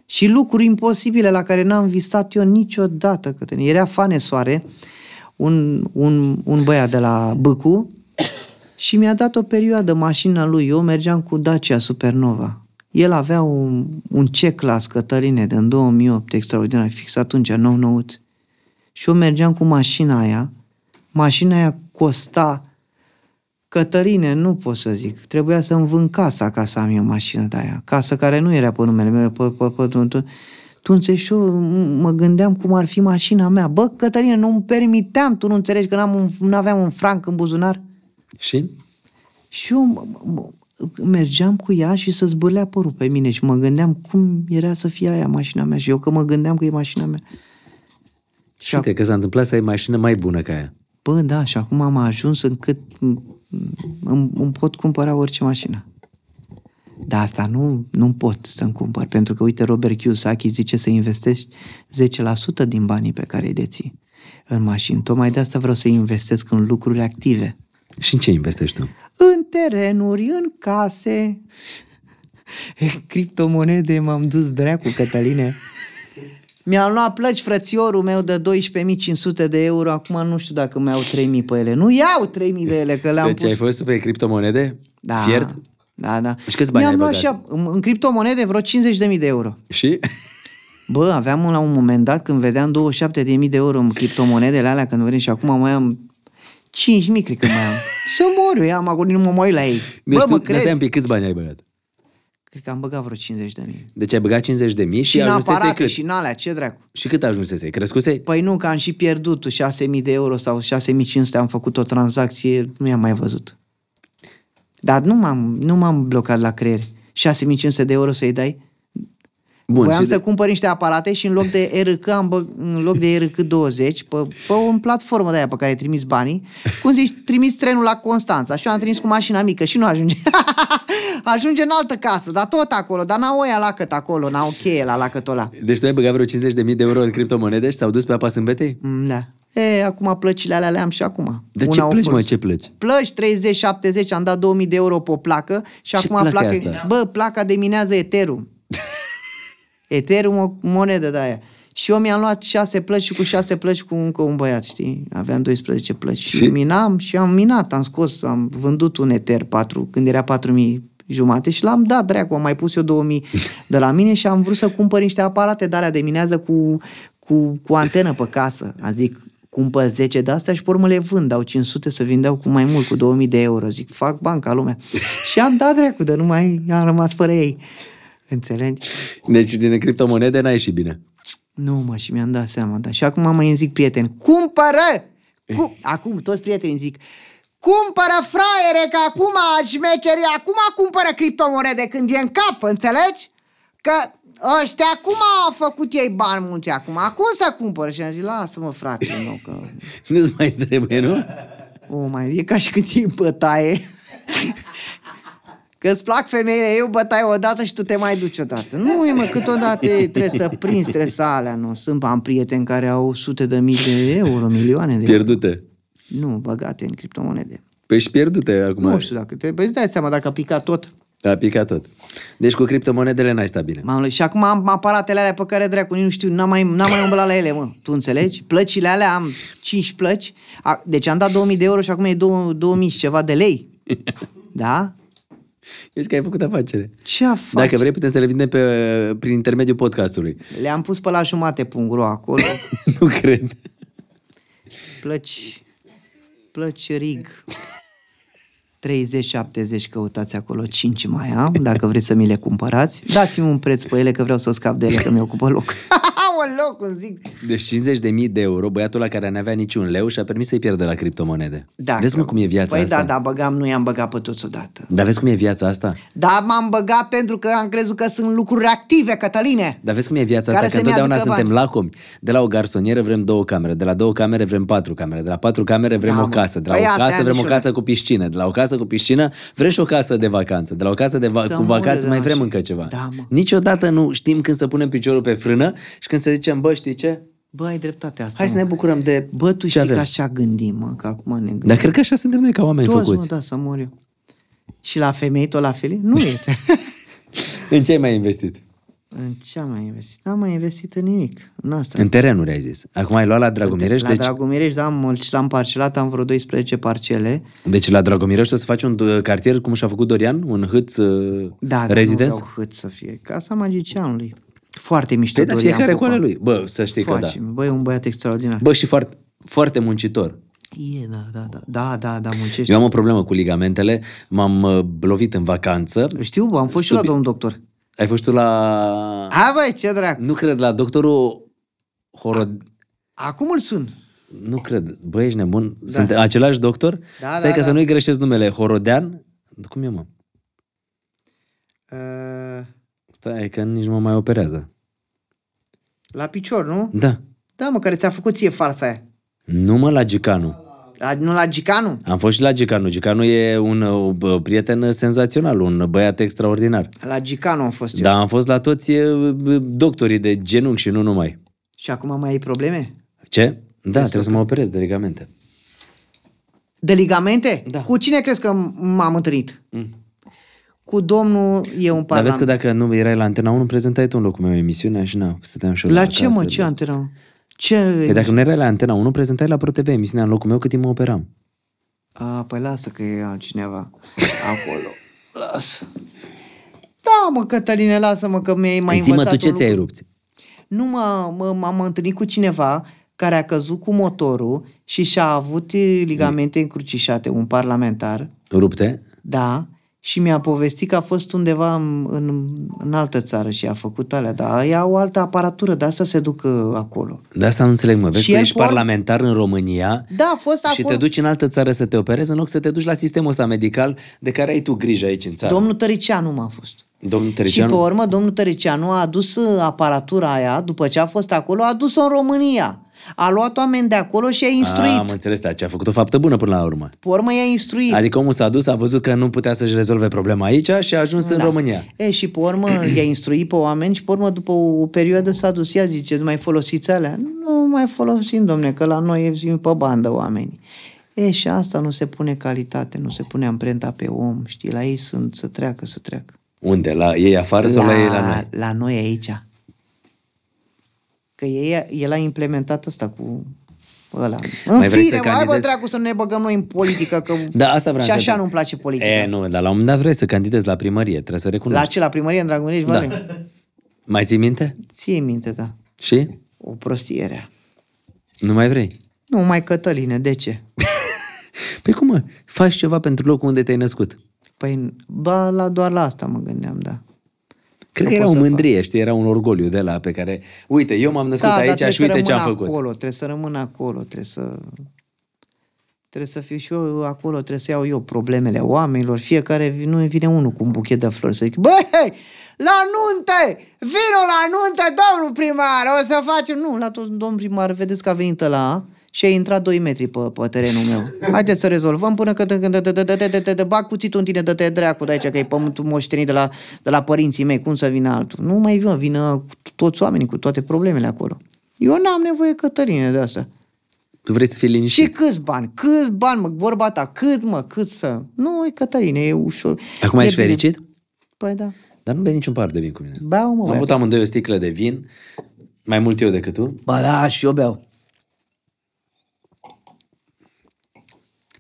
Și lucruri imposibile la care n-am visat eu niciodată. Cătălin. Era Fane Soare, un, un, un băiat de la Băcu, și mi-a dat o perioadă mașina lui. Eu mergeam cu Dacia Supernova. El avea un, un C-Class Cătăline din 2008, extraordinar, fix atunci, nou nouț. Și eu mergeam cu mașina aia. Mașina aia costa Cătăline, nu pot să zic. Trebuia să-mi vând casa ca să am eu mașină de aia. Casă care nu era pe numele meu. Pe, pe, pe, pe, pe. Tu înțelegi și eu mă gândeam cum ar fi mașina mea. Bă, Cătăline, nu-mi permiteam. Tu nu înțelegi că n-am un, nu aveam un franc în buzunar? Și? Și eu mă, mă, mergeam cu ea și să zbârlea părul pe mine și mă gândeam cum era să fie aia mașina mea. Și eu că mă gândeam că e mașina mea. Și uite că s-a întâmplat să ai mașină mai bună ca aia. Bă, da, și acum am ajuns încât îmi, îmi pot cumpăra orice mașină. Dar asta nu, nu pot să-mi cumpăr, pentru că, uite, Robert Kiyosaki zice să investești 10% din banii pe care îi deții în mașini. Tocmai de asta vreau să investesc în lucruri active. Și în ce investești tu? În terenuri, în case, în criptomonede, m-am dus dracu, Cătăline. Mi-am luat plăci frățiorul meu de 12.500 de euro, acum nu știu dacă mai au 3.000 pe ele. Nu iau 3.000 de ele, că le-am Deci pus. ai fost pe criptomonede? Da, Fiert? da, da. Și câți bani Mi-am ai luat băgat? și a- în, în criptomonede vreo 50.000 de euro. Și? Bă, aveam la un moment dat când vedeam 27.000 de euro în criptomonedele alea când venim și acum mai am 5.000, cred că mai am. Să mor eu, am acolo, nu mă mai la ei. Deci Bă, tu, mă de stai crezi? un pic, câți bani ai băgat? Cred că am băgat vreo 50 de mii. Deci ai băgat 50 de mii și, Și în ajunsese aparate cât? și în alea, ce dracu? Și cât ajunsese? Crescuse? Păi nu, că am și pierdut 6.000 de euro sau 6.500, am făcut o tranzacție, nu i-am mai văzut. Dar nu m-am, nu m-am blocat la creier. 6.500 de euro să-i dai? Bun, Voiam și să de- cumpăr niște aparate și în loc de RK, am bă, în loc de RK 20, pe, pe o platformă de aia pe care trimis banii, cum zici, trimis trenul la Constanța și eu am trimis cu mașina mică și nu ajunge. ajunge în altă casă, dar tot acolo, dar n-au oia lacăt acolo, n-au cheie la lacătul ăla. Deci tu ai băgat vreo 50 de mii de euro în criptomonede și s-au dus pe apa sâmbetei? Mm, Da. E, acum plăcile alea le am și acum. De Una ce au plăci, mă? fost. Ce plăci? Plăci 30-70, am dat 2000 de euro pe o placă și Ce acum placă placa, e asta? bă, placa deminează Ethereum. Ethereum o monedă de aia. Și eu mi-am luat șase plăci și cu șase plăci cu încă un băiat, știi? Aveam 12 plăci. Și, Și? și minam și am minat, am scos, am vândut un Ether 4, când era 4000 jumate și l-am dat, dracu, am mai pus eu 2000 de la mine și am vrut să cumpăr niște aparate de alea de minează cu, cu, cu antenă pe casă. Am zic, cumpăr 10 de astea și pe urmă le vând, dau 500 să vindeau cu mai mult, cu 2000 de euro. Zic, fac banca lumea. și am dat dracu, dar nu mai am rămas fără ei. Înțelegi? Deci din criptomonede n-ai ieșit bine. Nu, mă, și mi-am dat seama, da. Și acum mai îmi zic prieteni, cumpără! Cum? Acum toți prietenii îmi zic, cumpără fraiere, că acum șmecherie, acum cumpără criptomonede când e în cap, înțelegi? Că ăștia acum au făcut ei bani mulți acum, acum să cumpără. Și am zis, lasă-mă, frate, nu, că... Nu-ți mai trebuie, nu? O, mai, e ca și când e în bătaie. Că îți plac femeile, eu bătaie odată și tu te mai duci odată. Nu, e mă, câteodată trebuie să prinzi, trebuie să alea, nu. Sunt am prieteni care au sute de mii de euro, milioane de euro. Pierdute. Nu, băgate în criptomonede. Păi și pierdute acum. Nu știu dacă te... Păi îți dai seama dacă a picat tot. A picat tot. Deci cu criptomonedele n-ai stat bine. M-am, și acum am aparatele alea pe care dracu nici nu știu, n-am mai, n-am mai umblat la ele, mă. Tu înțelegi? Plăcile alea, am 5 plăci. A, deci am dat 2000 de euro și acum e 2, 2000 și ceva de lei. Da? Ești că ai făcut afacere. Ce a fac? Dacă vrei, putem să le vindem pe, prin intermediul podcastului. Le-am pus pe la jumate pungro acolo. nu cred. Plăci, plăci rig. 30-70 căutați acolo, 5 mai am, dacă vreți să mi le cumpărați. Dați-mi un preț pe ele, că vreau să scap de ele, că mi ocupă loc. un loc, cum zic. Deci 50 de mii de euro, băiatul la care n-avea niciun leu și a permis să-i pierdă la criptomonede. Dacă- Vezi mă cum e viața păi asta? da, da, băgam, nu i-am băgat pe toți odată. Dar vezi cum e viața asta? Dar m-am băgat pentru că am crezut că sunt lucruri active, Cătăline. Dar vezi cum e viața Care asta? Că să-mi întotdeauna aducă suntem bani. lacomi. De la o garsonieră vrem două camere, de la două camere vrem patru camere, de la patru camere vrem Da, o mă. casă, de la Păi o asta casă am vrem zis o și eu. casă cu piscină, de la o casă cu piscină vrem și o casă de vacanță, de la o casă de va- Să cu mură vacanță de mai la vrem așa. încă ceva. Da, mă. Niciodată nu știm când să punem piciorul pe frână și când se să zicem, bă, știi ce? Bă, ai dreptate asta. Hai să mă. ne bucurăm de Bă, tu ce știi avem. că așa gândim, mă, că acum ne gândim. Dar cred că așa suntem noi ca oameni Toți, mă, făcuți. da, să mor eu. Și la femei tot la fel? Nu este. În ce ai mai investit? în ce am mai investit? N-am mai investit în nimic. În asta. În terenuri, ai zis. Acum ai luat la Dragomirești, la deci, Dragomirești, da, am, și l-am parcelat, am vreo 12 parcele. deci la Dragomirești o să faci un uh, cartier cum și-a făcut Dorian? Un hâț uh, Da, dar residence? nu vreau hât să fie. Casa magicianului. Foarte mișto. Păi, dar Dorian fiecare cu Popa. ale lui. Bă, să știi că da. Face. Bă, e un băiat extraordinar. Bă, și foarte, foarte muncitor. E, da, da, da, da, da, da, muncește. Eu am o problemă cu ligamentele, m-am uh, lovit în vacanță. Știu, bă, am fost și la Subi- domnul doctor. Ai fost tu la... Hai, băi, ce dracu. Nu cred, la doctorul Horod... Acum îl sun. Nu cred. Bă, ești nebun? Sunt același doctor? Da, Stai da, că să da. nu-i greșesc numele. Horodean? Cum e, mă? Uh, Stai că nici nu mă mai operează. la picior, nu? Da. Da, mă, care ți-a făcut ție farsa aia. Nu mă la Gicanu. La, nu la Gicanu? Am fost și la Gicanu. Gicanu e un uh, bă, prieten senzațional, un băiat extraordinar. La Gicanu am fost eu. Dar am fost la toți uh, doctorii de genunchi și nu numai. Și acum mai ai probleme? Ce? Da, trebuie să mă operez de ligamente. De ligamente? Da. Cu cine crezi că m- m-am întâlnit? Mm. Cu domnul e un Dar parlament. vezi că dacă nu erai la Antena 1, prezentai tu în locul meu emisiunea și na, stăteam și eu La ce, acasă. mă? Ce antena? Ce? Păi dacă nu erai la Antena 1, prezentai la ProTV emisiunea în locul meu cât timp mă operam. A, păi lasă că e altcineva acolo. Lasă. Da, mă, Cătăline, lasă-mă că mi-ai mai Zi-mă învățat tu ce un ți-ai lucru. rupți? Nu, mă, mă, m-am întâlnit cu cineva care a căzut cu motorul și și-a avut eh, ligamente încrucișate, un parlamentar, Rupte? da, și mi-a povestit că a fost undeva în, în, în altă țară și a făcut alea, dar ea au o altă aparatură, de asta se duc uh, acolo. De asta nu înțeleg, mă. Vezi Și că el ești por- parlamentar în România Da, a fost și acolo. te duci în altă țară să te operezi în loc să te duci la sistemul ăsta medical de care ai tu grijă aici în țară. Domnul Tăricianu m-a fost. Domnul Și Tăricianu? pe urmă, domnul Tăricianu a adus uh, aparatura aia, după ce a fost acolo, a adus-o în România. A luat oameni de acolo și i-a instruit. A, am înțeles, da, ce a făcut o faptă bună până la urmă. Pe urmă i-a instruit. Adică omul s-a dus, a văzut că nu putea să-și rezolve problema aici și a ajuns în România. E, și pe urmă i-a instruit pe oameni și pe urmă după o perioadă s-a dus, ia ziceți, mai folosiți alea? Nu mai folosim, domne, că la noi e pe bandă oamenii. E, și asta nu se pune calitate, nu se pune amprenta pe om, știi, la ei sunt să treacă, să treacă. Unde? La ei afară sau la ei la noi? La noi aici. Că ei, el a implementat asta cu ăla. În Mai vreți fine, să mă, hai bă candidezi? dracu să nu ne băgăm noi în politică, că Da, asta vreau și să așa te- nu-mi place politica. E, nu, dar la un moment dat vreți să candidezi la primărie, trebuie să La recunoști. ce, la primărie în Dragonești, Da. Vale? Mai ții minte? Ție minte, da. Și? O prostie era. Nu mai vrei? Nu, mai Cătăline, de ce? Păi cum mă? Faci ceva pentru locul unde te-ai născut. Păi, ba, la, doar la asta mă gândeam, da. Cred Nu că era pot o să mândrie, știi, era un orgoliu de la pe care, uite, eu m-am născut da, dar aici trebuie și uite să ce am rămân făcut. acolo, trebuie să rămân acolo, trebuie să... Trebuie să fiu și eu acolo, trebuie să iau eu problemele oamenilor, fiecare nu vine unul cu un buchet de flori să zic, băi, la nunte, vino la nunte, domnul primar, o să facem... Nu, la tot domnul primar, vedeți că a venit la și a intrat 2 metri pe, pe terenul meu. Haideți să rezolvăm până când te bag cuțitul în tine, dă-te dracu de aici, că e pământul moștenit de la, de la părinții mei, cum să vină altul? Nu mai vină, vină toți oamenii cu toate problemele acolo. Eu n-am nevoie, Cătăline, de asta. Tu vrei să fii liniștit. Și câți bani? Câți bani, mă, vorba ta, cât, mă, cât să... Nu, e Cătăline, e ușor. Acum e ești bine. fericit? Păi da. Dar nu bei niciun par de vin cu mine. Beau, mă, Am beau. băut amândoi o sticlă de vin, mai mult eu decât tu. Ba da, și eu beau.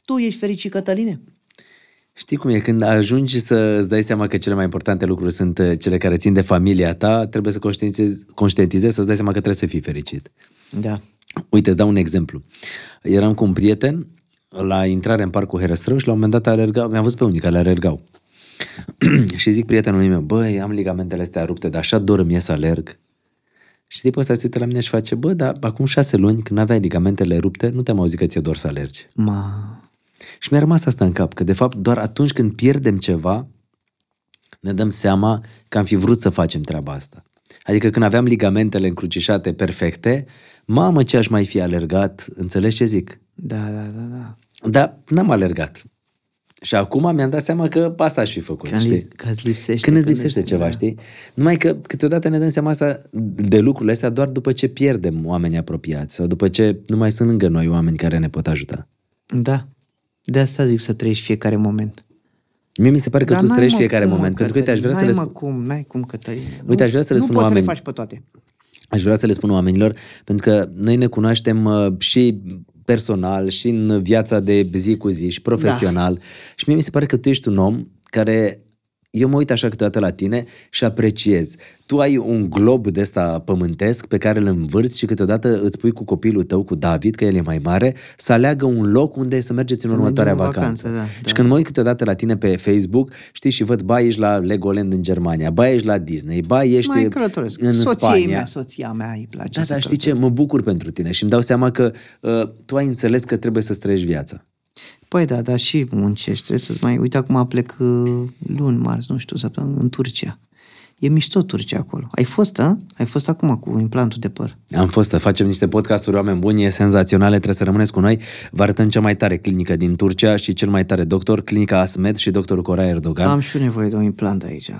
Tu ești fericit, Cătăline? Știi cum e? Când ajungi să îți dai seama că cele mai importante lucruri sunt uh, cele care țin de familia ta, trebuie să conștientizezi, conștientizezi să-ți dai seama că trebuie să fii fericit. Da. Uite, îți dau un exemplu. Eram cu un prieten la intrare în parcul Herăstrău și la un moment dat alergau, mi-am văzut pe unii care alergau. și zic prietenului meu, băi, am ligamentele astea rupte, dar așa dor îmi e să alerg. Și tipul ăsta se uită la mine și face, bă, dar acum șase luni, când aveai ligamentele rupte, nu te-am auzit că ți-e dor să alergi. Ma... Și mi-a rămas asta în cap, că de fapt doar atunci când pierdem ceva, ne dăm seama că am fi vrut să facem treaba asta. Adică când aveam ligamentele încrucișate perfecte, mamă ce aș mai fi alergat, înțelegi ce zic? Da, da, da, da. Dar n-am alergat. Și acum mi-am dat seama că asta aș fi făcut, Când, știi? li, că îți lipsește. Când îți când lipsește îți- ceva, da. știi? Numai că câteodată ne dăm seama asta de lucrurile astea doar după ce pierdem oameni apropiați sau după ce nu mai sunt lângă noi oameni care ne pot ajuta. Da. De asta zic să trăiești fiecare moment. Mie mi se pare că Dar tu îți n-ai, trăiești mă, fiecare cum, mă, moment. Pentru că, uite, aș vrea să Cătălin, le n-ai, spun... mă, cum, n-ai cum, Cătălin. Uite, aș vrea să le nu spun poți să le oamenii- faci pe toate. Aș vrea să le spun oamenilor, pentru că noi ne cunoaștem uh, și personal, și în viața de zi cu zi, și profesional. Da. Și mie mi se pare că tu ești un om care... Eu mă uit așa câteodată la tine și apreciez. Tu ai un glob de ăsta pământesc pe care îl învârți și câteodată îți pui cu copilul tău, cu David, că el e mai mare, să aleagă un loc unde să mergeți în Să următoarea mergem în vacanță. vacanță, da, și da. când mă uit câteodată la tine pe Facebook, știi, și văd, ba, ești la Legoland în Germania, ba, ești la Disney, ba, ești Mai călătoresc. în soția Spania. Mea, soția mea îi place Da, să dar știi ce? Mă bucur pentru tine și îmi dau seama că uh, tu ai înțeles că trebuie să trăiești viața. Păi da, dar și muncești, trebuie să-ți mai... Uite, acum plec uh, luni, marți, nu știu, săptămână, în Turcia. E mișto Turcia acolo. Ai fost, a? Ai fost acum cu implantul de păr. Am fost să facem niște podcasturi, oameni buni, e senzaționale, trebuie să rămâneți cu noi. Vă arătăm cea mai tare clinică din Turcia și cel mai tare doctor, clinica Asmed și doctorul Cora Erdogan. Am și eu nevoie de un implant aici.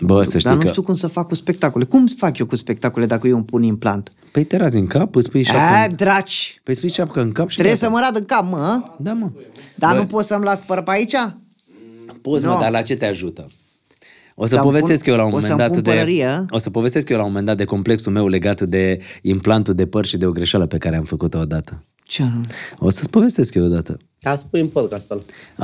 Bă, să știi Dar nu că- știu cum să fac cu spectacole. Cum fac eu cu spectacole dacă eu îmi pun implant? Păi te razi în cap, îți pui A, șapcă, în... draci! păi spui șapcă în cap și Trebuie gata. să mă rad în cap, mă? a? Da, mă. Dar Bă, nu pot să-mi las păr pe aici? Poți, mă, Nu. dar la ce te ajută? O să Să-mi povestesc pun- eu la un o moment să-mi dat pun de părărie? O să povestesc eu la un moment dat de complexul meu legat de implantul de păr și de o greșeală pe care am făcut-o odată. Ce nu? O să-ți povestesc eu odată. Ca spui în podcast ăla.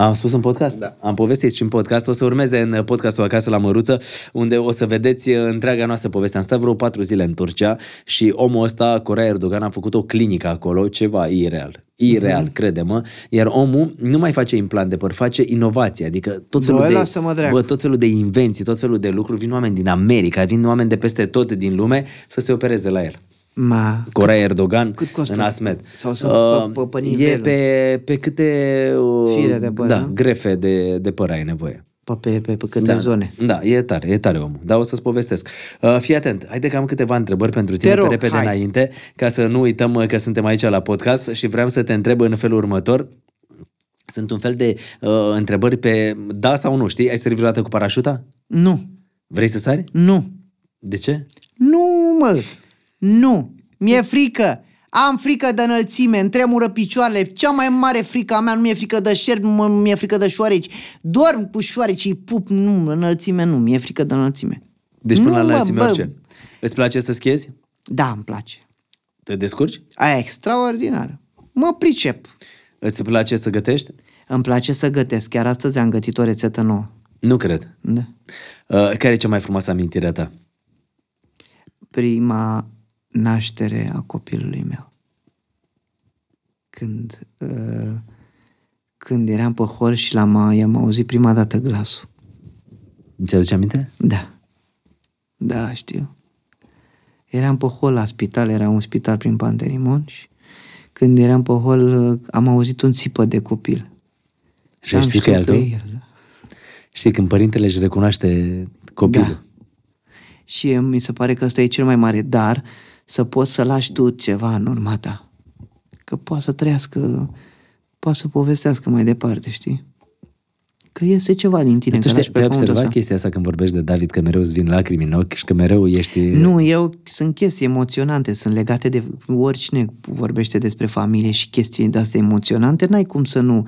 Am spus în podcast? Da. Am povestit și în podcast. O să urmeze în podcastul Acasă la Măruță, unde o să vedeți întreaga noastră poveste. Am stat vreo patru zile în Turcia și omul ăsta, Corea Erdogan, a făcut o clinică acolo, ceva ireal. Ireal, Mhm. crede-mă. Iar omul nu mai face implant de păr, face inovație. Adică tot felul, Bă, de, lasă-mă dracu. bă, tot felul de invenții, tot felul de lucruri. Vin oameni din America, vin oameni de peste tot din lume să se opereze la el. Ma, Corea Erdogan cât costă? în Asmed. Sau să Uh, pe- pe- pe e nivelul? pe, pe câte uh, Fire de păr, da, nu? grefe de, de păr ai nevoie. pe, pe, pe, pe câte da, zone. Da, e tare, e tare omul. Dar o să-ți povestesc. Uh, fii atent, haide că am câteva întrebări pentru tine Te rog, pe repede hai. înainte, ca să nu uităm uh, că suntem aici la podcast și vreau să te întreb în felul următor. Sunt un fel de uh, întrebări pe da sau nu, știi? Ai sărit vreodată cu parașuta? Nu, Vrei să sari? nu, De ce? nu, mă, nu. Mi-e frică. Am frică de înălțime, îmi tremură picioarele. Cea mai mare frică a mea nu mi-e frică de șerpi, mă, mi-e frică de șoareci. Dorm cu șoareci, îi pup, nu, înălțime nu, mi-e frică de înălțime. Deci până Nu, la mă, înălțime bă. orice. Îți place să schiezi? Da, îmi place. Te descurci? Aia e extraordinară. Mă pricep. Îți place să gătești? Îmi place să gătesc. Chiar astăzi am gătit o rețetă nouă. Nu cred. Da. Uh, care e cea mai frumoasă amintire a ta? prima naștere a copilului meu. Când, uh, când eram pe hol și l-am, i-am auzit prima dată glasul. Ți aduce aminte? Da. Da, știu. Eram pe hol la spital, era un spital prin Pantelimon și când eram pe hol uh, am auzit un țipă de copil. Și ai am știut că e al știut tău? pe el, da. Știi, când părintele își recunoaște copilul. Da. Și mi se pare că ăsta e cel mai mare dar, să poți să lași tu ceva în urma ta. Că poate să trăiască, poate să povestească mai departe, știi? Că iese ceva din tine. tu că știi, lași tu ai pământul observat ăsta. chestia asta când vorbești de David, că mereu îți vin lacrimi în ochi și că mereu ești... Nu, eu sunt chestii emoționante, sunt legate de oricine vorbește despre familie și chestii de astea emoționante, n-ai cum să nu,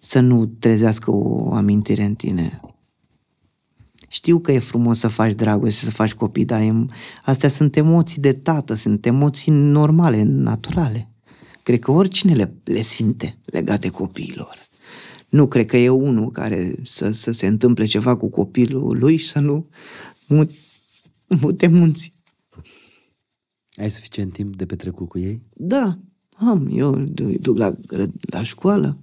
să nu trezească o amintire în tine. Știu că e frumos să faci dragoste, să faci copii, dar e, astea sunt emoții de tată, sunt emoții normale, naturale. Cred că oricine le, le simte legate copiilor. Nu cred că e unul care să, să se întâmple ceva cu copilul lui și să nu mut, mute munții. Ai suficient timp de petrecut cu ei? Da, am. Eu îi duc la, la școală,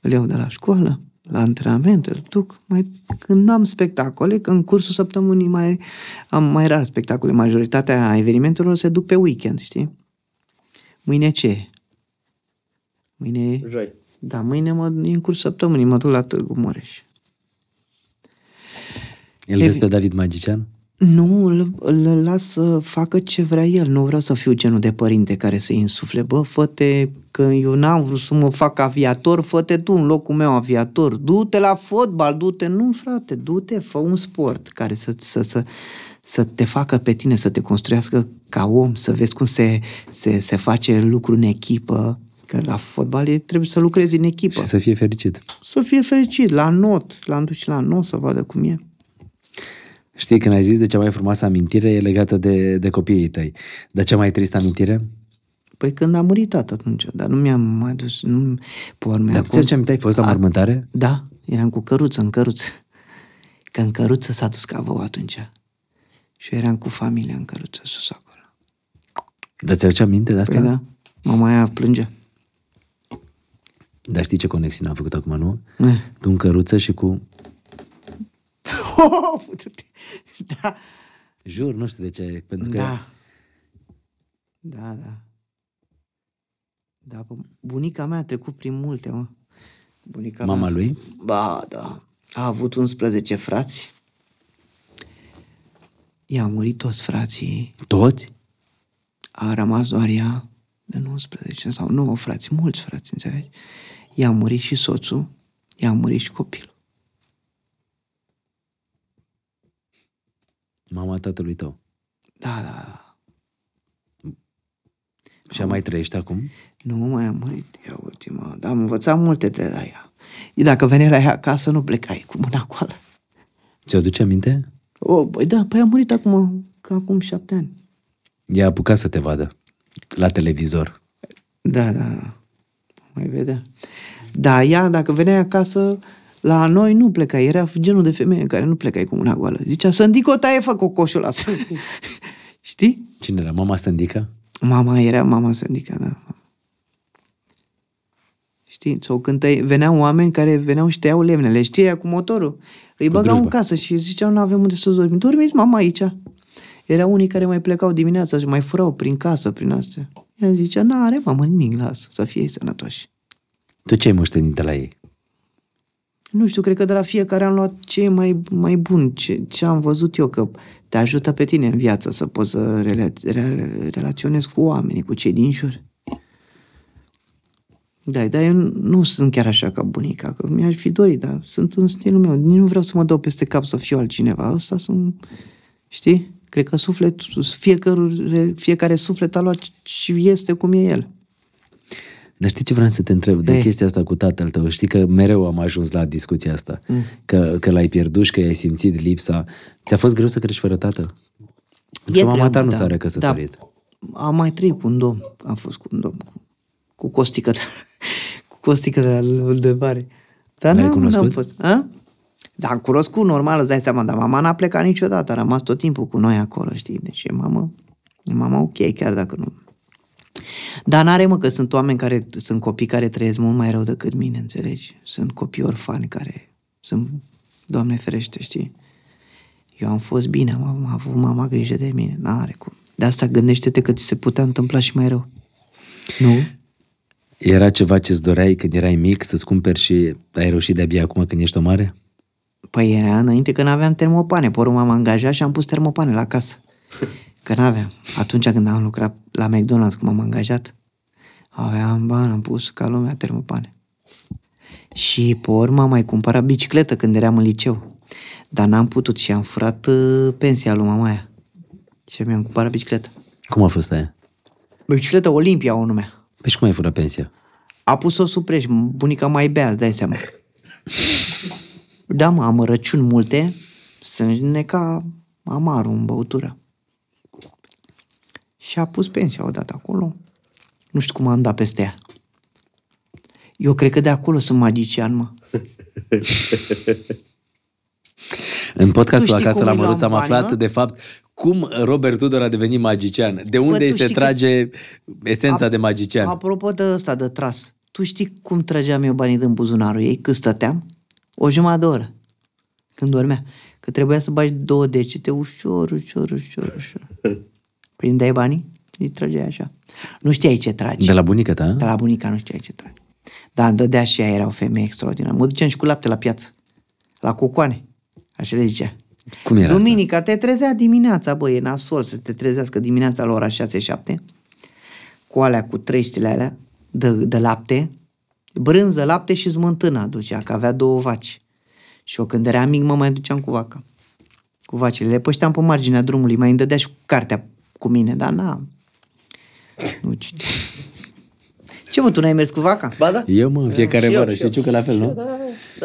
îl iau de la școală, la antrenament, îl duc. Mai, când am spectacole, că în cursul săptămânii mai, am mai rar spectacole. Majoritatea evenimentelor se duc pe weekend, știi? Mâine ce e? Mâine e... Joi. Da, mâine mă, e în cursul săptămânii, mă duc la Târgu Mureș. Îl E vezi bine. pe David Magician? Nu, îl, îl las să facă ce vrea el. Nu vreau să fiu genul de părinte care să-i insufle. Bă, fă-te, că eu n-am vrut să mă fac aviator, fă-te tu în locul meu aviator. Du-te la fotbal, du-te. Nu, frate, du-te, fă un sport care să, să, să, să te facă pe tine, să te construiască ca om, să vezi cum se, se, se face lucru în echipă. Că la fotbal e- trebuie să lucrezi în echipă. Și să fie fericit. Să fie fericit, la not. L-am dus și la not să vadă cum e. Știi, când ai zis de cea mai frumoasă amintire, e legată de, de copiii tăi. Dar cea mai tristă amintire? Păi când a murit tată atunci, dar nu mi-am mai dus, nu, pe urmă, Dar ți ce aminte ai fost la mormântare? Da, eram cu căruță, în căruță. Că în căruță s-a dus cavou atunci. Și eu eram cu familia în căruță sus acolo. Dar ți-ai aminte de asta? Păi da, mama aia plângea. Dar știi ce conexiune am făcut acum, nu? Eh. Tu în căruță și cu... Oh, putu-te. da, Jur, nu știu de ce, pentru că... da. Da, da. Da, bă, bunica mea a trecut prin multe, mă. Bunica Mama mea... lui? Ba, da. A avut 11 frați. I-au murit toți frații. Toți? A rămas doar ea de 19 sau 9 frați, mulți frați, înțelegi? I-a murit și soțul, i-a murit și copilul. Mama tatălui tău. Da, da, da. Și a mai trăiește acum? Nu mai a murit ea ultima, dar am învățat multe de la ea. Dacă veneai la ea acasă, nu plecai cu mâna goală. Ți-o duce aminte? O, băi, da, păi a murit acum, ca acum șapte ani. Ea a apucat să te vadă la televizor. Da, da, da. Mai vedea. Da, ea, dacă venea acasă, la noi nu pleca. Era genul de femeie care nu plecai cu mâna goală. Zicea, să-ndic o taie, fă cocoșul ăsta. Știi? Cine era? Mama Sândica? Mama era mama Sândica, da. Știi? Sau când tăi, veneau oameni care veneau și tăiau lemnele, știi, aia cu motorul. Îi băgau în drujba. casă și ziceau, nu avem unde să dormim. Dormiți, mama, aici. Erau unii care mai plecau dimineața și mai furau prin casă, prin astea. Ea zicea, n-are, mamă, nimic, lasă, să fie ei sănătoși. Tu ce ai moștenit de la ei? Nu știu, cred că de la fiecare am luat ce e mai, mai bun, ce, ce am văzut eu, că te ajută pe tine în viață să poți să rela, rela, relaționezi cu oamenii, cu cei din jur. Da, dar eu nu, nu sunt chiar așa ca bunica, că mi-aș fi dorit, dar sunt în stilul meu. Nici nu vreau să mă dau peste cap să fiu altcineva. Asta sunt, știi? Cred că suflet, fiecare, fiecare suflet a luat și este cum e el. Dar știi ce vreau să te întreb? De Ei. chestia asta cu tatăl tău. Știi că mereu am ajuns la discuția asta. Mm. Că, că l-ai pierdut și că ai simțit lipsa. Ți-a fost greu să crești fără tată? Pentru că mama greu, ta nu da. s-a recăsătorit. Da, am mai trăit cu un domn. Am fost cu un domn. Cu, cu costică. de- cu costică de la de mare. Dar L-ai n-am- cunoscut? n-am fost. A? Da, am cunoscut, normal, îți dai seama, dar mama n-a plecat niciodată, a rămas tot timpul cu noi acolo, știi? Deci e mama, e mama ok, chiar dacă nu. Dar n-are, mă, că sunt oameni care, sunt copii care trăiesc mult mai rău decât mine, înțelegi? Sunt copii orfani care sunt, Doamne ferește, știi? Eu am fost bine, am, am avut mama grijă de mine, n-are cum. De asta gândește-te că ți se putea întâmpla și mai rău. Nu? Era ceva ce-ți doreai când erai mic să-ți cumperi și ai reușit de-abia acum când ești o mare? Păi era înainte că n-aveam termopane. Pe urmă m-am angajat și am pus termopane la casă. Că n-aveam. Atunci când am lucrat la McDonald's, când m-am angajat, aveam bani, am pus ca lumea termopane. Și pe urmă am mai cumpărat bicicletă când eram în liceu. Dar n-am putut și am furat uh, pensia lui mama aia. Și mi-am cumpărat bicicletă. Cum a fost aia? Bicicletă Olimpia o numea. Păi și cum ai furat pensia? A pus-o sub preș, bunica mai bea, îți dai seama. Da, mă, am răciuni multe, sunt neca amarul în băutură. Și a pus pensia odată acolo. Nu știu cum am dat peste ea. Eu cred că de acolo sunt magician, mă. În podcastul Tu știi Acasă cum la îi luam Măruț am bani, aflat, nu? de fapt, cum Robert Tudor a devenit magician. De unde tu îi se știi că- trage esența A- de magician. Apropo de ăsta de tras, tu știi cum trăgeam eu banii din buzunarul ei cât stăteam? O jumătate de oră. Când dormea. Că trebuia să bagi două degete, ușor, ușor, ușor, ușor. Prindeai banii, îi trăgeai așa. Nu știai ce tragi. De la bunica ta? De la bunica nu știai ce tragi. Dar îmi dădea și ea, era o femeie extraordinară. Mă duceam și cu lapte la piață. La cocoane. Așa le zicea. Cum era Duminica te trezea dimineața, băi, e nasol să te trezească dimineața la ora 6-7 cu alea cu trei stile alea de, de lapte, brânză, lapte și smântână aducea, că avea două vaci. Și eu când eram mic mă mai duceam cu vaca. Cu vacile. Le pășteam pe marginea drumului, mai îmi dădea și cu cartea cu mine, dar n-am. Nu citi. Ce mă, tu n-ai mers cu vaca? Ba da. Eu, mă, în fiecare Și eu, vară, și și eu. tu că la fel, nu?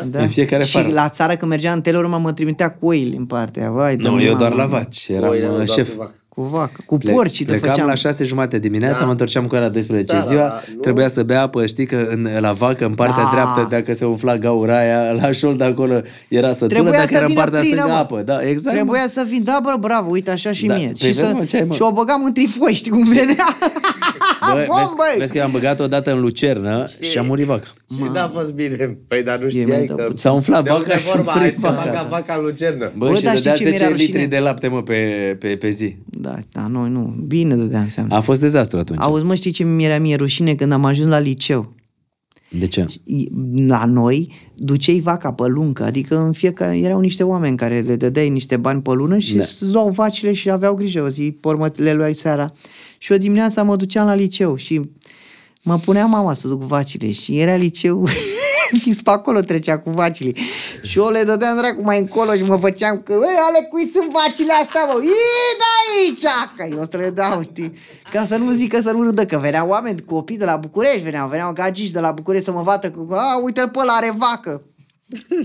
Da. În fiecare și fară. la țară când mergeam în Telorma mă trimitea cu oile în partea. Vai, de Nu, eu mama doar la mea. vaci, eram Oile, nu, uh, doar șef. cu vacă. Cu vacă, cu Ple- porci le Plecam făceam. la șase jumate dimineața, Da. mă întorceam cu ela 12 Seara, ziua, nu? trebuia să bea apă, știi că în, la vacă, în partea Da. dreaptă, dacă se umfla gaura aia, la șold acolo era sătulă, Trebuia dacă să era în vină partea plină, stângă mă. apă. Da, exact. mă. Trebuia să vin, da, bă, bravo, uite așa și Da, mie. păi și, vezi, să, mă, ce ai, mă? și o băgam în trifoi, știi cum venea? Bă, Bom, vezi, băi! vezi că eu am băgat odată în lucernă și a murit vaca. Și n-a fost bine. Păi, dar nu mi-a știai dat că... puțin. S-a umflat De unde vaca și a vorba, hai murit să vaca. facă vaca în lucernă. Bă, Bă, și da, dădea știi ce mi-era 10 litri rușine? de lapte, mă, pe, pe, pe zi. Da, da, noi nu. Bine dădea înseamnă. A fost dezastru atunci. Auzi, mă, știi ce mi era mie rușine când am ajuns la liceu? De ce? La noi duceai vaca pe luncă, adică în fiecare erau niște oameni care le dădeai niște bani pe lună și Da. da. luau vacile și aveau grijă o zi, pe urmă le luai seara. Și eu dimineața mă duceam la liceu și mă punea mama să duc vacile și era liceu fix pe acolo trecea cu vacile. Și eu le dădeam dracu mai încolo și mă făceam că, "Ei, ale cui sunt vacile astea, mă? Ii de aici! Că eu să le dau, știi? Ca să nu zică să nu râdă, că veneau oameni, copii de la București, veneau, veneau gagici de la București să mă vadă că, a, uite-l pe ăla, are vacă.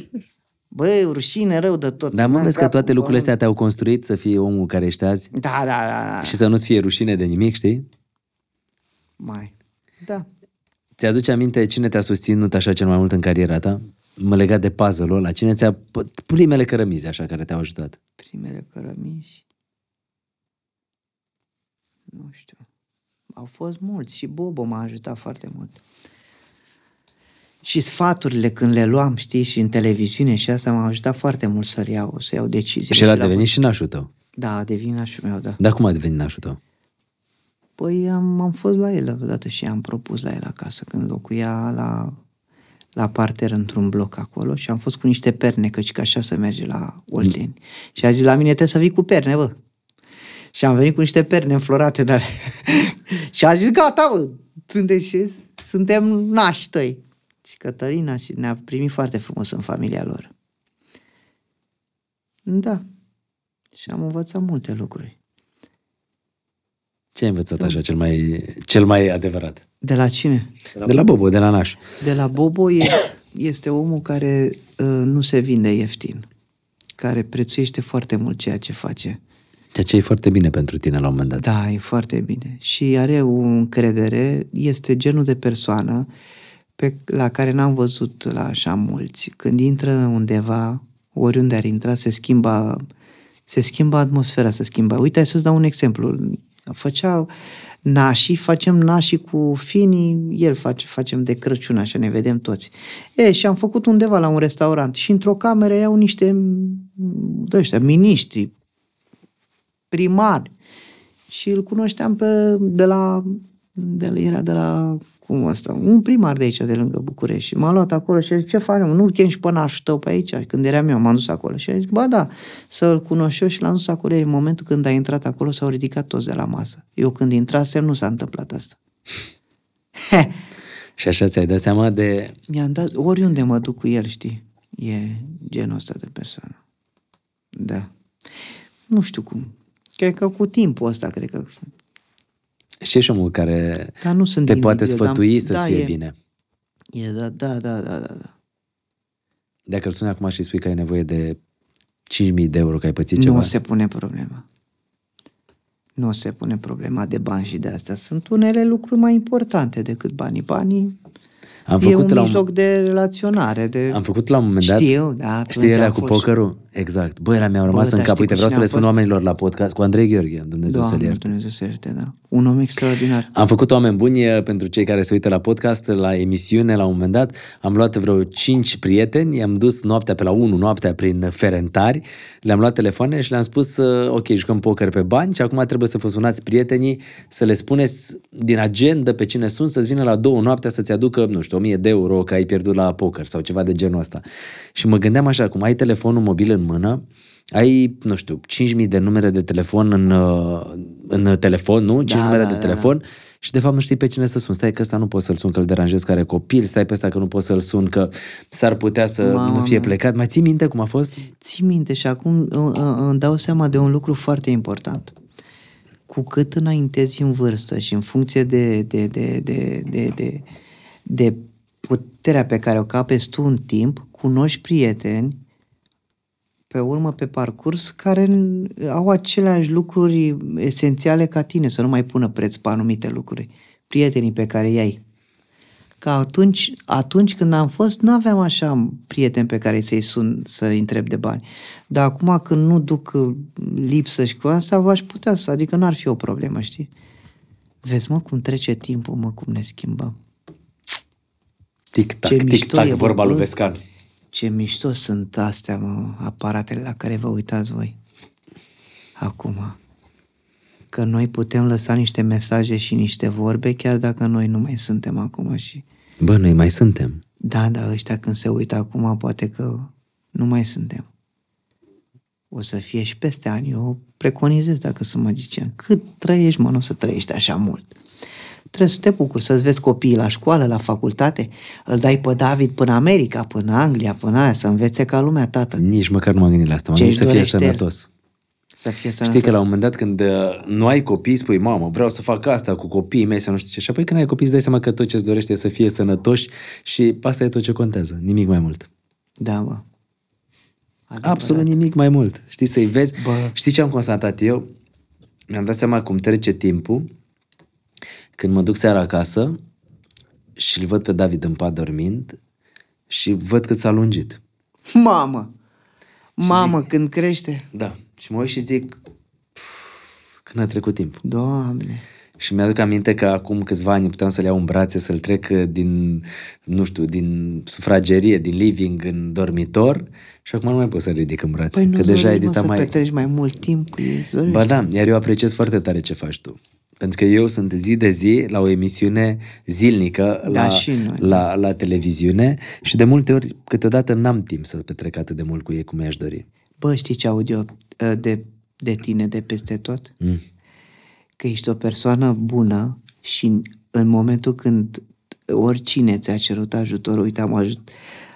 Băi, rușine rău de tot. Dar mă Să-mi vezi că capul, toate bă. lucrurile astea te-au construit să fii omul care ești azi Da, da, da, da. și să nu-ți fie rușine de nimic, știi? Mai. Da. Ți-aduce aminte cine te-a susținut așa cel mai mult în cariera ta? Mă legat de puzzle-ul ăla. Cine ți-a... p- primele cărămizi așa care te-au ajutat? Primele cărămiși. Nu știu. Au fost mulți și Bobo m-a ajutat foarte mult. Și sfaturile când le luam, știi, și în televiziune și asta m-a ajutat foarte mult să iau, să iau decizii. Și el a devenit și nașul tău. Da, a devenit nașul meu, da. Dar cum a devenit nașul tău? Păi am, am fost la el odată și am propus la el acasă când locuia la, la parter într-un bloc acolo și am fost cu niște perne, căci că așa se merge la Olteni. Și a zis la mine trebuie să vii cu perne, bă. Și am venit cu niște perne înflorate de ale. și a zis gata, bă, sunteți și suntem nași tăi. Și Cătălina și ne-a primit foarte frumos în familia lor. Da. Și am învățat multe lucruri. Ce ai învățat așa cel mai, cel mai adevărat? De la cine? De la Bobo, de la naș. De la Bobo e, este omul care uh, nu se vinde ieftin, care prețuiește foarte mult ceea ce face. Ceea ce e foarte bine pentru tine la un moment dat. Da, e foarte bine. Și are o încredere, este genul de persoană pe, la care n-am văzut la așa mulți. Când intră undeva, oriunde ar intra, se schimbă, se schimbă atmosfera, se schimbă. Uite, hai să-ți dau un exemplu. Făcea nașii, facem nașii cu finii, el face, facem de Crăciun, așa ne vedem toți. E, și am făcut undeva la un restaurant și într-o cameră iau niște de ăștia, miniștri, primari și îl cunoșteam pe, de la, de la, era de la, cum ăsta, un primar de aici, de lângă București. Și m-a luat acolo și a zis, ce facem? Nu chem și pe nașul tău pe aici? Când eram eu, m-am dus acolo. Și a zis, ba da, să-l cunosc eu și l-am dus acolo. În momentul când a intrat acolo, s-au ridicat toți de la masă. Eu când intrasem, nu s-a întâmplat asta. Și așa ți-ai dat seama de... Mi-am dat, oriunde mă duc cu el, știi, e genul ăsta de persoană. Da. Nu știu cum. Cred că cu timpul ăsta, cred că Și ești omul care Dar nu sunt te din poate video, dar- sfătui să-ți da, fie e. bine. E, da, da, da, da, da. da. Dacă îl suni acum și îi spui că ai nevoie de 5.000 de euro, că ai pățit ceva. Nu se pune problema. Nu se pune problema de bani și de astea. Sunt unele lucruri mai importante decât banii. Banii Am e făcut un la un- mijloc de relaționare. De... Am făcut la un moment dat... Știu, da, atunci Știi ele am cu fost. pokerul? Exact. Băi, la mi-au rămas Bă, în dar cap. știi Uite, cu vreau să cine le am spun fost? oamenilor la podcast cu Andrei Gheorghe, Dumnezeu să-l Doamne, ierte. Dumnezeu să ierte, da. Un om extraordinar. Am făcut oameni buni eh, pentru cei care se uită la podcast, la emisiune, la un moment dat. Am luat vreo 5 prieteni, i-am dus noaptea pe la 1, noaptea prin Ferentari, le-am luat telefoane și le-am spus, eh, ok, jucăm poker pe bani și acum trebuie să vă sunați prietenii, să le spuneți din agenda pe cine sunt, să-ți vină la două noaptea să-ți aducă, nu știu, 1000 de euro că ai pierdut la poker sau ceva de genul ăsta. Și mă gândeam așa, cum ai telefonul mobil în mână, ai, nu știu, 5.000 de numere de telefon în, uh, în telefon, nu? 5 Da, numere da, de da, telefon și de fapt nu știi pe cine să sun. Stai că ăsta nu pot să-l sun, că îl deranjez care are copil, stai pe ăsta că nu pot să-l sun, că s-ar putea să Mamă nu fie mea. plecat. Mai ții minte cum a fost? Ții minte și acum uh, uh, îmi dau seama de un lucru foarte important. Cu cât înaintezi în vârstă și în funcție de, de, de, de, de, de, de puterea pe care o capezi tu în timp, cunoști prieteni pe urmă, pe parcurs, care au aceleași lucruri esențiale ca tine, să nu mai pună preț pe anumite lucruri. Prietenii pe care i-ai. Că atunci, atunci când am fost, nu aveam așa prieteni pe care să-i sun să-i întreb de bani. Dar acum când nu duc uh, lipsă și cu asta, v-aș putea să, adică n-ar fi o problemă, știi? Vezi, mă, cum trece timpul, mă, cum ne schimbăm. Tic-tac, Ce mișto tic-tac, e, bă, vorba lui bă. Vescan. Ce mișto sunt astea, mă, aparatele la care vă uitați voi. Acum. Că noi putem lăsa niște mesaje și niște vorbe, chiar dacă noi nu mai suntem acum și... Bă, noi mai suntem. Da, da, ăștia când se uită acum, poate că nu mai suntem. O să fie și peste ani. Eu preconizez dacă sunt magician. Cât trăiești, mă, nu o să trăiești așa mult. Trebuie să te bucuri, să-ți vezi copiii la școală, la facultate, îl dai pe David până America, până Anglia, până alea, să învețe ca lumea, tată. Nici măcar nu m-am gândit la asta. M-am Ce-și gândit să fie dorește el? sănătos. Să fie sănătos. Știi că la un moment dat când uh, nu ai copii, spui, mamă, vreau să fac asta cu copiii mei, să nu știu ce. Și apoi când ai copii, îți dai seama că tot ce îți dorește e să fie sănătoși și asta e tot ce contează, nimic mai mult. Da, mă. Adevărat. Absolut nimic mai mult. Știi, să-i vezi. Bă. Știi ce am constatat eu? Mi-am dat seama cum trece timpul când mă duc seara acasă și îl văd pe David în pat dormind și văd cât s-a lungit. Mamă! Mamă, când crește. Da. Și mă uit și zic, "Pf, când a trecut timpul. Doamne! Și mi-aduc aminte că acum câțiva ani puteam să-l iau în brațe, să-l trec din, nu știu, din sufragerie, din living în dormitor și acum nu mai pot să-l ridic în brațe. Păi nu că deja zori, Edita mă, să mai... petreci mai mult timp cu ei. zori. Ba da, iar eu apreciez foarte tare ce faci tu. Pentru că eu sunt zi de zi la o emisiune zilnică Da, la, și noi. la, la televiziune și de multe ori, câteodată n-am timp să petrec atât de mult cu ei cum mi-aș dori. Bă, știi ce aud eu uh, de, de tine de peste tot? Mm. Că ești o persoană bună și în- în momentul când oricine ți-a cerut ajutor, uite, am, ajut,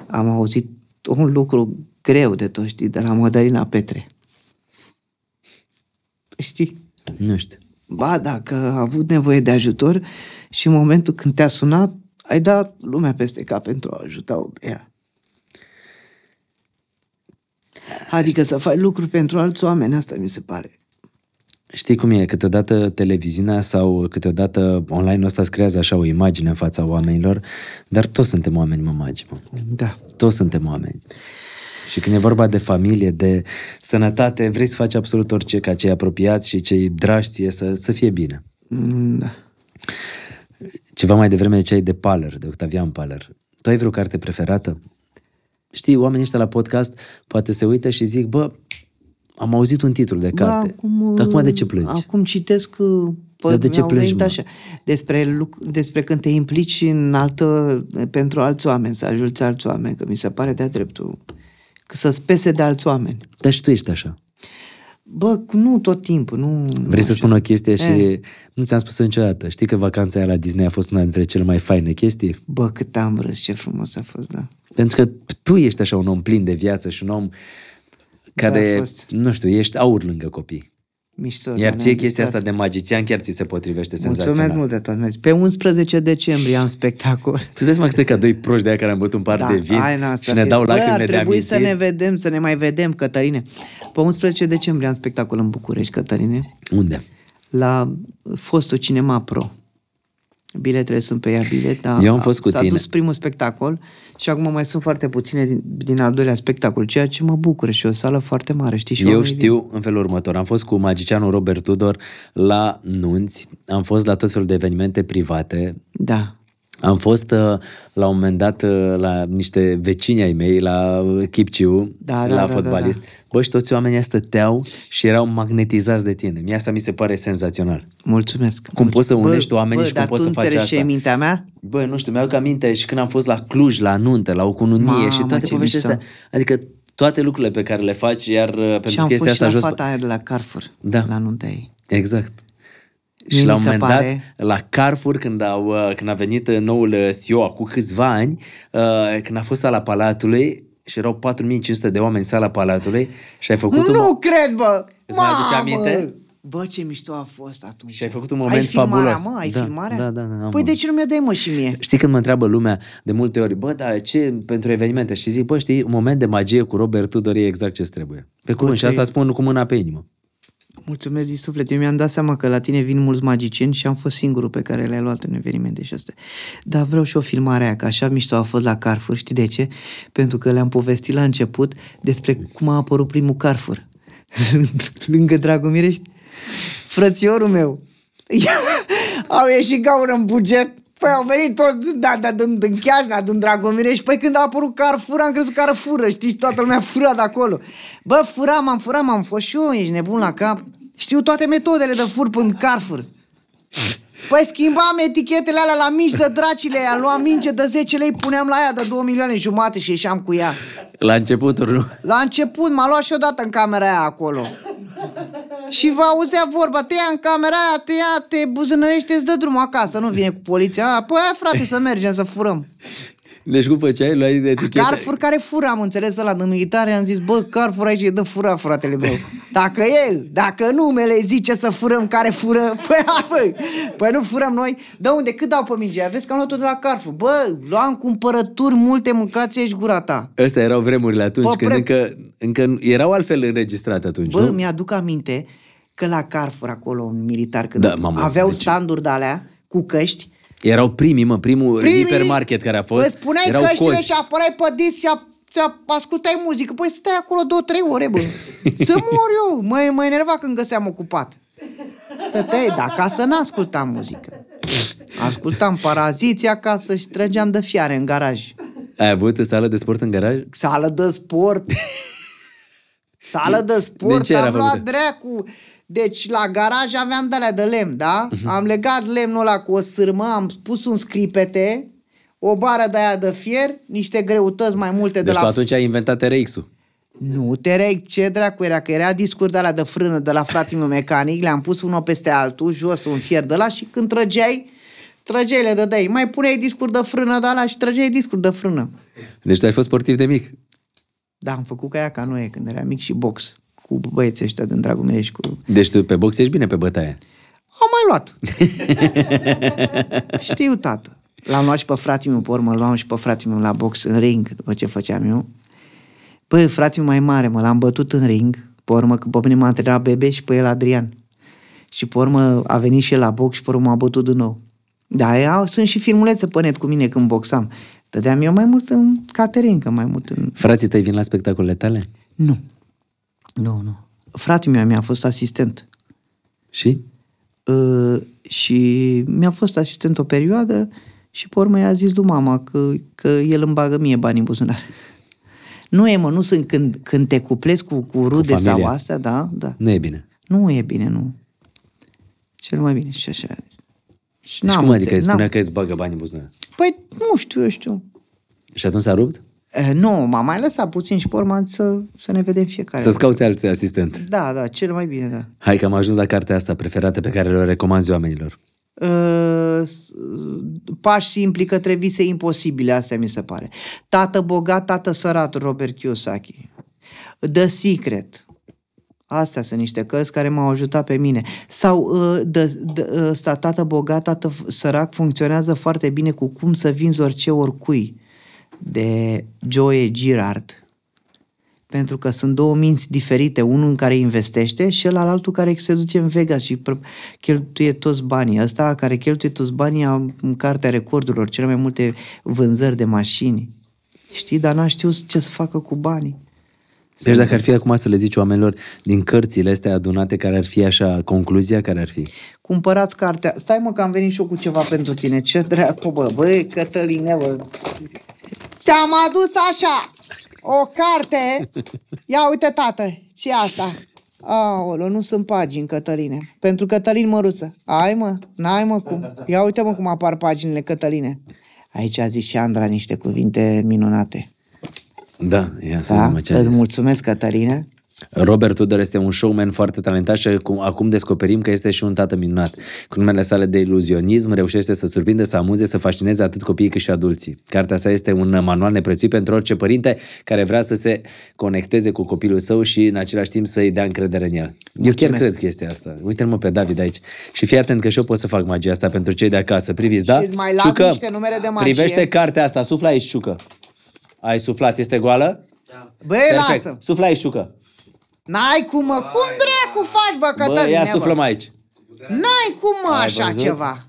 am auzit un lucru greu de tot, știi, de la Mădălina Petre. Știi? Nu știu. Ba, dacă a avut nevoie de ajutor și în momentul când te-a sunat, ai dat lumea peste cap pentru a ajuta-o pe ea. Adică să faci lucruri pentru alți oameni, asta mi se pare. Știi cum e? Câteodată televiziunea sau câteodată online ăsta îți creează așa o imagine în fața oamenilor, dar toți suntem oameni, mă, magi, mă. Da. Toți suntem oameni. Și când e vorba de familie, de sănătate, vrei să faci absolut orice ca cei apropiați și cei dragi ție să, să fie bine. Mm, Da. Ceva mai devreme ce ai de Paler, de Octavian Paler. Tu ai vreo carte preferată? Știi, oamenii ăștia la podcast poate se uită și zic, bă, am auzit un titlu de carte. acum, Dar acum de ce plângi? Acum citesc uh, Dar de ce mi-au plângi, venit mă? așa, despre, luc- despre când te implici în altă, pentru alți oameni, să ajuți alți oameni, că mi se pare de-a dreptul, că să-ți pese de alți oameni. Dar și tu ești așa. Bă, nu tot timpul, nu... Vrei să așa. spun o chestie și Eh. nu ți-am spus niciodată. Știi că vacanța aia la Disney a fost una dintre cele mai faine chestii? Bă, cât am râs, ce frumos a fost, da. Pentru că tu ești așa un om plin de viață și un om care, a fost. nu știu, ești aur lângă copii. Mișto. Iar da, ție ne-am chestia distrat. asta de magician chiar ți se potrivește Mulțumesc senzațional. mult de tot. mersi. Pe 11 decembrie am spectacol. Tu dai seama că ca doi proști de aia care am băut un par de vin hai, na, și să ne fie- dau Bă, lacrimile ar de trebui să amintiri? ne vedem, să ne mai vedem, Cătăline. Pe 11 decembrie am spectacol în București, Cătăline, Unde? la fostul Cinema Pro. Biletele sunt pe ea bilet, dar Eu am fost cu s-a tine. dus primul spectacol și acum mai sunt foarte puține din, din al doilea spectacol, ceea ce mă bucură și o sală foarte mare, știi? Și Eu oamenii știu în felul următor. Am fost cu magicianul Robert Tudor la nunți, am fost la tot felul de evenimente private, Vin. Da. Am fost uh, la un moment dat uh, la niște vecini ai mei, la Chipciu, Da, da, la da, fotbalist. da, Bă, și toți oamenii ăsta stăteau și erau magnetizați de tine. Mie asta mi se pare senzațional. Mulțumesc. Cum poți să unești bă, oamenii bă, și cum dar poți tu să faci înțelegi ce e asta? mintea mea? Bă, nu știu, mi-aduc aminte și când am fost la Cluj, la nuntă, la o cununie Mamă, și toate ce poveștile mișto. astea. Adică toate lucrurile pe care le faci, iar uh, pentru și am că este fost și asta la jos... fata aia de la Carrefour, Da. la nunta ei. Exact. Mie și la mi un se moment pare- dat, la Carrefour, când, au, uh, când a venit uh, noul uh, CEO, acum câțiva ani, uh, când a fost sala Palatului, și erau 4500 de oameni în sala Palatului și ai făcut un... Nu cred, bă! Îți mai aduce Mamă! aminte? Bă, ce mișto a fost atunci. Și ai făcut un ai moment filmarea, fabulos. mă? Ai Da, filmarea? da, da, da, am, Păi mă. de ce nu mi-o dai, mă, și mie? Știi când mă întreabă lumea de multe ori, bă, dar ce pentru evenimente? Și zic, bă, știi, un moment de magie cu Robert Tudor e exact ce trebuie. Pe cuvânt, și ce- asta spun cu mâna pe inimă. Mulțumesc din suflet. Eu mi-am dat seama că la tine vin mulți magicieni și am fost singurul pe care le-ai luat în evenimente și astea. Dar vreau și o filmare aia, că așa mișto a fost la Carrefour. Știi de ce? Pentru că le-am povestit la început despre cum a apărut primul Carrefour. Lângă Dragomirești. Frățiorul meu. au ieșit gaură în buget. Păi au venit toți, da, da, din, din Chiajna, din Dragomirești. Păi când a apărut Carrefour, am crezut că are fură, știi, și toată lumea fura de acolo. Bă, furam, am furam, am fost și eu, ești nebun la cap. Știu toate metodele de fur până Carrefour. Păi schimbam etichetele alea la mici de dracile aia, luam minge de 10 lei, puneam la ea de 2 milioane jumate și ieșeam cu ea. La începutul, nu? La început m-a luat și odată în camera aia acolo. Și vă auzea vorba, te ia în camera aia, te ia, te buzânărește, îți dă drumul acasă, nu vine cu poliția. A, păi hai frate să mergem să furăm. Deci cum făceai? Luai de etichete? Carrefour care fura, am înțeles ăla de militare, am zis, bă, Carrefour aici e de fura, fratele meu. Dacă el, dacă numele zice să furăm care fură, păi, hai, băi, păi nu furăm noi. De unde? Cât dau pe mingea? Vezi că am luat-o de la Carrefour. Bă, luam cumpărături multe, mâncați și gura ta. Astea erau vremurile atunci, Bă, când pre- încă, încă erau altfel înregistrate atunci, Bă, nu? mi-aduc aminte că la Carrefour acolo, în militar, când Da, mamă, aveau deci- standuri de alea cu căști, Erau primii, mă, primul Primii, hipermarket care a fost. Îți spuneai erau căștile cozi. și apărai pe disc și a, și a, ascultai muzică. Păi stai acolo două, trei ore, bă. Să mor eu. Mă, mă enerva când găseam ocupat. Tătăi, dar acasă n-ascultam muzică. Ascultam paraziții acasă și trăgeam de fiare în garaj. Ai avut sală de sport în garaj? Sală de sport. Sală de sport. Din ce era am luat făcută? dracu. Deci la garaj aveam de de lemn, da? Mhm. Am legat lemnul ăla cu o sârmă, am pus un scripete, o bară de aia de fier, niște greutăți mai multe de Deci la tu atunci ai inventat RX-ul. nu, te reg, ce dracu era? Că era discuri de la de frână de la fratele meu mecanic, le-am pus unul peste altul, jos un fier de la și când trăgeai, trăgeai le dădeai. Mai puneai discuri de frână de la și trăgeai discuri de frână. Deci tu ai fost sportiv de mic. Da, am făcut ca ea canoe când era mic și box cu băieții ăștia din Dragomire și cu... Deci tu pe box ești bine pe bătaie. Am mai luat. Știu, tată. L-am luat și pe fratele meu, pe urmă, luam și pe fratele meu la box în ring, după ce făceam eu. Păi, fratele meu mai mare, mă, l-am bătut în ring, pe urmă, că pe mine m-a antrenat Bebe și pe el Adrian. Și pe urmă a venit și el la box și pe urmă m-a bătut din nou. Da, eu, sunt și filmulețe pe net cu mine când boxam. Dădeam eu mai mult în caterincă, mai mult în... Frații tăi vin la spectacolele tale? Nu. Nu, nu. Fratele meu mi-a fost asistent. Și? Uh, și mi-a fost asistent o perioadă și pe urmă i-a zis lui mama că, că el îmi bagă mie bani în buzunar. Nu e, mă, nu sunt când, când te cuplezi cu, cu rude familia. sau astea, da, da. Nu e bine. Nu e bine, nu. Cel mai bine și așa. Și Deci n-am cum adică îți înțeles, spunea n-am- că îți bagă bani în buzunar? Păi, nu știu, eu știu. Și atunci s-a rupt? Eh, Nu, m-a mai lăsat puțin și pe urmă a zis să, să ne vedem fiecare. Să-ți cauți alți asistent. Da, da, cel mai bine, da. Hai că am ajuns la cartea asta preferată pe care le recomanzi oamenilor. Uh, s- pași simpli către vise imposibile, asta mi se pare. Tată bogat, tată sărat, Robert Kiyosaki. The Secret. Astea sunt niște cărți care m-au ajutat pe mine. Sau uh, the, the, ăsta, Tată bogat, tată f- sărac funcționează foarte bine cu cum să vinzi orice oricui de Joe Girard. Pentru că sunt două minți diferite, unul în care investește și ăla altul care se duce în Vegas și pr- cheltuie toți banii. Ăsta care cheltuie toți banii a în cartea recordurilor, cele mai multe vânzări de mașini. Știi, dar n-a știut ce să facă cu banii. Deci dacă ar fi acum să le zici oamenilor din cărțile astea adunate, care ar fi așa, concluzia care ar fi? Cumpărați cartea. Stai mă că am venit și eu cu ceva pentru tine. Ce dracu, bă, băi, Cătăline, bă. Ți-am adus așa o carte. Ia uite, tată, ce asta? Aolo, nu sunt pagini, Cătăline. Pentru Cătălin Măruță. Ai, mă, n-ai, mă, cum. Ia uite, mă, cum apar paginile, Cătăline. Aici a zis și Andra niște cuvinte minunate. Da, ia să Da? vedem ce a Îți zis. mulțumesc, Cătăline. Robert Tudor este un showman foarte talentat și acum, acum descoperim că este și un tată minunat. Cu numele sale de iluzionism reușește să surprinde, să amuze, să fascineze atât copiii cât și adulții. Cartea sa este un manual neprețuit pentru orice părinte care vrea să se conecteze cu copilul său și în același timp să-i dea încredere în el. Eu chiar Mulțumesc. cred chestia asta. Uite-mă pe David aici. Și fii atent că și eu pot să fac magia asta pentru cei de acasă. Priviți, da? Și mai las niște numere de magie. Privește cartea asta. Sufla aici, Ciucă. Ai suflat. Este goală? Băi, Perfect. lasă! Sufla aici, Ciucă. N-ai cum, mă, cum dracu faci, bă, Bă, Cătăline, ia bă? suflăm aici. N-ai cum, mă, Ai așa văzut? ceva.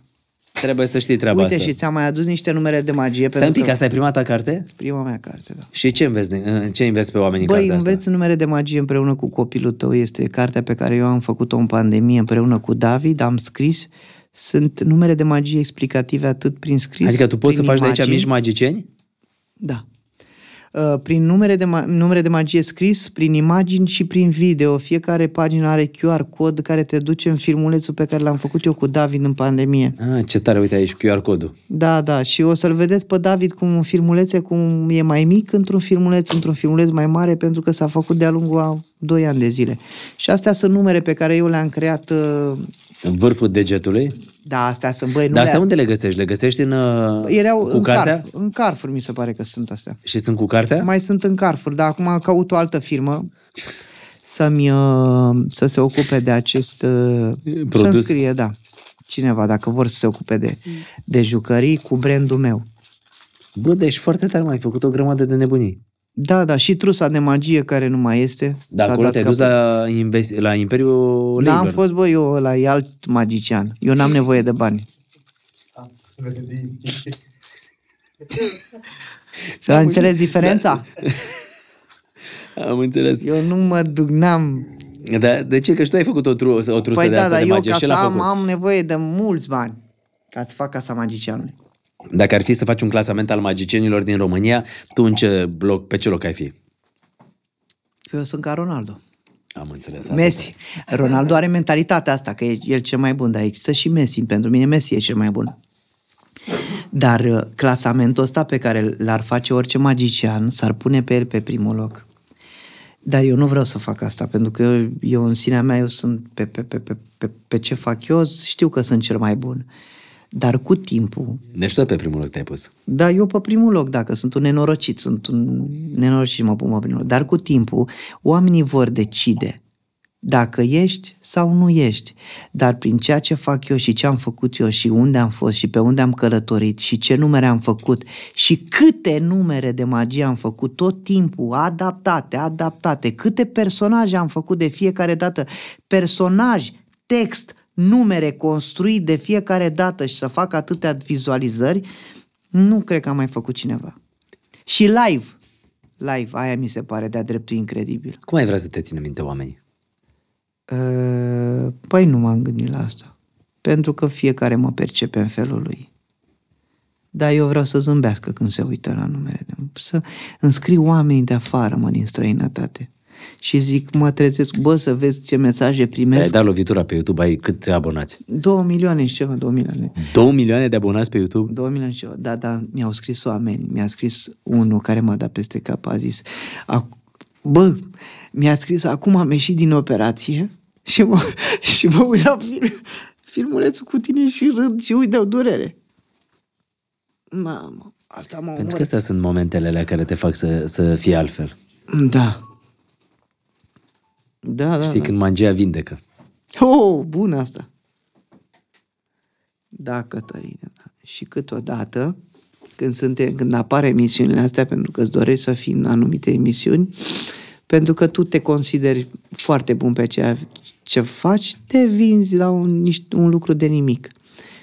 Trebuie să știi treaba Uite, asta. și ți-am mai adus niște numere de magie. Stai un pentru pic, că- asta e prima ta carte? Prima mea carte, da. Și ce înveți, din- ce înveți pe oamenii în Băi, cartea asta? înveți numere de magie împreună cu copilul tău. Este cartea pe care eu am făcut-o în pandemie împreună cu David, am scris. Sunt numere de magie explicative atât prin scris, Adică tu poți să prin faci de aici imagini. mici magicieni? Da. Uh, Prin numere de, ma- numere de magie scris, prin imagini și prin video. Fiecare pagină are QR cod care te duce în filmulețul pe care l-am făcut eu cu David în pandemie. Ah, ce tare, uite aici QR codul. Da, da, și o să-l vedeți pe David cum în filmulețe, cum e mai mic într-un filmuleț, într-un filmuleț mai mare, pentru că s-a făcut de-a lungul a 2 ani de zile. Și astea sunt numere pe care eu le-am creat, uh, În vârful degetului? da, astea sunt, băi, nu Dar le astea unde le găsești? Le găsești în, uh, Erau cu în cartea? Carrefour, în Carrefour mi se pare că sunt astea. Și sunt cu cartea? Mai sunt în Carrefour, dar acum caut o altă firmă să-mi, uh, să se ocupe de acest... uh, Produs. Să-mi scrie, da, cineva, dacă vor să se ocupe de, de jucării cu brandul meu. Bă, deci foarte tare, m-ai făcut o grămadă de nebunii. Da, da, și trusa de magie care nu mai este. Dar s-a acolo dat te-ai dus capăt. la, investi- la Imperiul N-am Labor. fost, bă, eu ăla e alt magician. Eu n-am nevoie de bani. Ai înțeles diferența? Am înțeles. Eu nu mă duc, n-am... Dar de ce? Că și tu ai făcut o, tru- o trusă Păi de da, asta dar de eu magie ca și să l-a am, făcut. am nevoie de mulți bani ca să fac casa magicianului. Dacă ar fi să faci un clasament al magicienilor din România, tu în ce bloc, pe ce loc ai fi? Eu sunt ca Ronaldo. Am înțeles. Messi. Ronaldo are mentalitatea asta, că e el cel mai bun, dar există și Messi. Pentru mine Messi e cel mai bun. Dar uh, clasamentul ăsta pe care l-ar face orice magician, s-ar pune pe el pe primul loc. Dar eu nu vreau să fac asta, pentru că eu, eu în sinea mea, eu sunt pe, pe, pe, pe, pe, pe ce fac eu, știu că sunt cel mai bun. Dar cu timpul, Deci tot pe primul loc te-ai pus. da, eu pe primul loc, dacă sunt un nenorocit, sunt un nenorocit și mă pun pe primul loc. Dar cu timpul, oamenii vor decide dacă ești sau nu ești. Dar prin ceea ce fac eu și ce am făcut eu și unde am fost și pe unde am călătorit și ce numere am făcut și câte numere de magie am făcut tot timpul, adaptate, adaptate, câte personaje am făcut de fiecare dată, personaj, text, numere construit de fiecare dată și să fac atâtea vizualizări, nu cred că am mai făcut cineva. Și live, live, aia mi se pare de-a dreptul incredibil. Cum ai vrea să te țină minte oamenii? Uh, Păi nu m-am gândit la asta. Pentru că fiecare mă percepe în felul lui. Dar eu vreau să zâmbească când se uită la numere. de- Să înscriu oamenii de afară, mă, din străinătate. Și zic, mă trezesc, bă, să vezi ce mesaje Ai primesc. dat lovitura pe YouTube, ai câți abonați? Două milioane și ceva, două milioane. 2 milioane de abonați pe YouTube? Două milioane și ceva. Da, da, mi-au scris oameni. Mi-a scris unul care m-a dat peste cap, a zis, "Ac- bă, mi-a scris, acum am ieșit din operație și mă, și mă uit la film, filmulețul cu tine și râd și uit de o durere. Mamă, asta mă Pentru omor. că astea sunt momentele alea care te fac să, să fii altfel. Da. Da, da, Știi, da. când magia vindecă. Oh, bun asta. Da, Cătăline, da. Și câteodată, când, suntem, când apar emisiunile astea, pentru că îți dorești să fii în anumite emisiuni, pentru că tu te consideri foarte bun pe ceea ce faci, te vinzi la un, niște, un lucru de nimic.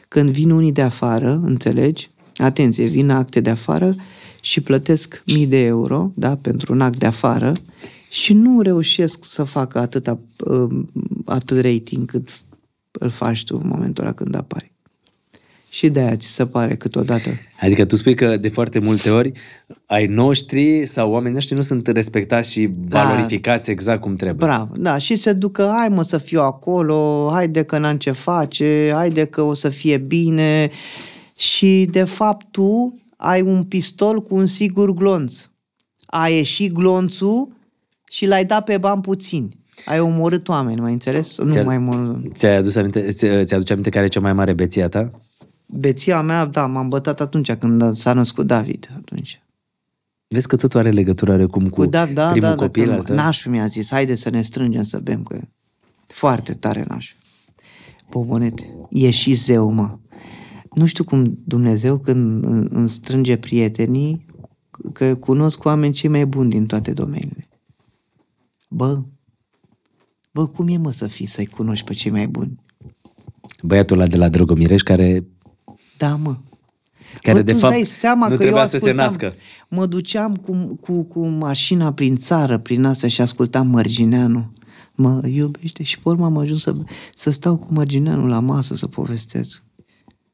Când vin unii de afară, înțelegi? Atenție, vin acte de afară și plătesc mii de euro, da, pentru un act de afară și nu reușesc să facă atâta, uh, atât rating cât îl faci tu în momentul ăla când apari. Și de aia ți se pare câteodată. Adică tu spui că de foarte multe ori ai noștri sau oamenii noștri nu sunt respectați și Da. valorificați exact cum trebuie. Bravo, da, și se ducă, hai mă să fiu acolo, haide că n-am ce face, haide că o să fie bine și de fapt tu ai un pistol cu un sigur glonț. a ieșit glonțul și l-ai dat pe bani puțini. Ai omorât oameni, mai înțeles? Nu Ți-a- mai mor... Ți-ai adus aminte, ți- ți-aduce aminte care e cea mai mare beție a ta? Beția mea, da, m-am bătat atunci când s-a născut David. Atunci. Vezi că totul are legătură oarecum cu, Cu, da, da, primul da, copil da, al tău? nașul mi-a zis, haide să ne strângem să bem, că foarte tare nașul. Bobonete, e și zeu, mă. Nu știu cum Dumnezeu când î- îmi strânge prietenii, că cunosc oameni cei mai buni din toate domeniile. Bă, bă, cum e mă să fii să-i cunoști pe cei mai buni? Băiatul ăla de la Drăgomireș care Da, mă. Care, Bă, de tu-ți fapt, dai seama nu că trebuia eu să se ascultam, nască. Mă duceam cu, cu, cu mașina prin țară, prin asta și ascultam Mărgineanu. Mă iubește și pe urmă am ajuns să, să stau cu Mărgineanu la masă să povestesc.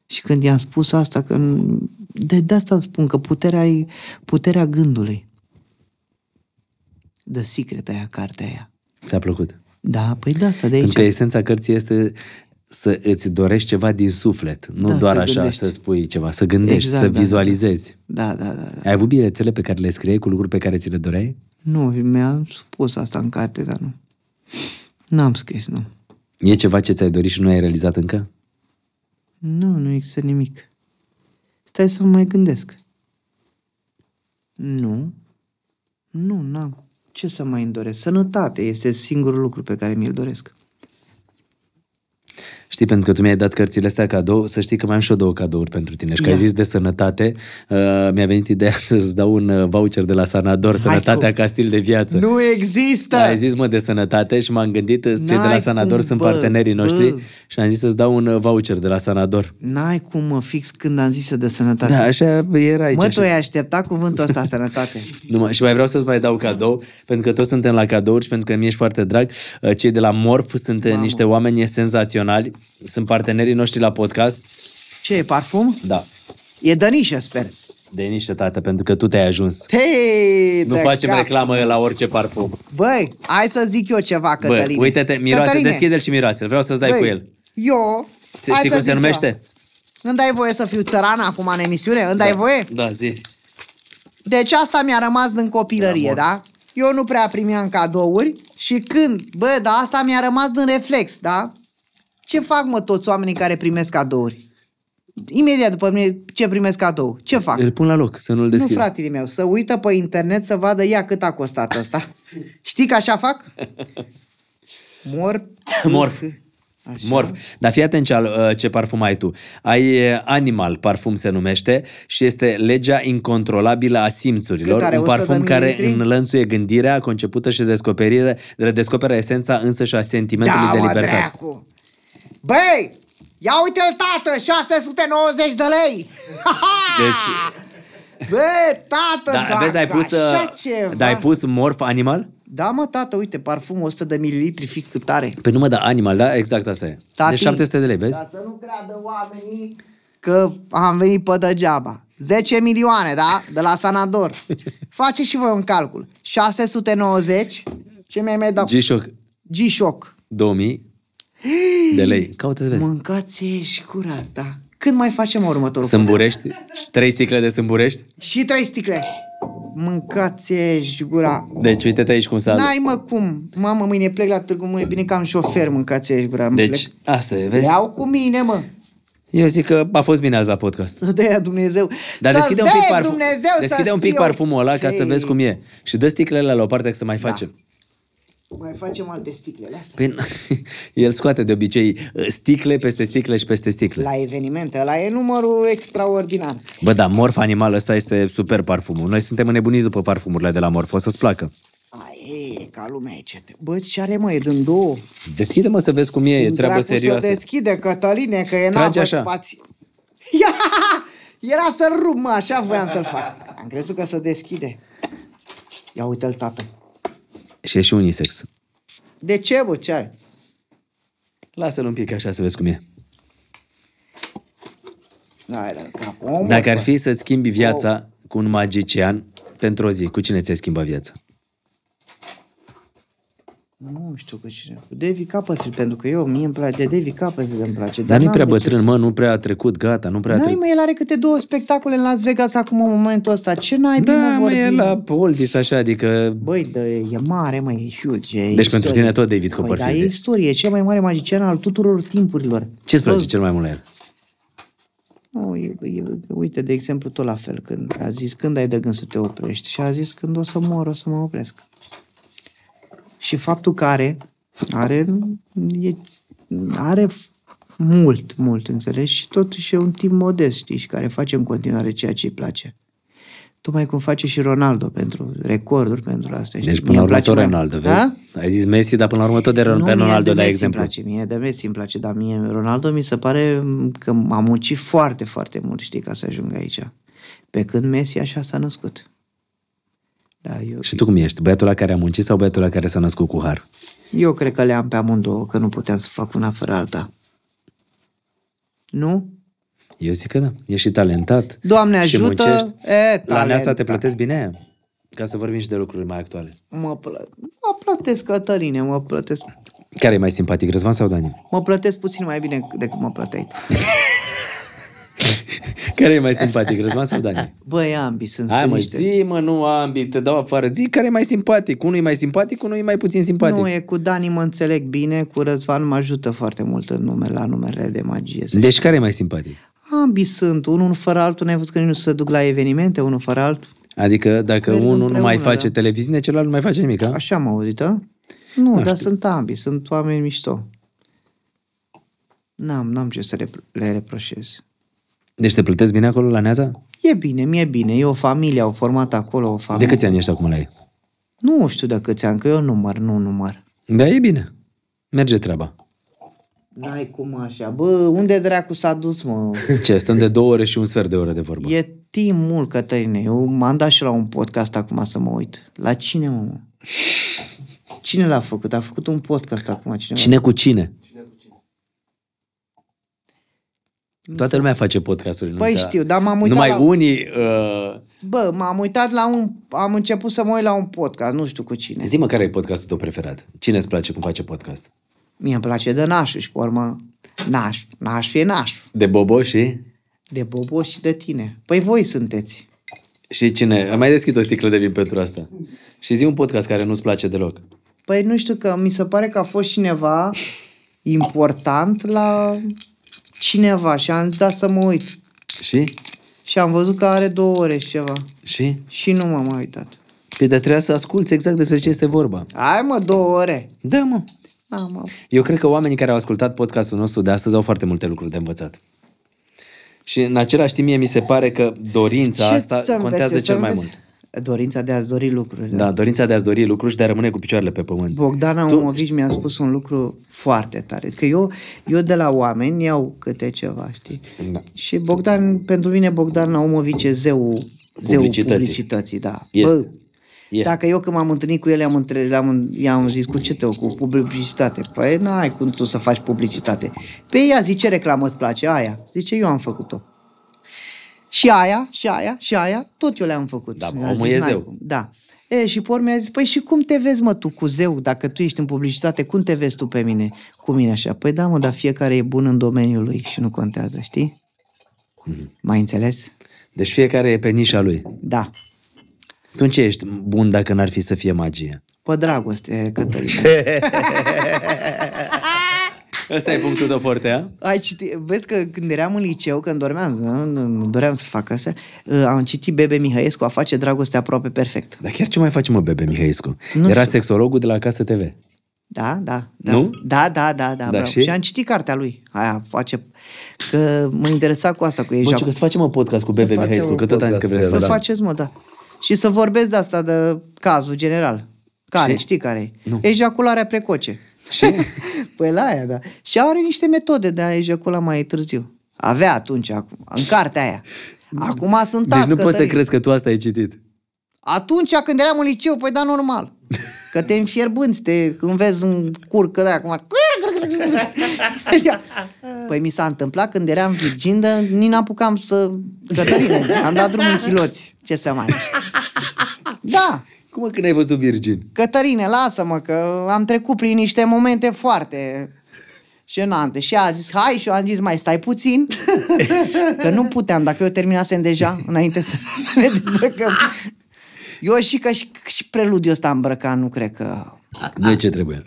Și când i-am spus asta, că de, de asta îți spun că puterea e puterea gândului. The Secret aia, cartea aia. ți-a plăcut. Da, păi de asta, de aici. Pentru că esența cărții este să îți dorești ceva din suflet, nu Da, doar să așa gândești. să spui ceva, să gândești, Exact, să da, vizualizezi. Da, da, da. da. Ai avut bilețele pe care le scriei cu lucruri pe care ți le doreai? Nu, mi-a spus asta în carte, dar nu. N-am scris, nu. E ceva ce ți-ai dorit și nu ai realizat încă? Nu, nu există nimic. Stai să mă mai gândesc. Nu. Nu, n-am. Ce să mai îmi doresc? Sănătate este singurul lucru pe care mi-l doresc. Știi, pentru că tu mi-ai dat cărțile astea cadou, să știi că mai am și eu două cadouri pentru tine. Și că Ia. ai zis de sănătate, uh, mi-a venit ideea să-ți dau un uh, voucher de la Sanador, Hai Sănătatea tu. ca stil de viață. Nu există! Ai zis, mă, de sănătate și m-am gândit, uh, cei de la N-ai Sanador cum, sunt bă, partenerii noștri bă. Și am zis să-ți dau un uh, voucher de la Sanador. N-ai cum mă fix când am zis de sănătate. Da, așa era aici. mă, așa. tu ai așteptat cuvântul ăsta, sănătate. Numai, și mai vreau să-ți mai dau cadou, pentru că toți suntem la cadouri și pentru că mi ești foarte drag. Uh, Cei de la Morf sunt Mamă. niște oameni senzaționali, sunt partenerii noștri la podcast. Ce e, parfum? Da, E dănișă, sper. de niște tată, pentru că tu te-ai ajuns. Hei, Nu de facem cap. reclamă la orice parfum. Băi, hai să zic eu ceva, Bă, Cătăline. uite-te, miroase, Cătăline, deschide-l și miroase Vreau să-ți dai băi, cu el. Eu... Se, hai știi să cum se zic numește? Ceva. Îmi dai voie să fiu țăran acum în emisiune? Îmi dai voie? Da, zi. Deci asta mi-a rămas din copilărie, da? Eu nu prea primeam cadouri și când, bă, da, asta mi-a rămas din reflex, da? Ce fac, mă, toți oamenii care primesc cadouri? Imediat după mine, ce primesc cadou? Ce fac? Îl pun la loc, să nu-l Nu, deschid. fratele meu, să uită pe internet să vadă ea cât a costat ăsta. Știi că așa fac? Mor. Morf. Așa. Morf. Dar fii atent ce, al- ce parfum ai tu. Ai uh, Animal, parfum se numește, și este legea incontrolabilă a simțurilor. Cât are, un 100 de parfum care mililitri? înlănțuie gândirea, concepută și descoperire, redescoperă esența însă și a sentimentului Da, de mă, libertate. dracu. Băi, ia uite-l, tată, 690 de lei. Deci, Bă, tată, da, dacă vezi, ai pus, așa uh, ceva. da, ai pus Morf Animal? Da, mă, tată, uite, parfum 100 de mililitri, fix cât are. Păi nu mă, da, Animal, da? Exact asta e. Tati, de 700 de lei, vezi? Dar să nu creadă oamenii că am venit pe degeaba. 10 milioane, da? De la Sanador. Face și voi un calcul. 690, ce mi-ai mai dat? G-Shock G-Shock. 2000 de lei. Caută să vezi. Mâncați și curat, da. Când mai facem următorul? Sâmburești? Trei sticle de sâmburești? Și trei sticle. Mâncați și gura. Deci uite-te aici cum s-a... N-ai mă cum. Mamă, mâine plec la Târgu Mureș. Bine că am șofer, mâncați și gura. Deci, plec. asta e, vezi? Iau cu mine, mă. Eu zic că a fost bine azi la podcast. Să dea Dumnezeu. Dar Să-ți deschide un pic, dea parfum, Dumnezeu deschide să un pic fiu- parfumul ăla ca să Hei, vezi cum e. Și dă sticlele la o parte să mai facem. Mai facem alte sticlele astea. Păi, el scoate de obicei uh, sticle peste sticle și peste sticle. La evenimente, ăla e numărul extraordinar. Bă, da, Morf Animal ăsta este super parfumul. Noi suntem înnebuniți după parfumurile de la Morf. O să-ți placă. Ai, e, ca lumea e ce te... Bă, ce are mă, e din două. Deschide mă să vezi cum e, e Cum treabă dracu serioasă. Să deschide, Cătăline, că e Trage n-avă așa. spații. Ia! Era să rup, mă, așa voiam să-l fac. Am crezut că se deschide. Ia uite-l, tată. Și e și unisex. De ce, bă, ce are? Lasă-l un pic așa să vezi cum e. Hai, de cap. Omul, Dacă ar bă. fi să-ți schimbi viața cu un magician pentru o zi, cu cine ți-ai schimba viața? Nu știu cu cine. Cu David Copperfield, pentru că eu, mie îmi place, de David Copperfield îmi place. Dar nu-i n-am prea de ce bătrân, să- mă, nu prea a trecut, gata, nu prea a N-ai, trecut. mă, el are câte două spectacole în Las Vegas acum în momentul ăsta. Ce n-ai, Da, mă, mă, vorbi, e mă? la oldies așa, adică... Băi, de, e mare, mă, e huge. E Deci pentru istorie. tine tot David Băi, Copperfield dar e. e istorie, e cel mai mare magician al tuturor timpurilor. Ce-ți place Bă, cel mai mult la el? Nu, e, e, uite, de exemplu, tot la fel, când a zis când ai de gând să te oprești și a zis când o să mor, o să mă opresc. Și faptul că are, are, e, are f- mult, mult, înțelegi? Și totuși e un timp modest, știi, și care face în continuare ceea ce îi place. Tocmai cum face și Ronaldo pentru recorduri, pentru asta. știi? Deci până Mie la îmi urmă place tot mai- Ronaldo, Da? vezi? Ai zis Messi, dar până la urmă tot de Nu, pe mie Ronaldo, de de Messi exemplu. Îmi place, mie de Messi îmi place, dar mie Ronaldo mi se pare că m-a muncit foarte, foarte mult, știi, ca să ajung aici. Pe când Messi așa s-a născut. Da, eu, Și tu cum ești? Băiatul la care a muncit sau băiatul la care s-a născut cu har? eu cred că le am pe amândouă, că nu puteam să fac una fără alta. Nu? Eu zic că da. Ești și talentat. Doamne și ajută! muncești. E, La neața te talentat. plătesc bine? Ca să vorbim și de lucruri mai actuale. Mă, plă... mă plătesc, Cătăline, mă plătesc. Care e mai simpatic, Răzvan sau Dani? Mă plătesc puțin mai bine decât mă plăteai. tu. Care e mai simpatic, Răzvan sau Dani? Băi, ambii sunt Hai mă, niște- zi mă, nu ambii, te dau afară. Zi care e mai simpatic. Unul e mai simpatic, unul e mai puțin simpatic. Nu, e cu Dani mă înțeleg bine, cu Răzvan mă ajută foarte mult în nume, la numele de magie. să Deci care e mai simpatic? Ambii sunt, unul fără altul, n-ai văzut că nici nu se duc la evenimente, unul fără altul. Adică dacă Merg unul nu mai împreună, face da. televiziune, celălalt nu mai face nimic, a? Așa mă auzită? Nu, dar sunt ambii, sunt oameni mișto. N-am, n-am ce să repro- le reproșez. Deci te plătesc bine acolo la Neața? E bine, mi-e bine, e o familie, au format acolo o De familie. câți ani ești acum la ei? Nu știu de câți ani, că eu număr, nu număr. Da, e bine. Merge treaba. N-ai cum așa, bă, unde dracu s-a dus, mă? Ce, stăm de două ore și un sfert de oră de vorbă. E timp mult, Cătăline. Eu m-am dat și la un podcast acum să mă uit. La cine, mă? Cine l-a făcut? A făcut un podcast acum. Cine? Cine cu cine? Toată lumea face podcasturi. nu Păi uita. știu, dar m-am uitat Numai la- unii... Uh... Bă, m-am uitat la un... Am început să mă uit la un podcast, nu știu cu cine. Zi-mă care e podcastul tău preferat. Cine îți place cum face podcast? Mie îmi place de nașul și, pe urmă, naș. Naș e naș. De Bobo și... De Bobo și de tine. Păi voi sunteți. Și cine? Am mai deschis o sticlă de vin pentru asta. Și zi un podcast care nu-ți place deloc. Păi nu știu că mi se pare că a fost cineva important la cineva și am dat să mă uit. Și? Și am văzut că are două ore și ceva. Și? Și nu m-am mai uitat. Păi dar trebuia să asculți exact despre ce este vorba. Hai mă, două ore. Da, mă. Da, mă. Eu cred că oamenii care au ascultat podcastul nostru de astăzi au foarte multe lucruri de învățat. Și în același timp mie mi se pare că dorința Ce asta să învețe, contează să cel mai învețe? mult. Dorința de a-ți dori lucrurile. Da, dorința de a-ți dori lucruri și de a rămâne cu picioarele pe pământ. Bogdan Aumovici mi-a spus un lucru foarte tare. Că eu, eu de la oameni iau câte ceva, știi? Da. Și Bogdan, pentru mine Bogdan Aumovici e zeul, zeul Publicității. publicității. da. Este. Bă, E. Dacă eu când m-am întâlnit cu el, i-am, între, i-am, i-am zis cu ce te cu publicitate. Păi n-ai cum tu să faci publicitate. Pe ea zice reclamă îți place, aia. Zice eu am făcut-o. Și aia, și aia, și aia, tot eu le-am făcut. Da, Mi-a omul zis, e "N-ai zeu." cum." Da. E, și por mi-a zis, păi și cum te vezi, mă, tu cu zeu? Dacă tu ești în publicitate, cum te vezi tu pe mine? Cu mine așa? Păi da, mă, dar fiecare e bun în domeniul lui și nu contează, știi? Mhm. Mai înțeles? Deci fiecare e pe nișa lui. Da. Tu în ce ești bun dacă n-ar fi să fie magie? Pe dragoste, Cătălina. Ăsta e punctul tău forte, a? Ai citit, vezi că când eram în liceu, când dormeam, nu, nu, nu doream să fac așa, uh, am citit Bebe Mihăiescu a face dragoste aproape perfect. Dar chiar ce mai face, mă, Bebe Mihăescu? Nu Era știu. sexologul de la Casă TV. Da, da, da. Nu? Da, da, da, da. bravo. și? și? am citit cartea lui. Aia face... Că mă interesa cu asta, cu ei. Bă, ce că să facem mă podcast cu Bebe facem Mihăescu, un că tot am zis că podcast vrei cu să Să el, faci. faceți, mă, da. Și să vorbesc de asta, de cazul general. Care? Și? Știi care e? Nu. Ejacularea precoce. Și? păi la aia, da. Și are niște metode de a ejacula mai târziu. Avea atunci, acum, în cartea aia. Acum sunt Deci nu ască, poți să tăi. crezi că tu asta ai citit. Atunci când eram în liceu, păi da, normal. Că te înfierbânți, te, când vezi un curcă de acum. Păi mi s-a întâmplat când eram virgin, dar nici n-apucam să... Cătăline, am dat drumul în chiloți. Ce să mai... Da, Cum mă, când ai fost tu virgin? Cătărine, lasă-mă că am trecut prin niște momente foarte jenante. Și a zis, hai, și eu am zis, mai stai puțin, că nu puteam, dacă eu terminasem deja, înainte să ne dezbrăcăm. Eu și că și, și preludiul ăsta îmbrăcat, nu cred că... De ce trebuie?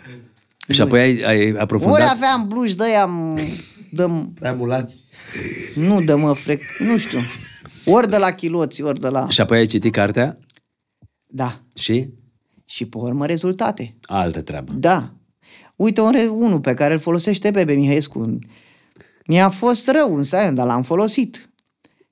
Și apoi ai, ai Ori aprofundat? aveam bluși de am dăm, Prea mulați. nu dă mă frec, nu știu. Ori de la chiloți, ori de la... Și apoi ai citit cartea? Da. Și? Și pe urmă rezultate. Altă treabă. Da. Uite un, re- unul pe care îl folosește Bebe Mihaescu. Mi-a fost rău în Sion, dar l-am folosit.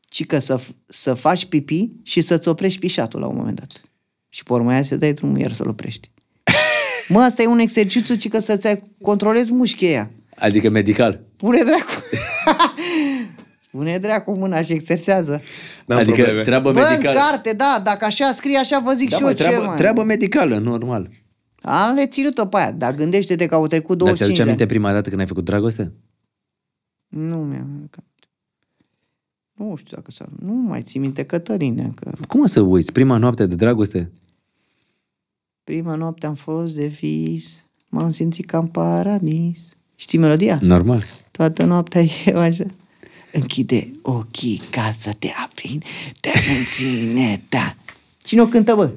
Ci că să, f- să faci pipi și să-ți oprești pișatul la un moment dat. Și pe urmă aia să dai drumul iar să-l oprești. Mă, asta e un exercițiu, ci că să-ți ai- controlezi mușchii aia. Adică medical. Pune dracu. Pune dracu mâna și exersează. N-am adică probleme. treabă Bă, în medicală. carte, da, dacă așa scrie, așa vă zic Da, și mă, eu ce, treabă, mă. treabă medicală, normal. Am reținut-o pe aia, dar gândește-te că au trecut Dar ți-aduce 25 de ani. aminte prima dată când ai făcut dragoste? Nu mi-am... Nu știu dacă s-a... Nu mai țin minte Cătărine, că Cum o să uiți? Prima noapte de dragoste? prima noapte am fost de vis, m-am simțit ca în paradis. Știi melodia? Normal. Toată noaptea eu așa. Închide ochii ca să te aprind, te menține, da. Cine o cântă, bă?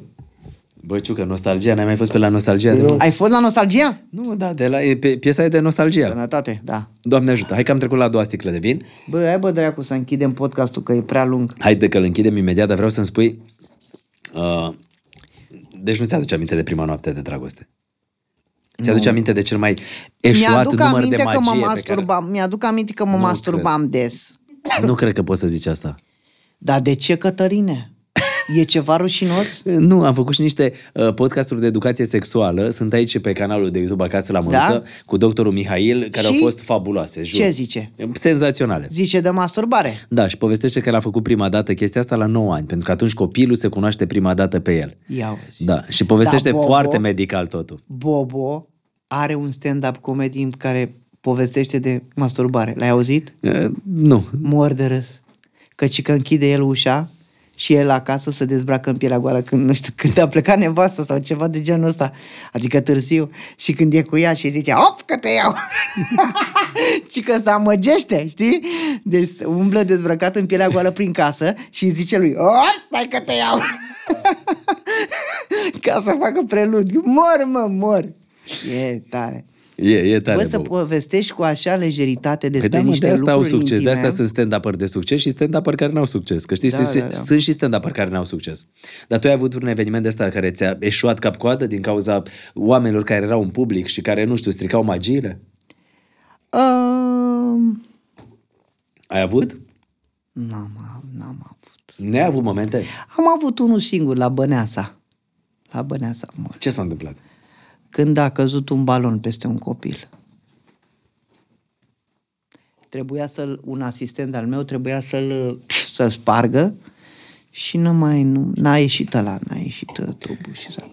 Bă, Ciucă, nostalgia, n-ai mai fost pe la nostalgia? De Ai fost la nostalgia? nu, da, de la, e, pe, piesa e de nostalgia. Sănătate, da. Doamne ajută. Hai că am trecut la a doua sticlă de vin. Bă, hai bă, dracu, să închidem podcastul, că e prea lung. Haide că îl închidem imediat, dar vreau să-mi spui... Uh, deci nu ți-aduce aminte de prima noapte de dragoste? Ți-aduce aminte de cel mai eșuat Mi-aduc număr aminte de că mă magie pe masturbam, mi-aduc aminte că mă Nu masturbam des. care... Nu cred că poți să zici asta. Dar de ce, Cătărine? E ceva rușinos? Nu, am făcut și niște uh, podcasturi de educație sexuală. Sunt aici pe canalul de YouTube Acasă la Măruță Da? cu doctorul Mihail, care Și? au fost fabuloase. Jur. Ce zice? Senzaționale. Zice de masturbare. Da, și povestește că l-a făcut prima dată chestia asta la 9 ani, pentru că atunci copilul se cunoaște prima dată pe el. Ia uzi. Da, și povestește Da, Bobo. foarte medical totul. Bobo are un stand-up comedy în care povestește de masturbare. L-ai auzit? Uh, nu, Mor de râs. Căci că închide el ușa și el acasă se dezbracă în pielea goală când, nu știu, când a plecat nevastă sau ceva de genul ăsta, adică târziu, și când e cu ea și zice, op, că te iau! și că se amăgește, știi? Deci umblă dezbrăcat în pielea goală prin casă și îi zice lui, op, stai că te iau! Ca să facă preludiu. Mor, mă, mor! E tare. E, e tare. Bă, să Bobo. povestești cu așa lejeritate despre Păi da, mă, niște de asta au lucruri succes, de intime. asta sunt stand-up de succes și stand-up care n-au succes. Că știi, Da, sunt, da, da. sunt și stand-up care n-au succes. Dar tu ai avut un eveniment de ăsta care ți-a eșuat cap-coadă din cauza oamenilor care erau în public și care, nu știu, stricau magiile? Um, Ai avut? n-am, n-am avut. Ne-ai avut momente? Am avut unul singur la Băneasa. La Băneasa, mă. Ce s-a întâmplat? Când a căzut un balon peste un copil. Trebuia să un asistent al meu trebuia să-l să spargă și nu mai nu, n-a ieșit ăla, n-a ieșit uh, trupul și s-a...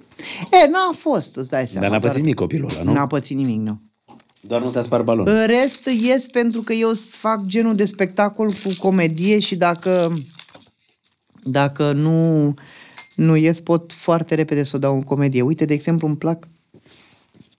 E, n-a fost, îți dai seama. Dar n-a doar- pățit nimic copilul ăla, nu? N-a pățit nimic, nu. Doar nu s-a spart balon. În rest, ies pentru că eu fac genul de spectacol cu comedie și dacă, dacă nu, nu ies, pot foarte repede să o dau în comedie. Uite, de exemplu, îmi plac,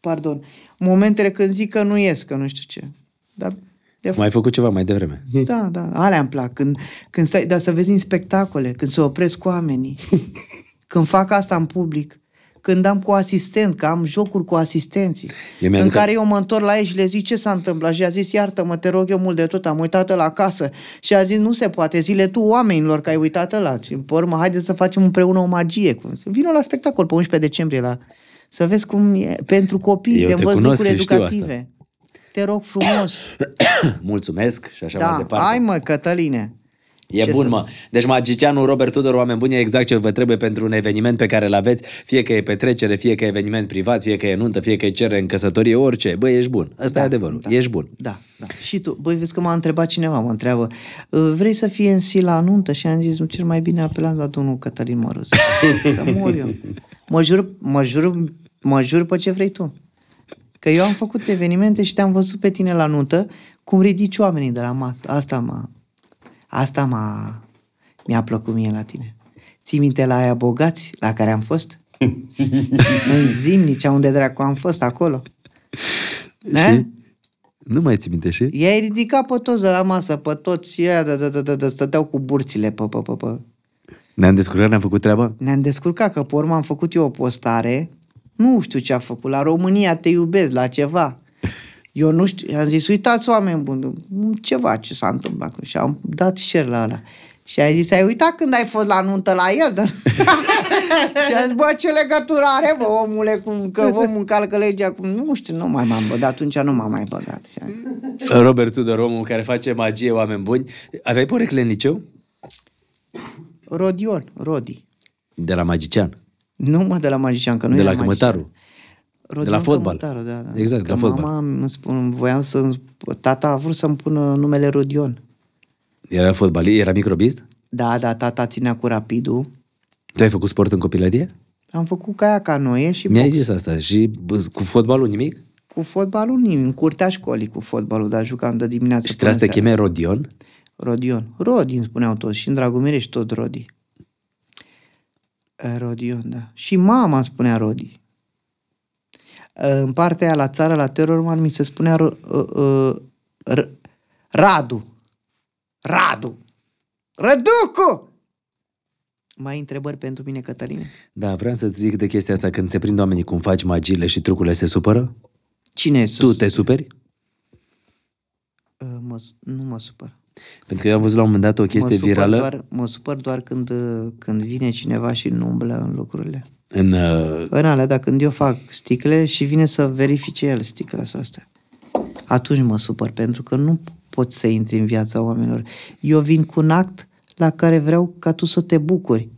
pardon, momentele când zic că nu ies, că nu știu ce. Dar, de Mai ai făcut ceva mai devreme. da, da, alea îmi plac. Când, când stai, dar să vezi în spectacole, când se opresc oamenii, când fac asta în public, când am cu asistent, că am jocuri cu asistenții, Eu în mi-aduc care eu mă întorc la ei și le zic ce s-a întâmplat și a zis iartă-mă, te rog eu mult de tot, am uitat la casă și a zis nu se poate, zile tu oamenilor că ai uitat la și pe urmă haideți să facem împreună o magie. Cum- Vino la spectacol pe 11 decembrie la... să vezi cum e pentru copii, Eu de te învăț cunosc lucruri și știu educative. Te rog frumos. Mulțumesc și așa mai da, departe. hai mă, Cătăline. E Ce bun, să- mă. Deci magicianul Robert Tudor, oameni buni, e exact ce vă trebuie pentru un eveniment pe care îl aveți, fie că e petrecere, fie că e eveniment privat, fie că e nuntă, fie că e cerere în căsătorie, orice. Băi, ești bun. Asta Da, e adevărul. da. Ești bun. Da, da. Și tu, băi, vezi că m-a întrebat cineva, mă întreabă, "Uh, vrei să fie în si la nuntă? Și am zis, nu, cel mai bine apelați la domnul Cătălin Mărus. să mor eu. Mă jur, mă jur, mă jur pe ce vrei tu. Că eu am făcut evenimente și te-am văzut pe tine la nuntă, cum ridici oamenii de la masă. Asta m-a, asta m-a, mi-a plăcut mie la tine. Ții minte la aia bogați la care am fost? în Zimnicea, unde dracu am fost acolo. Da? Și? Nu mai ți minte și? I-ai ridicat pe toți de la masă, pe toți și ăia de, de, de, de, de, stăteau cu burțile pe, pe, pe, pe. Ne-am descurcat, ne-am făcut treaba? Ne-am descurcat că pe urmă am făcut eu o postare, nu știu ce a făcut, la România te iubesc, la ceva. Eu nu știu, am zis, uitați oameni buni, ceva ce s-a întâmplat. Și am dat share la ăla. Și ai zis, ai uitat când ai fost la nuntă la el? Da? și am zis, bă, ce legătură are, bă, omule, cum, că omul încalcă legea, cum, nu știu, nu mai m-am băgat, atunci nu m-am mai băgat. Și am- Robert Tudor, omul care face magie, oameni buni. Aveai porecle în liceu? Rodion, Rodi. De la magician. Nu mă de la magician, că nu de era la magician. Cămătaru. Rodion De la fotbal. Cămătaru, da, da. Exact, de că la fotbal. Mama îmi spun, voiam să... Tata a vrut să-mi pună numele Rodion. Era fotbalist, era microbist? Da, da, tata ținea cu rapidul. Tu ai făcut sport în copilărie? Am făcut caia canoe și Mi-ai box. zis asta. Și bă, cu fotbalul nimic? cu fotbalul nimic, în curtea școlii cu fotbalul, dar jucam de dimineață Și până trebuia să te seara. cheme Rodion? Rodion. Rodi îmi spuneau toți și în Dragomirești tot Rodi. Eh, Rodion, da. Și mama îmi spunea Rodi. Eh, În partea aia la țară, la Terrorman, mi se spunea Ro- uh, uh, R- Radu. Radu. Răducu! Mai ai întrebări pentru mine, Cătăline? Da, vreau să-ți zic de chestia asta. Când se prind oamenii cum faci magiile și trucurile, se supără? Cine e Tu sus? te superi? Uh, mă, nu mă supăr. Pentru că eu am văzut la un moment dat o Mă chestie supăr, virală doar, mă supăr doar când, uh, când vine cineva și nu umblă în lucrurile. în... Uh, În alea, dar când eu fac sticle și vine să verifice el sticlele astea, atunci mă supăr, pentru că nu pot să intri în viața oamenilor. Eu vin cu un act la care vreau ca tu să te bucuri,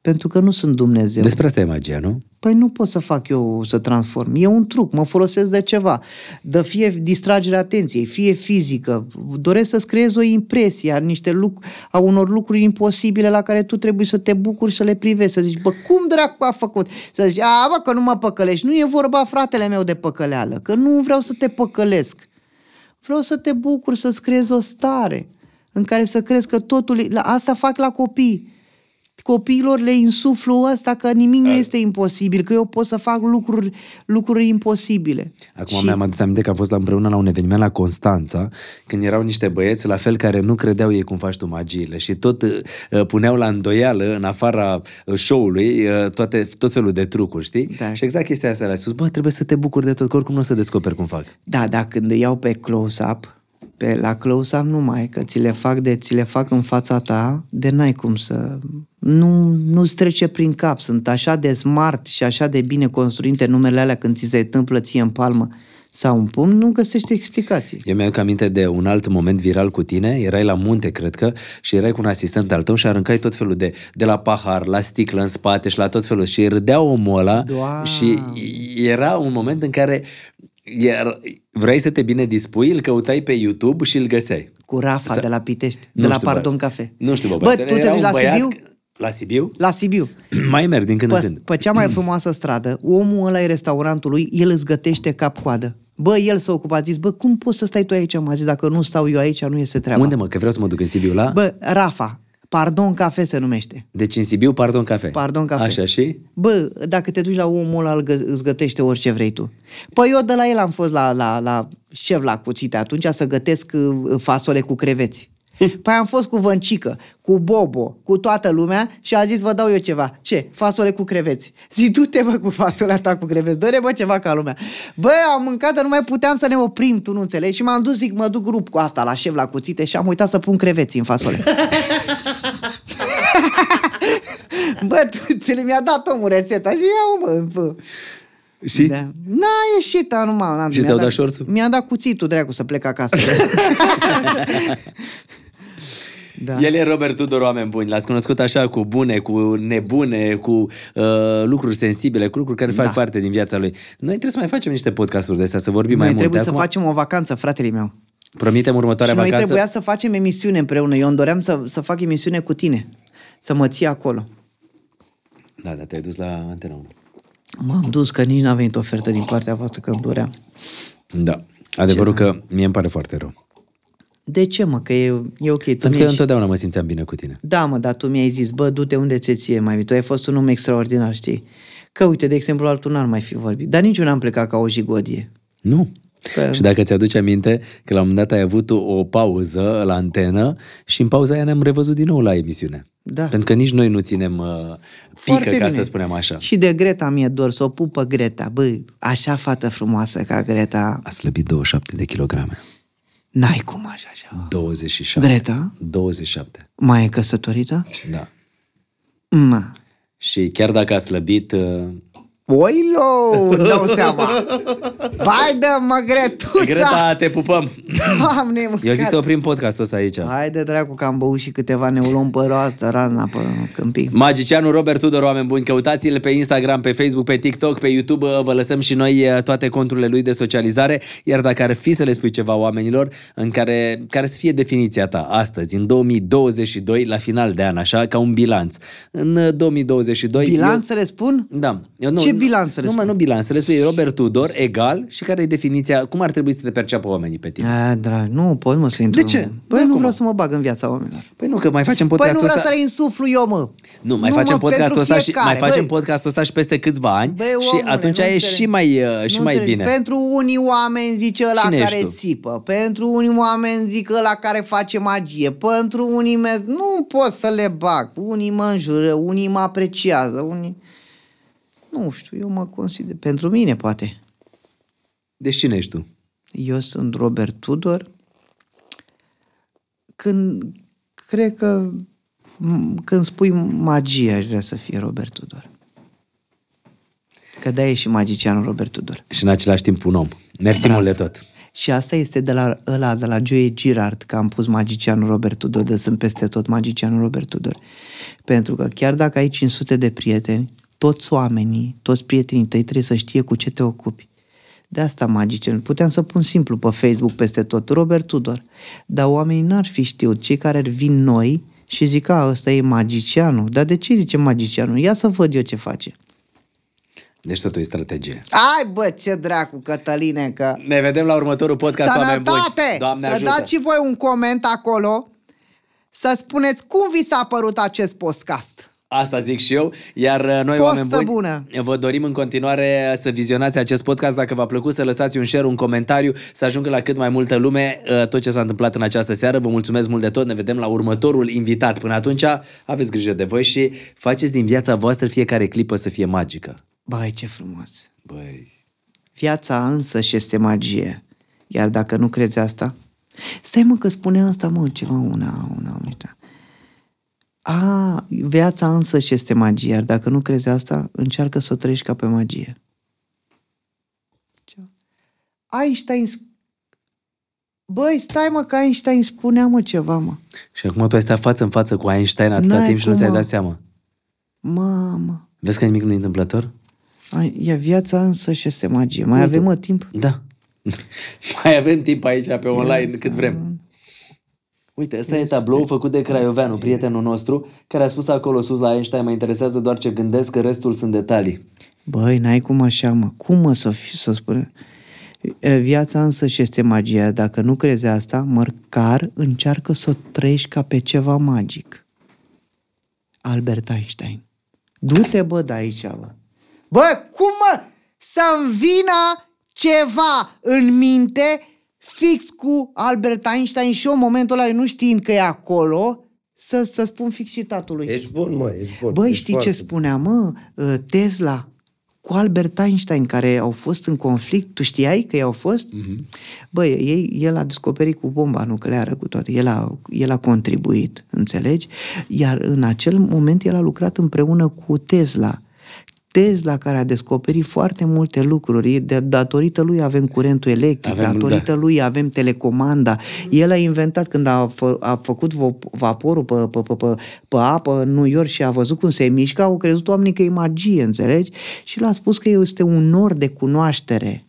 pentru că nu sunt Dumnezeu. despre asta e magia, nu? Păi nu pot să fac eu să transform. E un truc, mă folosesc de ceva. De fie distragere atenției, fie fizică. Doresc să-ți creez o impresie a, niște luc- a unor lucruri imposibile la care tu trebuie să te bucuri, să le privești. Să zici, bă, cum dracu a făcut? Să zici, a, bă, că nu mă păcălești. Nu e vorba, fratele meu, de păcăleală. Că nu vreau să te păcălesc. Vreau să te bucuri, să-ți creezi o stare în care să crezi că totul... e- La asta fac la copii copiilor le insuflu ăsta că nimic nu este imposibil, că eu pot să fac lucruri, lucruri imposibile. Acum și... mi-am adus aminte că am fost la împreună la un eveniment la Constanța, când erau niște băieți la fel care nu credeau ei cum faci tu magiile și tot uh, puneau la îndoială în afara uh, show-ului uh, toate, tot felul de trucuri, știi? Da. Și exact chestia asta le-a spus, bă, trebuie să te bucuri de tot, că oricum nu o să descoperi cum fac. Da, dar când îi iau pe close-up, pe, la close-up nu mai, că ți le fac de ți le fac în fața ta, de n-ai cum să... Nu, nu-ți trece prin cap, sunt așa de smart și așa de bine construite numele alea când ți se întâmplă ție în palmă sau în pumn, nu găsești explicații. Eu mi-am aminte de un alt moment viral cu tine, erai la munte, cred că, și erai cu un asistent al tău și aruncai tot felul de, de la pahar, la sticlă în spate și la tot felul și râdea omul ăla Doamne. și era un moment în care iar, vrei să te bine dispui, îl căutai pe YouTube și îl găseai. Cu Rafa Să- de la Pitești, Nu de la știu, bă. Pardon Cafe. Nu știu, bă, Bă, băiatule, tu te era duci un la băiat- Sibiu? La Sibiu? La Sibiu. Mai merg din când în Pe, când. pe cea mai frumoasă stradă, omul ăla e restaurantul lui, el îți gătește cap-coadă. Bă, el s-a ocupat, zis, bă, cum poți să stai tu aici? M-a zis, dacă nu stau eu aici, nu este treaba. Unde mă? Că vreau să mă duc în Sibiu la... Bă, Rafa, Pardon Cafe se numește. Deci în Sibiu, pardon, cafe. Pardon Cafe. Așa și? Bă, dacă te duci la omul ăla, îl gă- îți gătește orice vrei tu. Păi eu de la el am fost la, la, la șef la cuțite atunci să gătesc uh, fasole cu creveți. Păi am fost cu Văncică, cu Bobo, cu toată lumea și a zis, vă dau eu ceva. Ce? Fasole cu creveți. Zi, du-te bă cu fasolea ta cu creveți, dă-ne bă ceva ca lumea. Bă, am mâncat, dar nu mai puteam să ne oprim, tu nu înțelegi? Și m-am dus, zic, mă duc grup cu asta la șef la cuțite și am uitat să pun creveți în fasole. Bă, tu, ți le mi-a dat omul rețeta. Zi, ia mă, fă. Și? Da. N-a ieșit, dar nu m-a... Și mi-a ți-au dat șorțul? Mi-a dat cuțitul, dracu, să plec acasă. da. El e Robert Tudor, oameni buni. L-ați cunoscut așa cu bune, cu nebune, cu uh, lucruri sensibile, cu lucruri care fac Da. parte din viața lui. Noi trebuie să mai facem niște podcasturi de astea, să vorbim Noi mai mult. trebuie să Acum, facem o vacanță, fratele meu. Promitem următoarea și noi vacanță. trebuia să facem emisiune împreună. Eu îmi doream să, să fac emisiune cu tine. Să mă ții acolo. Da, da, te-ai dus la Antena 1. M-am dus că nici n-a venit ofertă din partea voastră că îmi doream. Da. Adevărul că mie îmi pare foarte rău. De ce, mă? Că e, e ok. Tu Pentru că mi-ai- eu întotdeauna mă simțeam bine cu tine. Da, mă, dar tu mi-ai zis, bă, du-te unde ți ție, mai Tu ai fost un om extraordinar, știi? Că uite, de exemplu, altul n-ar mai fi vorbit. Dar nici eu n-am plecat ca o jigodie. Nu. Că- Și dacă ți-aduce aminte că la un moment dat ai avut o pauză la antenă și în pauza aia ne-am revăzut din nou la emisiune. Da. Pentru că nici noi nu ținem uh, pică, Foarte ca bine. să spunem așa. Și de Greta mi-e dor să o pupă Greta. Bă, așa fată frumoasă ca Greta, A slăbit 27 de kilograme. n-ai cum așa așa. 27. Greta? 27, Mai e căsătorită? da. Ma. Și chiar dacă a slăbit, uh, Oilo, îmi dau seama. Vai de mă, Gretuța! Greta, te pupăm! Doamne, măcar. Eu zic să oprim podcastul ăsta aici. Hai de dracu că am băut și câteva, ne luăm pe roastă, razna pe câmpii. Magicianul Robert Tudor, oameni buni, căutați-l pe Instagram, pe Facebook, pe TikTok, pe YouTube, vă lăsăm și noi eh, toate conturile lui de socializare, iar dacă ar fi să le spui ceva oamenilor în care, care să fie definiția ta astăzi, în 2022, la final de an, așa, ca un bilanț. În eh, 2022... Bilanț să le spun? Eu, da. Eu, nu, Ce nu- bilanț să le Nu, mă, spun? nu bilanț, să le spui Robert Tudor, egal, și care e definiția, cum ar trebui să te perceapă oamenii pe tine? A, drag, nu pot mă să intru. De ce? Păi De nu cum? vreau să mă bag în viața oamenilor. Păi nu, că mai facem Păi podcastul nu vreau ăsta... să le insuflu eu, mă. Nu, mai Nu, facem mă, podcastul pentru ăsta și fiecare, mai facem băi. podcastul ăsta și peste câțiva ani Băi, și omule, atunci nu e înțeleg. și mai uh, și Nu mai înțeleg. bine. Pentru unii oameni zice ăla Cine ești care tu? țipă, pentru unii oameni zic ăla care face magie, pentru unii me- nu pot să le bag, unii mă înjură, unii mă apreciază, unii... Nu știu, eu mă consider, pentru mine poate. Deci cine ești tu? Eu sunt Robert Tudor. Când, cred că m- când spui magie, aș vrea să fie Robert Tudor. Că de e și magicianul Robert Tudor. Și în același timp un om. Mersi mult de tot. Și asta este de la ăla, de la Joe Girard, că am pus magicianul Robert Tudor, de sunt peste tot magicianul Robert Tudor. Pentru că chiar dacă ai 500 de prieteni, toți oamenii, toți prietenii tăi trebuie să știe cu ce te ocupi. De asta magician. Puteam să pun simplu pe Facebook peste tot, Robert Tudor. Dar oamenii n-ar fi știut. Cei care vin noi și zic, a, ăsta e magicianul. Dar de ce zice magicianul? Ia să văd eu ce face. Deci totul e strategie. Ai bă, ce dracu, Cătăline, că... Ne vedem la următorul podcast, oameni buni. Sănătate! Doamne să ajută! dați și voi un coment acolo să spuneți cum vi s-a părut acest podcast. Asta zic și eu, iar uh, noi, Postă oameni buni, bună! vă dorim în continuare să vizionați acest podcast. Dacă v-a plăcut, să lăsați un share, un comentariu, să ajungă la cât mai multă lume uh, tot ce s-a întâmplat în această seară. Vă mulțumesc mult de tot, ne vedem la următorul invitat. Până atunci, aveți grijă de voi și faceți din viața voastră fiecare clipă să fie magică. Băi, ce frumos! Băi, Viața însă și este magie. Iar dacă nu crezi asta... Stai mă că spune asta, mă, ceva, una, una, una. A, viața însă și este magie, iar dacă nu crezi asta, încearcă să o trăiești ca pe magie. Ce? Einstein... sp- Băi, stai mă că Einstein spunea mă ceva, mă. și acum tu ai stat față în față cu Einstein atâta N-ai timp și nu cum, ți-ai mă. dat seama. Mamă. Vezi că nimic nu e întâmplător? Ai, e viața însă și este magie. Mai avem mă timp? Da. Mai avem timp aici pe online cât vrem. Uite, ăsta e tablou făcut de Craioveanu, prietenul nostru, care a spus acolo sus la Einstein, mă interesează doar ce gândesc, că restul sunt detalii. Băi, n-ai cum așa, mă. Cum mă să, fi, să spune? E, Viața însă și este magia. Dacă nu crezi asta, măcar încearcă să o trăiești ca pe ceva magic. Albert Einstein. Du-te, bă, de aici, bă. Bă, cum mă să-mi vină ceva în minte fix cu Albert Einstein și eu în momentul ăla, nu știind că e acolo, să, să spun fix citatului. Ești bun, mă, ești bun. Băi, ești știi ce foarte spunea, mă? Uh, Tesla cu Albert Einstein, care au fost în conflict. Tu știai că ei au fost? Mm-hmm. Băi, ei, el a descoperit cu bomba nucleară, cu toate. El a, el a contribuit, înțelegi? Iar în acel moment el a lucrat împreună cu Tesla. Tesla care a descoperit foarte multe lucruri, de, datorită lui avem curentul electric, Avem, datorită da. lui avem telecomanda. El a inventat când a, fă, a făcut vo- vaporul pe, pe, pe, pe, pe apă în New York și a văzut cum se mișcă, au crezut oamenii că e magie, înțelegi? Și l-a spus că este un nor de cunoaștere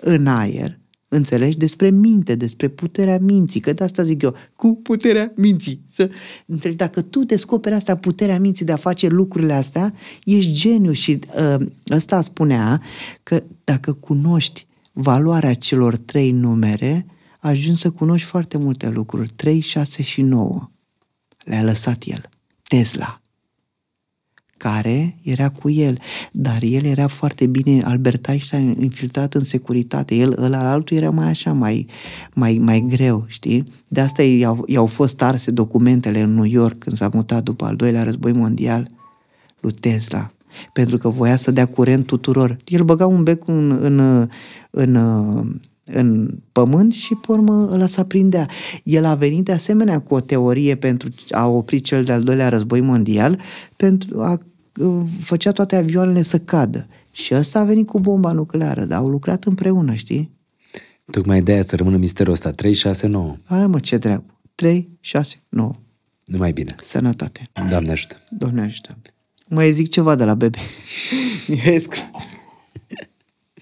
în aer, înțelegi? Despre minte, despre puterea minții, că de asta zic eu, cu puterea minții. Să, înțelegi? Dacă tu descoperi asta, puterea minții de a face lucrurile astea, ești geniu și uh, ăsta spunea că dacă cunoști valoarea celor trei numere, ajungi să cunoști foarte multe lucruri. 3, 6 și 9. Le-a lăsat el. Tesla care era cu el, dar el era foarte bine, Albert Einstein, infiltrat în securitate. El, ăla altul era mai așa, mai, mai, mai greu, știi? De asta i-au, i-au fost arse documentele în New York când s-a mutat după al doilea război mondial lui Tesla pentru că voia să dea curent tuturor. El băga un bec în, în, în, în pământ și, pe urmă, ăla s-a prindea. El a venit de asemenea cu o teorie pentru a opri cel de-al doilea război mondial, pentru a făcea toate avioanele să cadă. Și ăsta a venit cu bomba nucleară, dar au lucrat împreună, știi? Tocmai de aia să rămână misterul ăsta. 3, 6, 9. Hai mă, ce dreapă. 3, 6, 9. Numai bine. Sănătate. Doamne ajută. Doamne ajută. Mai zic ceva de la bebe. Mihaescu.